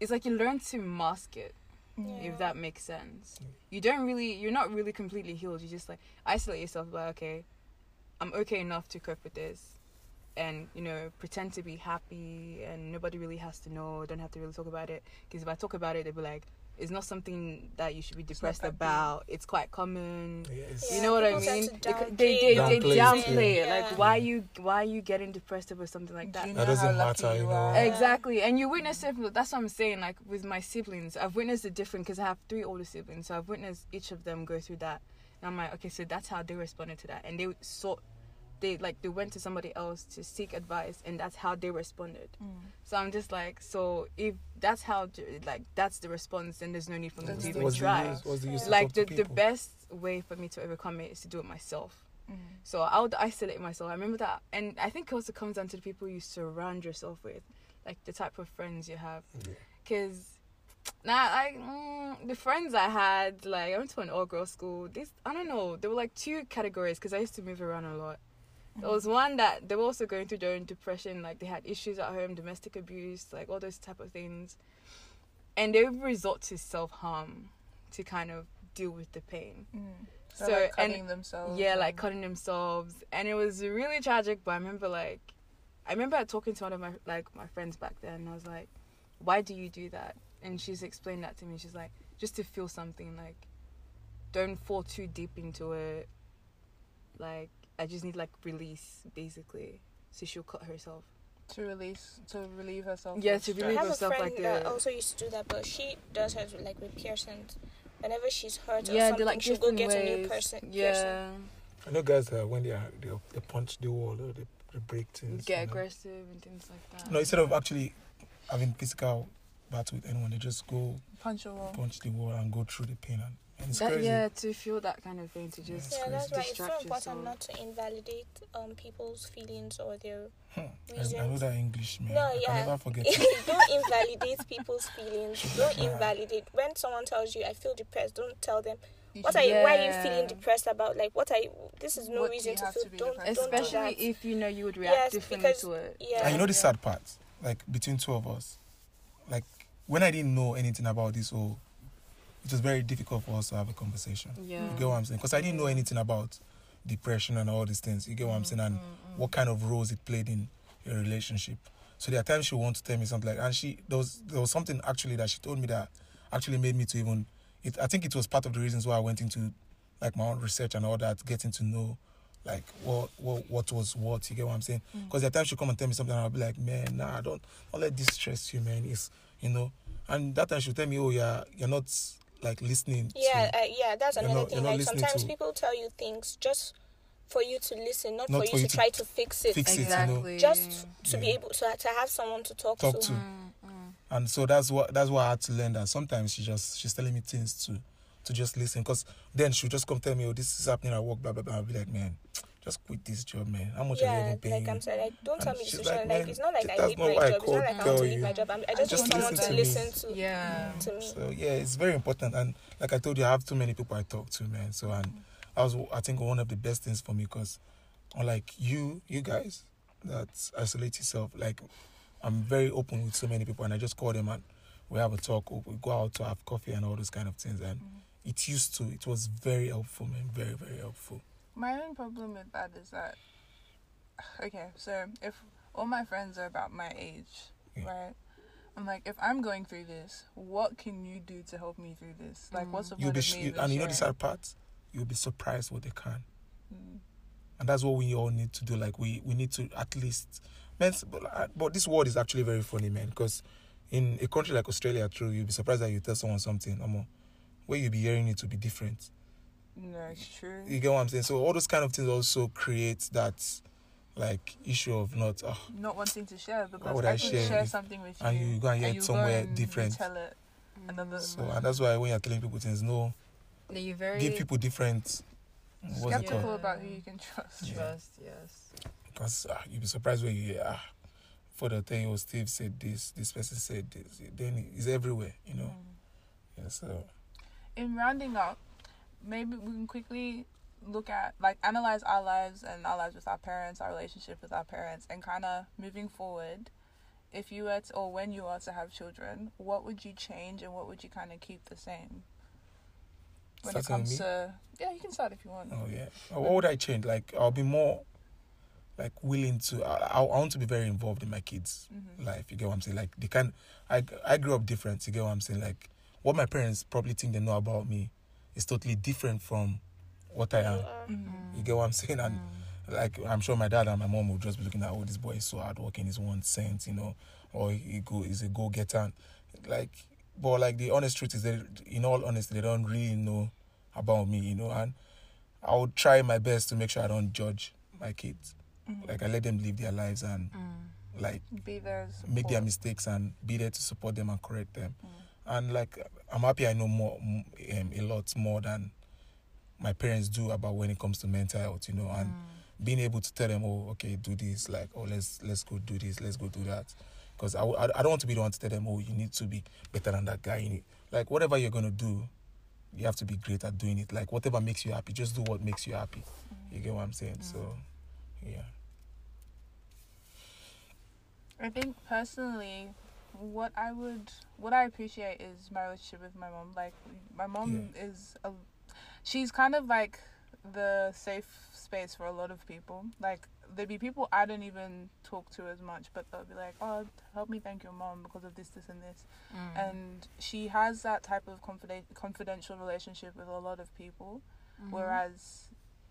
it's like you learn to mask it Yeah. if that makes sense you don't really you're not really completely healed you just like isolate yourself like okay i'm okay enough to cope with this and you know pretend to be happy and nobody really has to know don't have to really talk about it because if i talk about it they'll be like it's not something that you should be depressed that big. about it's quite common Yes. you Yeah, know what I mean? to They, downplay they, they, they Downplay it, downplay yeah. Like, why you why are you getting depressed over something like that? Do you That doesn't matter, you know. are? Exactly, and you witness it. That's what I'm saying. Like with my siblings, I've witnessed it different because I have three older siblings, so I've witnessed each of them go through that. And I'm like, okay, so that's how they responded to that, and they sought, they like they went to somebody else to seek advice, and that's how they responded. Mm. So I'm just like, so if that's how like that's the response, then there's no need for me That's to even try. use? The Like the the best way for me to overcome it is to do it myself. Mm. So I would isolate myself. I remember that, and I think it also comes down to the people you surround yourself with, like the type of friends you have. Yeah. Cause now, like mm, the friends I had, like I went to an all girls school. This I don't know. There were like two categories because I used to move around a lot. There was one that they were also going through their own depression, like they had issues at home, domestic abuse, like all those type of things, and they would resort to self harm to kind of deal with the pain. Mm. So, So, like and- cutting themselves. Yeah, like cutting themselves, and it was really tragic. But I remember, like, I remember talking to one of my like my friends back then, and I was like, "Why do you do that?" And she's explained that to me. She's like, "Just to feel something. Like, don't fall too deep into it. Like, I just need like release, basically." So she'll cut herself. to release to relieve herself. Yeah, of to stress. I relieve have a herself, friend like that the- also used to do that, but she does hers with, like with piercings. Whenever she's hurt or yeah, something, they're like she'll go get ways. a new person. piercing. yeah, I know guys that when they are, they, they punch the wall or they, they break things. get you know. aggressive and things like that. No, instead of actually having physical battle with anyone, they just go punch a wall. punch the wall and go through the pain. And, and it's That, crazy. yeah, to feel that kind of thing, to just It's Yeah, that's crazy. why it's so important yourself. not to invalidate um people's feelings or their Hmm. I, I know reasons. that English, man. No, I yeah. never forget it. don't invalidate people's feelings. Don't Yeah. invalidate when someone tells you I feel depressed. Don't tell them what are you, why are you feeling depressed about. Like what are you, this is no What reason you to feel. to don't, don't especially that. if you know you would react Yes, differently because- to it. yeah. And you know the Yeah. sad part, like between two of us, like when I didn't know anything about this, whole, it was very difficult for us to have a conversation. Yeah. You get what I'm saying? Because I didn't know anything about depression and all these things. You get what I'm mm-hmm, saying? And mm-hmm. what kind of roles it played in your relationship. So there are times she would want to tell me something like, and she there was there was something actually that she told me that actually made me to even. It, I think it was part of the reasons why I went into like my own research and all that, getting to know like what what what was what. You get what I'm saying? Mm. Because there are times she come and tell me something, and I'll be like, man, nah, don't don't let this stress you, man. It's you know. And that time she'll tell me, oh yeah, you're not like listening. Yeah, to, uh, yeah, that's another not- thing. Like sometimes to- people tell you things just for you to listen, not, Not for, for you you to to try to fix it. fix it, you know. exactly. Just to be able to to have someone to talk, Talk to. to. Mm, mm. and so that's what that's what I had to learn that sometimes she just she's telling me things to to just listen because then she'll just come tell me oh this is happening at work blah blah blah I'll be like man just quit this job man how much are you Yeah, even paying like? I'm saying, like don't tell me the she's situation. like, Like, it's not like I that's hate not my what I job. It's not like I want tell to leave my job. I'm, I just, Just want someone to to me. listen to. Yeah. To me. so yeah it's very important and like I told you I have too many people I talk to man so and that was I think one of the best things for me because unlike you you guys that isolate yourself like I'm very open with so many people and I just call them and we have a talk or we go out to have coffee and all those kind of things and mm. it used to it was very helpful man very very helpful My own problem with that is that okay, so if all my friends are about my age, Yeah. right? I'm like, if I'm going through this, what can you do to help me through this? Like, what's the You'll point be of me you- and you know the sad part. You'll be surprised what they can. Mm. and that's what we all need to do like we we need to at least man but, uh, but this word is actually very funny man because in a country like australia true you'll be surprised that you tell someone something um, where you'll be hearing it to be different No, it's true. you get what i'm saying so all those kind of things also create that like issue of not oh, Not wanting to share because would I, I can share share something with you and you, you go and hear it somewhere and different. Tell it another. so and that's why when you're telling people things no No, you very give people different what's it skeptical called about who you can trust. Yeah. trust. Yes. because uh, you'll be surprised when you hear ah for the thing oh steve said this this person said this then it's everywhere you know Mm. yeah so in rounding up, maybe we can quickly look at like analyze our lives and our lives with our parents, our relationship with our parents, and kind of moving forward. If you were to, or when you are to have children, what would you change and what would you kind of keep the same? When it comes to yeah, you can start if you want. Oh yeah. What would I change? Like I'll be more like willing to. I, I want to be very involved in my kids' Mhm. life. You get what I'm saying? Like they can. I I grew up different. You get what I'm saying? Like what my parents probably think they know about me is totally different from what I am. Mhm. You get what I'm saying? And Mm. like I'm sure my dad and my mom will just be looking at, oh, this boy is so hardworking. He's one cent, you know, or he go he's a go getter. Like, but like the honest truth is that, in all honesty, they don't really know about me, you know. And I will try my best to make sure I don't judge my kids. Mhm. Like I let them live their lives and like be there. make their mistakes and be there to support them and correct them. And like I'm happy I know more um, a lot more than my parents do about when it comes to mental health, you know, and mm. being able to tell them, oh, okay, do this, like, oh, let's let's go do this, let's go do that, because I I don't want to be the one to tell them, oh, you need to be better than that guy. You need, like whatever you're gonna do, you have to be great at doing it. Like whatever makes you happy, just do what makes you happy. Mm. You get what I'm saying? Mm. So, yeah. I think personally, what I would, what I appreciate is my relationship with my mom. Like, my mom is a, she's kind of like the safe space for a lot of people. Like, there'd be people I don't even talk to as much, but they'll be like, "Oh, help me thank your mom because of this, this, and this." Mm. And she has that type of confident, confidential relationship with a lot of people. Mm-hmm. Whereas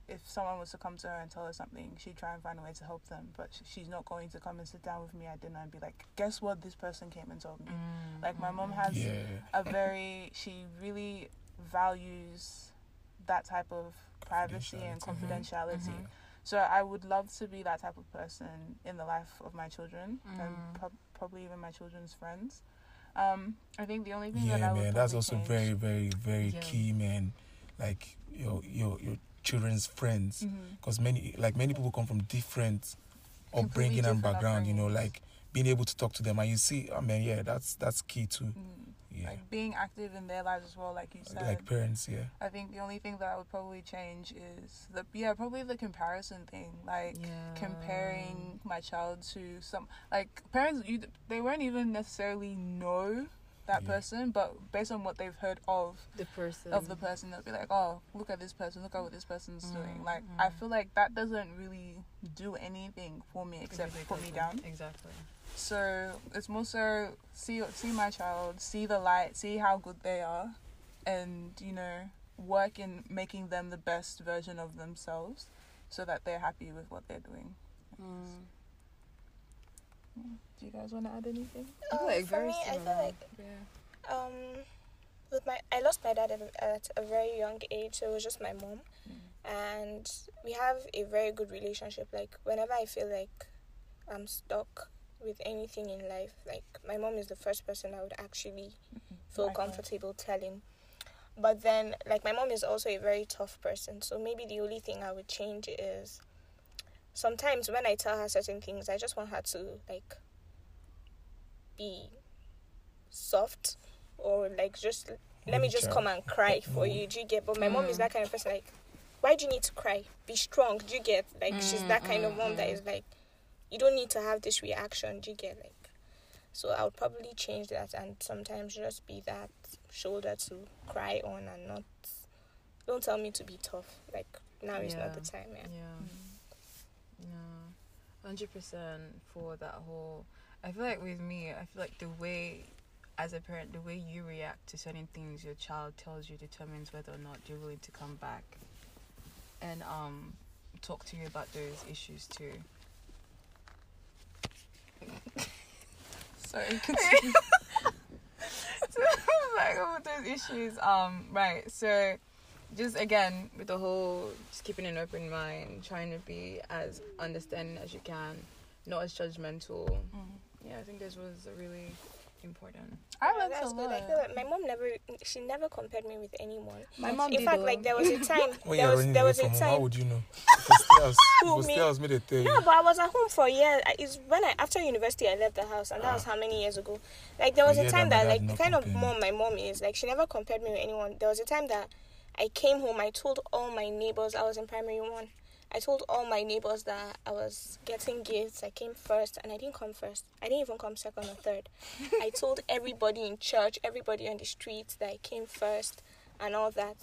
if someone was to come to her and tell her something, she'd try and find a way to help them. But she's not going to come and sit down with me at dinner and be like, guess what? This person came and told me. Mm. Like, my mom has Yeah. a very, she really values that type of privacy and Confidentiality. confidentiality. Mhm. So I would love to be that type of person in the life of my children and Mm. prob probably even my children's friends. Um, I think the only thing Yeah, that I would man, that's also change- very, very, very Yeah. key, man. Like your your your children's friends. Because many like many people come from different upbringing and background you know like being able to talk to them and you see i mean yeah that's that's key too Mm. yeah Like being active in their lives as well, like you said. like parents yeah I think the only thing that I would probably change is the yeah probably the comparison thing, like Yeah. comparing my child to some like parents you they won't even necessarily know that Yeah. person, but based on what they've heard of the person of the person, they'll be like, oh look at this person, look at what this person's doing. Mm, Like I mm. feel like that doesn't really do anything for me except really put me down. Exactly. So it's more so see see my child, see the light, see how good they are, and you know work in making them the best version of themselves, so that they're happy with what they're doing. Mm. Do you guys want to add anything? I feel Uh, like for very me, I feel similar. like yeah. um, with my I lost my dad at a, at a very young age, so it was just my mom, and we have a very good relationship. Like whenever I feel like I'm stuck with anything in life, like my mom is the first person I would actually feel Likewise. comfortable telling. But then, like, my mom is also a very tough person. So maybe the only thing I would change is sometimes when I tell her certain things, I just want her to, like, be soft or, like, just let me just come and cry for you. Do you get? But my mom is Mm. that kind of person, like, why do you need to cry? Be strong. Do you get? Like, she's Mm, that kind of mm, mom that mm. is like, you don't need to have this reaction. Do you get? Like, so I would probably change that and sometimes just be that shoulder to cry on and not. Don't tell me to be tough. Like now is not the time. Yeah. Yeah. Mm. Yeah. Hundred percent for that whole I feel like with me, I feel like the way, as a parent, the way you react to certain things your child tells you determines whether or not you're willing to come back and um talk to you about those issues too. Sorry, continue. like all those issues. Um, right. So, just again with the whole, just keeping an open mind, trying to be as understanding as you can, not as judgmental. Mm. Yeah, I think this was really important. I Yeah, learned that's a good. lot. I feel like my mom never, she never compared me with anyone. My mom In did fact, though. like there was a time, When there you're was running there away was a from home, how would you know? If it stairs, Who, if me? stairs made it tell you. No, but I was at home for a year. It's when I after university I left the house, and that was ah. how many years ago. Like there was A a time that that like the kind of mom my mom is like she never compared me with anyone. There was a time that I came home. I told all my neighbors I was in primary one. I told all my neighbors that I was getting gifts. I came first, and I didn't come first. I didn't even come second or third. I told everybody in church, everybody on the street that I came first, and all that.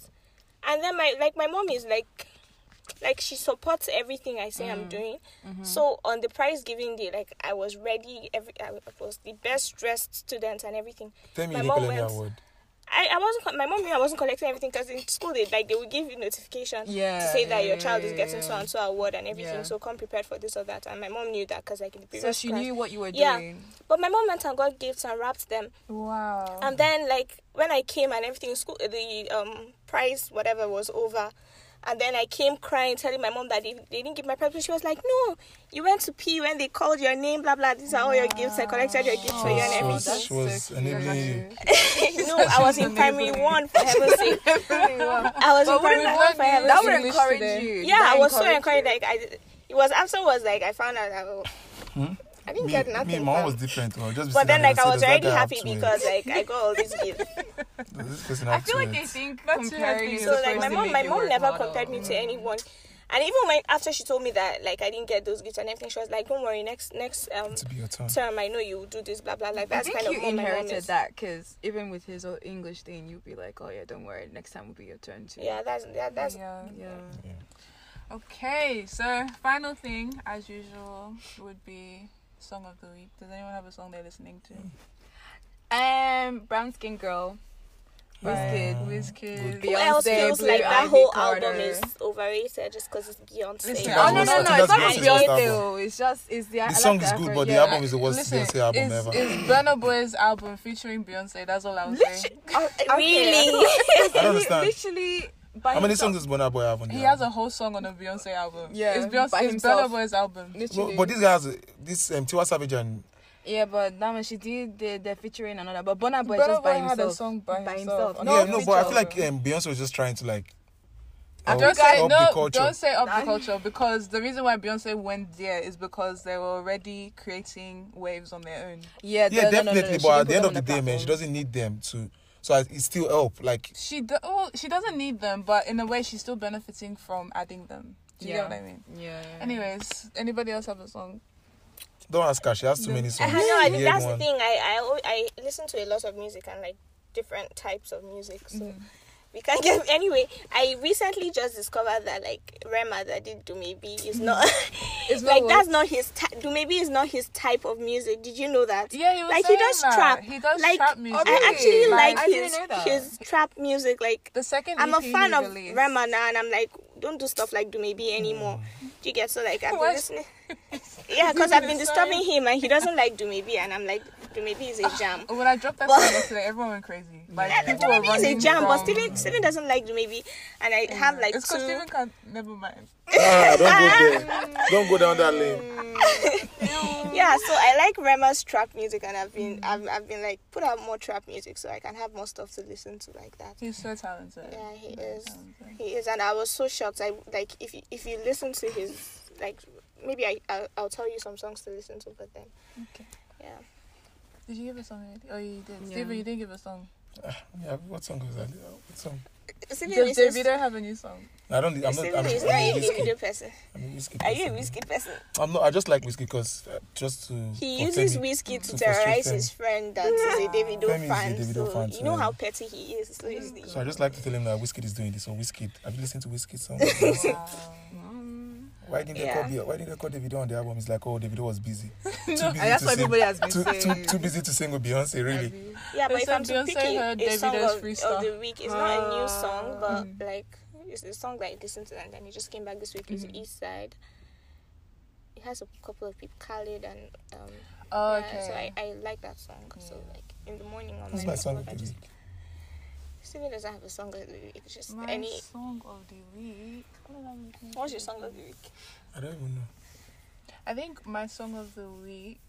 And then my like my mom is like, like she supports everything I say I'm mm. doing. Mm-hmm. So on the prize giving day, like I was ready. Every I was the best dressed student and everything. Tell me my mom went- award. I, I wasn't. My mom knew I wasn't collecting everything because in school they like they would give you notification Yeah, to say that yeah, your yeah, child is getting yeah. so and so award and everything. Yeah. So come prepared for this or that. And my mom knew that because like in the previous So she class. knew what you were Yeah. doing. But my mom went and got gifts and wrapped them. Wow. And then like when I came and everything, school the um prize whatever was over. And then I came crying, telling my mom that they, they didn't give my prize. But she was like, "No, you went to P when they called your name, blah blah. These are all your gifts. I collected your gifts for you and She everything." was, she was enabling you. no, I was in primary one for heaven's sake. I was in primary wouldn't one that for be- heaven's that would English encourage you. Yeah, That I was so encouraged encouraged. you. Like I, it was afterwards. Like I found out that oh, Hmm? I didn't Me, get nothing. my own fam. was different. Well, just but then like I was already happy because. because like I got all these gifts. This person I feel like they think That's comparing your. So like my mom, my mom never harder. compared me to anyone. And even when after she told me that like I didn't get those gifts and everything, she was like, "Don't worry, next next um to be your turn. term I know you will do this, blah blah." Like I that's think kind of you mom my mom inherited that because even with his old English thing, you'd be like, "Oh yeah, don't worry, next time will be your turn too." Yeah, that's that, that's yeah. yeah. Okay, so final thing, as usual, would be song of the week. Does anyone have a song they're listening to? Um, brown skin girl, Wizkid, Uh, Wizkid. good. Who else Beyonce, feels Blue like that Ivy whole Carter. album is overrated just because it's Beyonce? Listen, Oh no That's no no! It's not just Beyonce. album. though. It's just it's the. The like song the is good, Afro- but the album is the worst Listen, Beyonce album it's, ever. it's Burna Boy's album featuring Beyonce. That's all I would saying. Oh, okay. Really? I don't understand. Literally. By How many songs does Burna Boy have on He there? has a whole song on a Beyonce album. Yeah, it's Beyonce. by It's. Burna Boy's album. Literally. But, but this guy has this um, Tiwa Savage and Yeah, but that one she did the the featuring another. But Burna Boy Burna just by Boy had a song by himself. himself. No, yeah, no, but I feel like um, Beyonce was just trying to like up, Don't say up no. the culture. Don't say up the culture because the reason why Beyonce went there is because they were already creating waves on their own. Yeah, yeah, no, no, no, no, definitely. but at the end of on the day, man, she doesn't need them to. So I, it still help. Like She do, well, she doesn't need them, but in a way, she's still benefiting from adding them. Do you Yeah. get what I mean? Yeah. yeah. Anyways, anybody else have a song? don't ask her. She has too many songs. I songs. know. I think Weird that's the thing. I I I listen to a lot of music and like different types of music. So Mm. We can't get anyway. I recently just discovered that like Rema that did Dumebi is not mm. It's not like what? that's not his type. Dumebi is not his type of music. Did you know that? Yeah, he was Like, he does that. trap. He does Like, trap music. Really? I actually Like, like, his his trap music. Like the second I'm a fan of released. Rema now, and I'm like, don't do stuff like Dumebi anymore. Mm. Do you get so like I've been listening? Yeah, because I've been disturbing him, and he doesn't like Dumebi, and I'm like, Dumebi is a jam. When I dropped that But- song yesterday, everyone went crazy. Like Yeah, people were Maybe is a running jam, but from- Steven Steven doesn't like Dumebi, and I have like It's two. Steven can't. Never mind. Ah, don't go there. don't go down that lane. Yeah, so I like Rema's trap music, and I've been I've, I've been like put out more trap music so I can have more stuff to listen to like that. He's so talented. Yeah, he Very is. talented. He is, and I was so shocked. I like if you, if you listen to his like maybe I I'll, I'll tell you some songs to listen to, but then Okay. yeah. Did you give a song already? Oh, you did. Yeah. Steven, you didn't give a song. Yeah, what song was that? What song? Steven Does listens- Davido have a new song? I don't. I'm not. Steven I'm, I'm not a a Wizkid. Person. I'm a Wizkid. Are you a Wizkid person? I'm not. I just like Wizkid because uh, just to. He uses Wizkid to to terrorize his friend that is a Davido Femi is a. Davido so fan, you know how petty he is. So he's the, So I just like to tell him that Wizkid is doing this or Wizkid. Have you listened to Wizkid song? Um, Why didn't they Yeah. call the, Why didn't they call Davido on the album? It's like, oh, Davido was busy. Too busy And that's to what sing. everybody has been Too, too, saying. too busy to sing with Beyonce, really. Yeah, but They if I'm said to Beyonce pick a, heard a song Davido's of, freestyle. of the week, it's not a new song, but Mm. like it's a song that I listened to and then it just came back this week. It's Mhm. East Side. It has a couple of people, Khalid and um. Oh, yeah, So I. I like that song. So like in the morning on What's my my song laptop, of I the just week? Steven doesn't have a song of the week. It's just My any. song of the week. What did What's your song of the week? I don't even know. I think my song of the week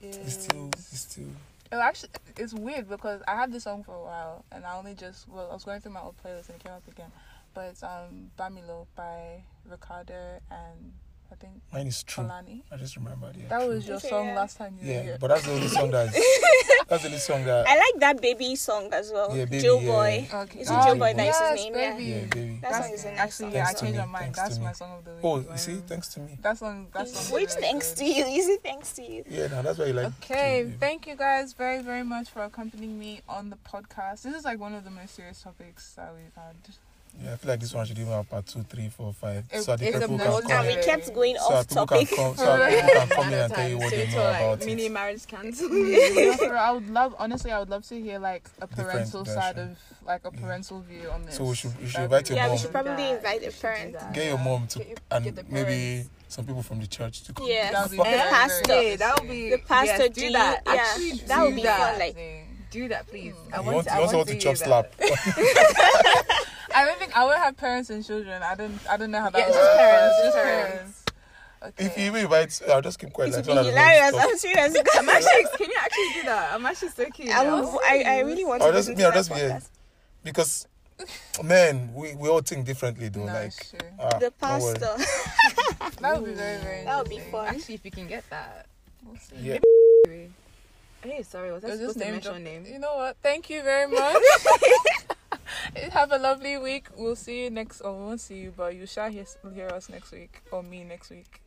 is. It's still, it's still. Oh, actually, it's weird because I had this song for a while, and I only just well, I was going through my old playlist and it came up again. But it's um Bamilo by Ricardo and I think Mine is true. Solani. I just remembered. Yeah, That True. was your Okay, song yeah. last time you were Yeah, here. but that's the only song that's that's the only song that I like that baby song as well. Yeah, Baby, Joe yeah. Boy. Okay. Is it Oh, Joeboy that is his yes, name? Baby. yeah, baby. That That's song is a nice actually song. yeah. I Thanks to changed my mind. thanks That's my song of the week. Oh, you see, thanks to me. That song. That song. Which thanks to you? Is it thanks to you? Yeah, no, that's why you like. Okay, thank you guys very, very much for accompanying me on the podcast. This is like one of the most serious topics that we've had. Yeah, I feel like this one should even have part two, three, four, five, It- so that it's people can come. And we kept going So off that people can topic. come. So that people can come in and tell you what they know about Mini it. marriage cancelled. No, for real, I would love, honestly, I would love to hear like a parental side of, like a Yeah. parental view on this. So we should we should invite be your Yeah, we should probably invite a You should do parent. Get your mom to Get and maybe some people from the church to come. Yeah, That would be the very, very pastor. Hey, that would be The pastor yes, do do- that. yeah, Actually, that would be that. fun, like- do that, please. I You want, want, to, I you also want want to chop slap. I don't think I would have parents and children. I don't, I don't know how that Yeah, works. just parents, Just just parents. Okay. If you even invite, I'll just keep quiet. It Like, would so be that I hilarious. don't I'm serious. I'm actually. Can you actually do that? I'm actually so curious. I, would, I, I really want to I'll just- me, to I'll just be here. because, man, we, we all think differently though. No, like, it's true. ah, The don't pastor. That would be very, very. That would be fun. Actually, if you can get that. We'll see. Yeah. Hey, sorry, was I was supposed to mention drop- name? You know what? Thank you very much. Have a lovely week. We'll see you next. Or we won't see you, but you shall hear, hear us next week or me next week.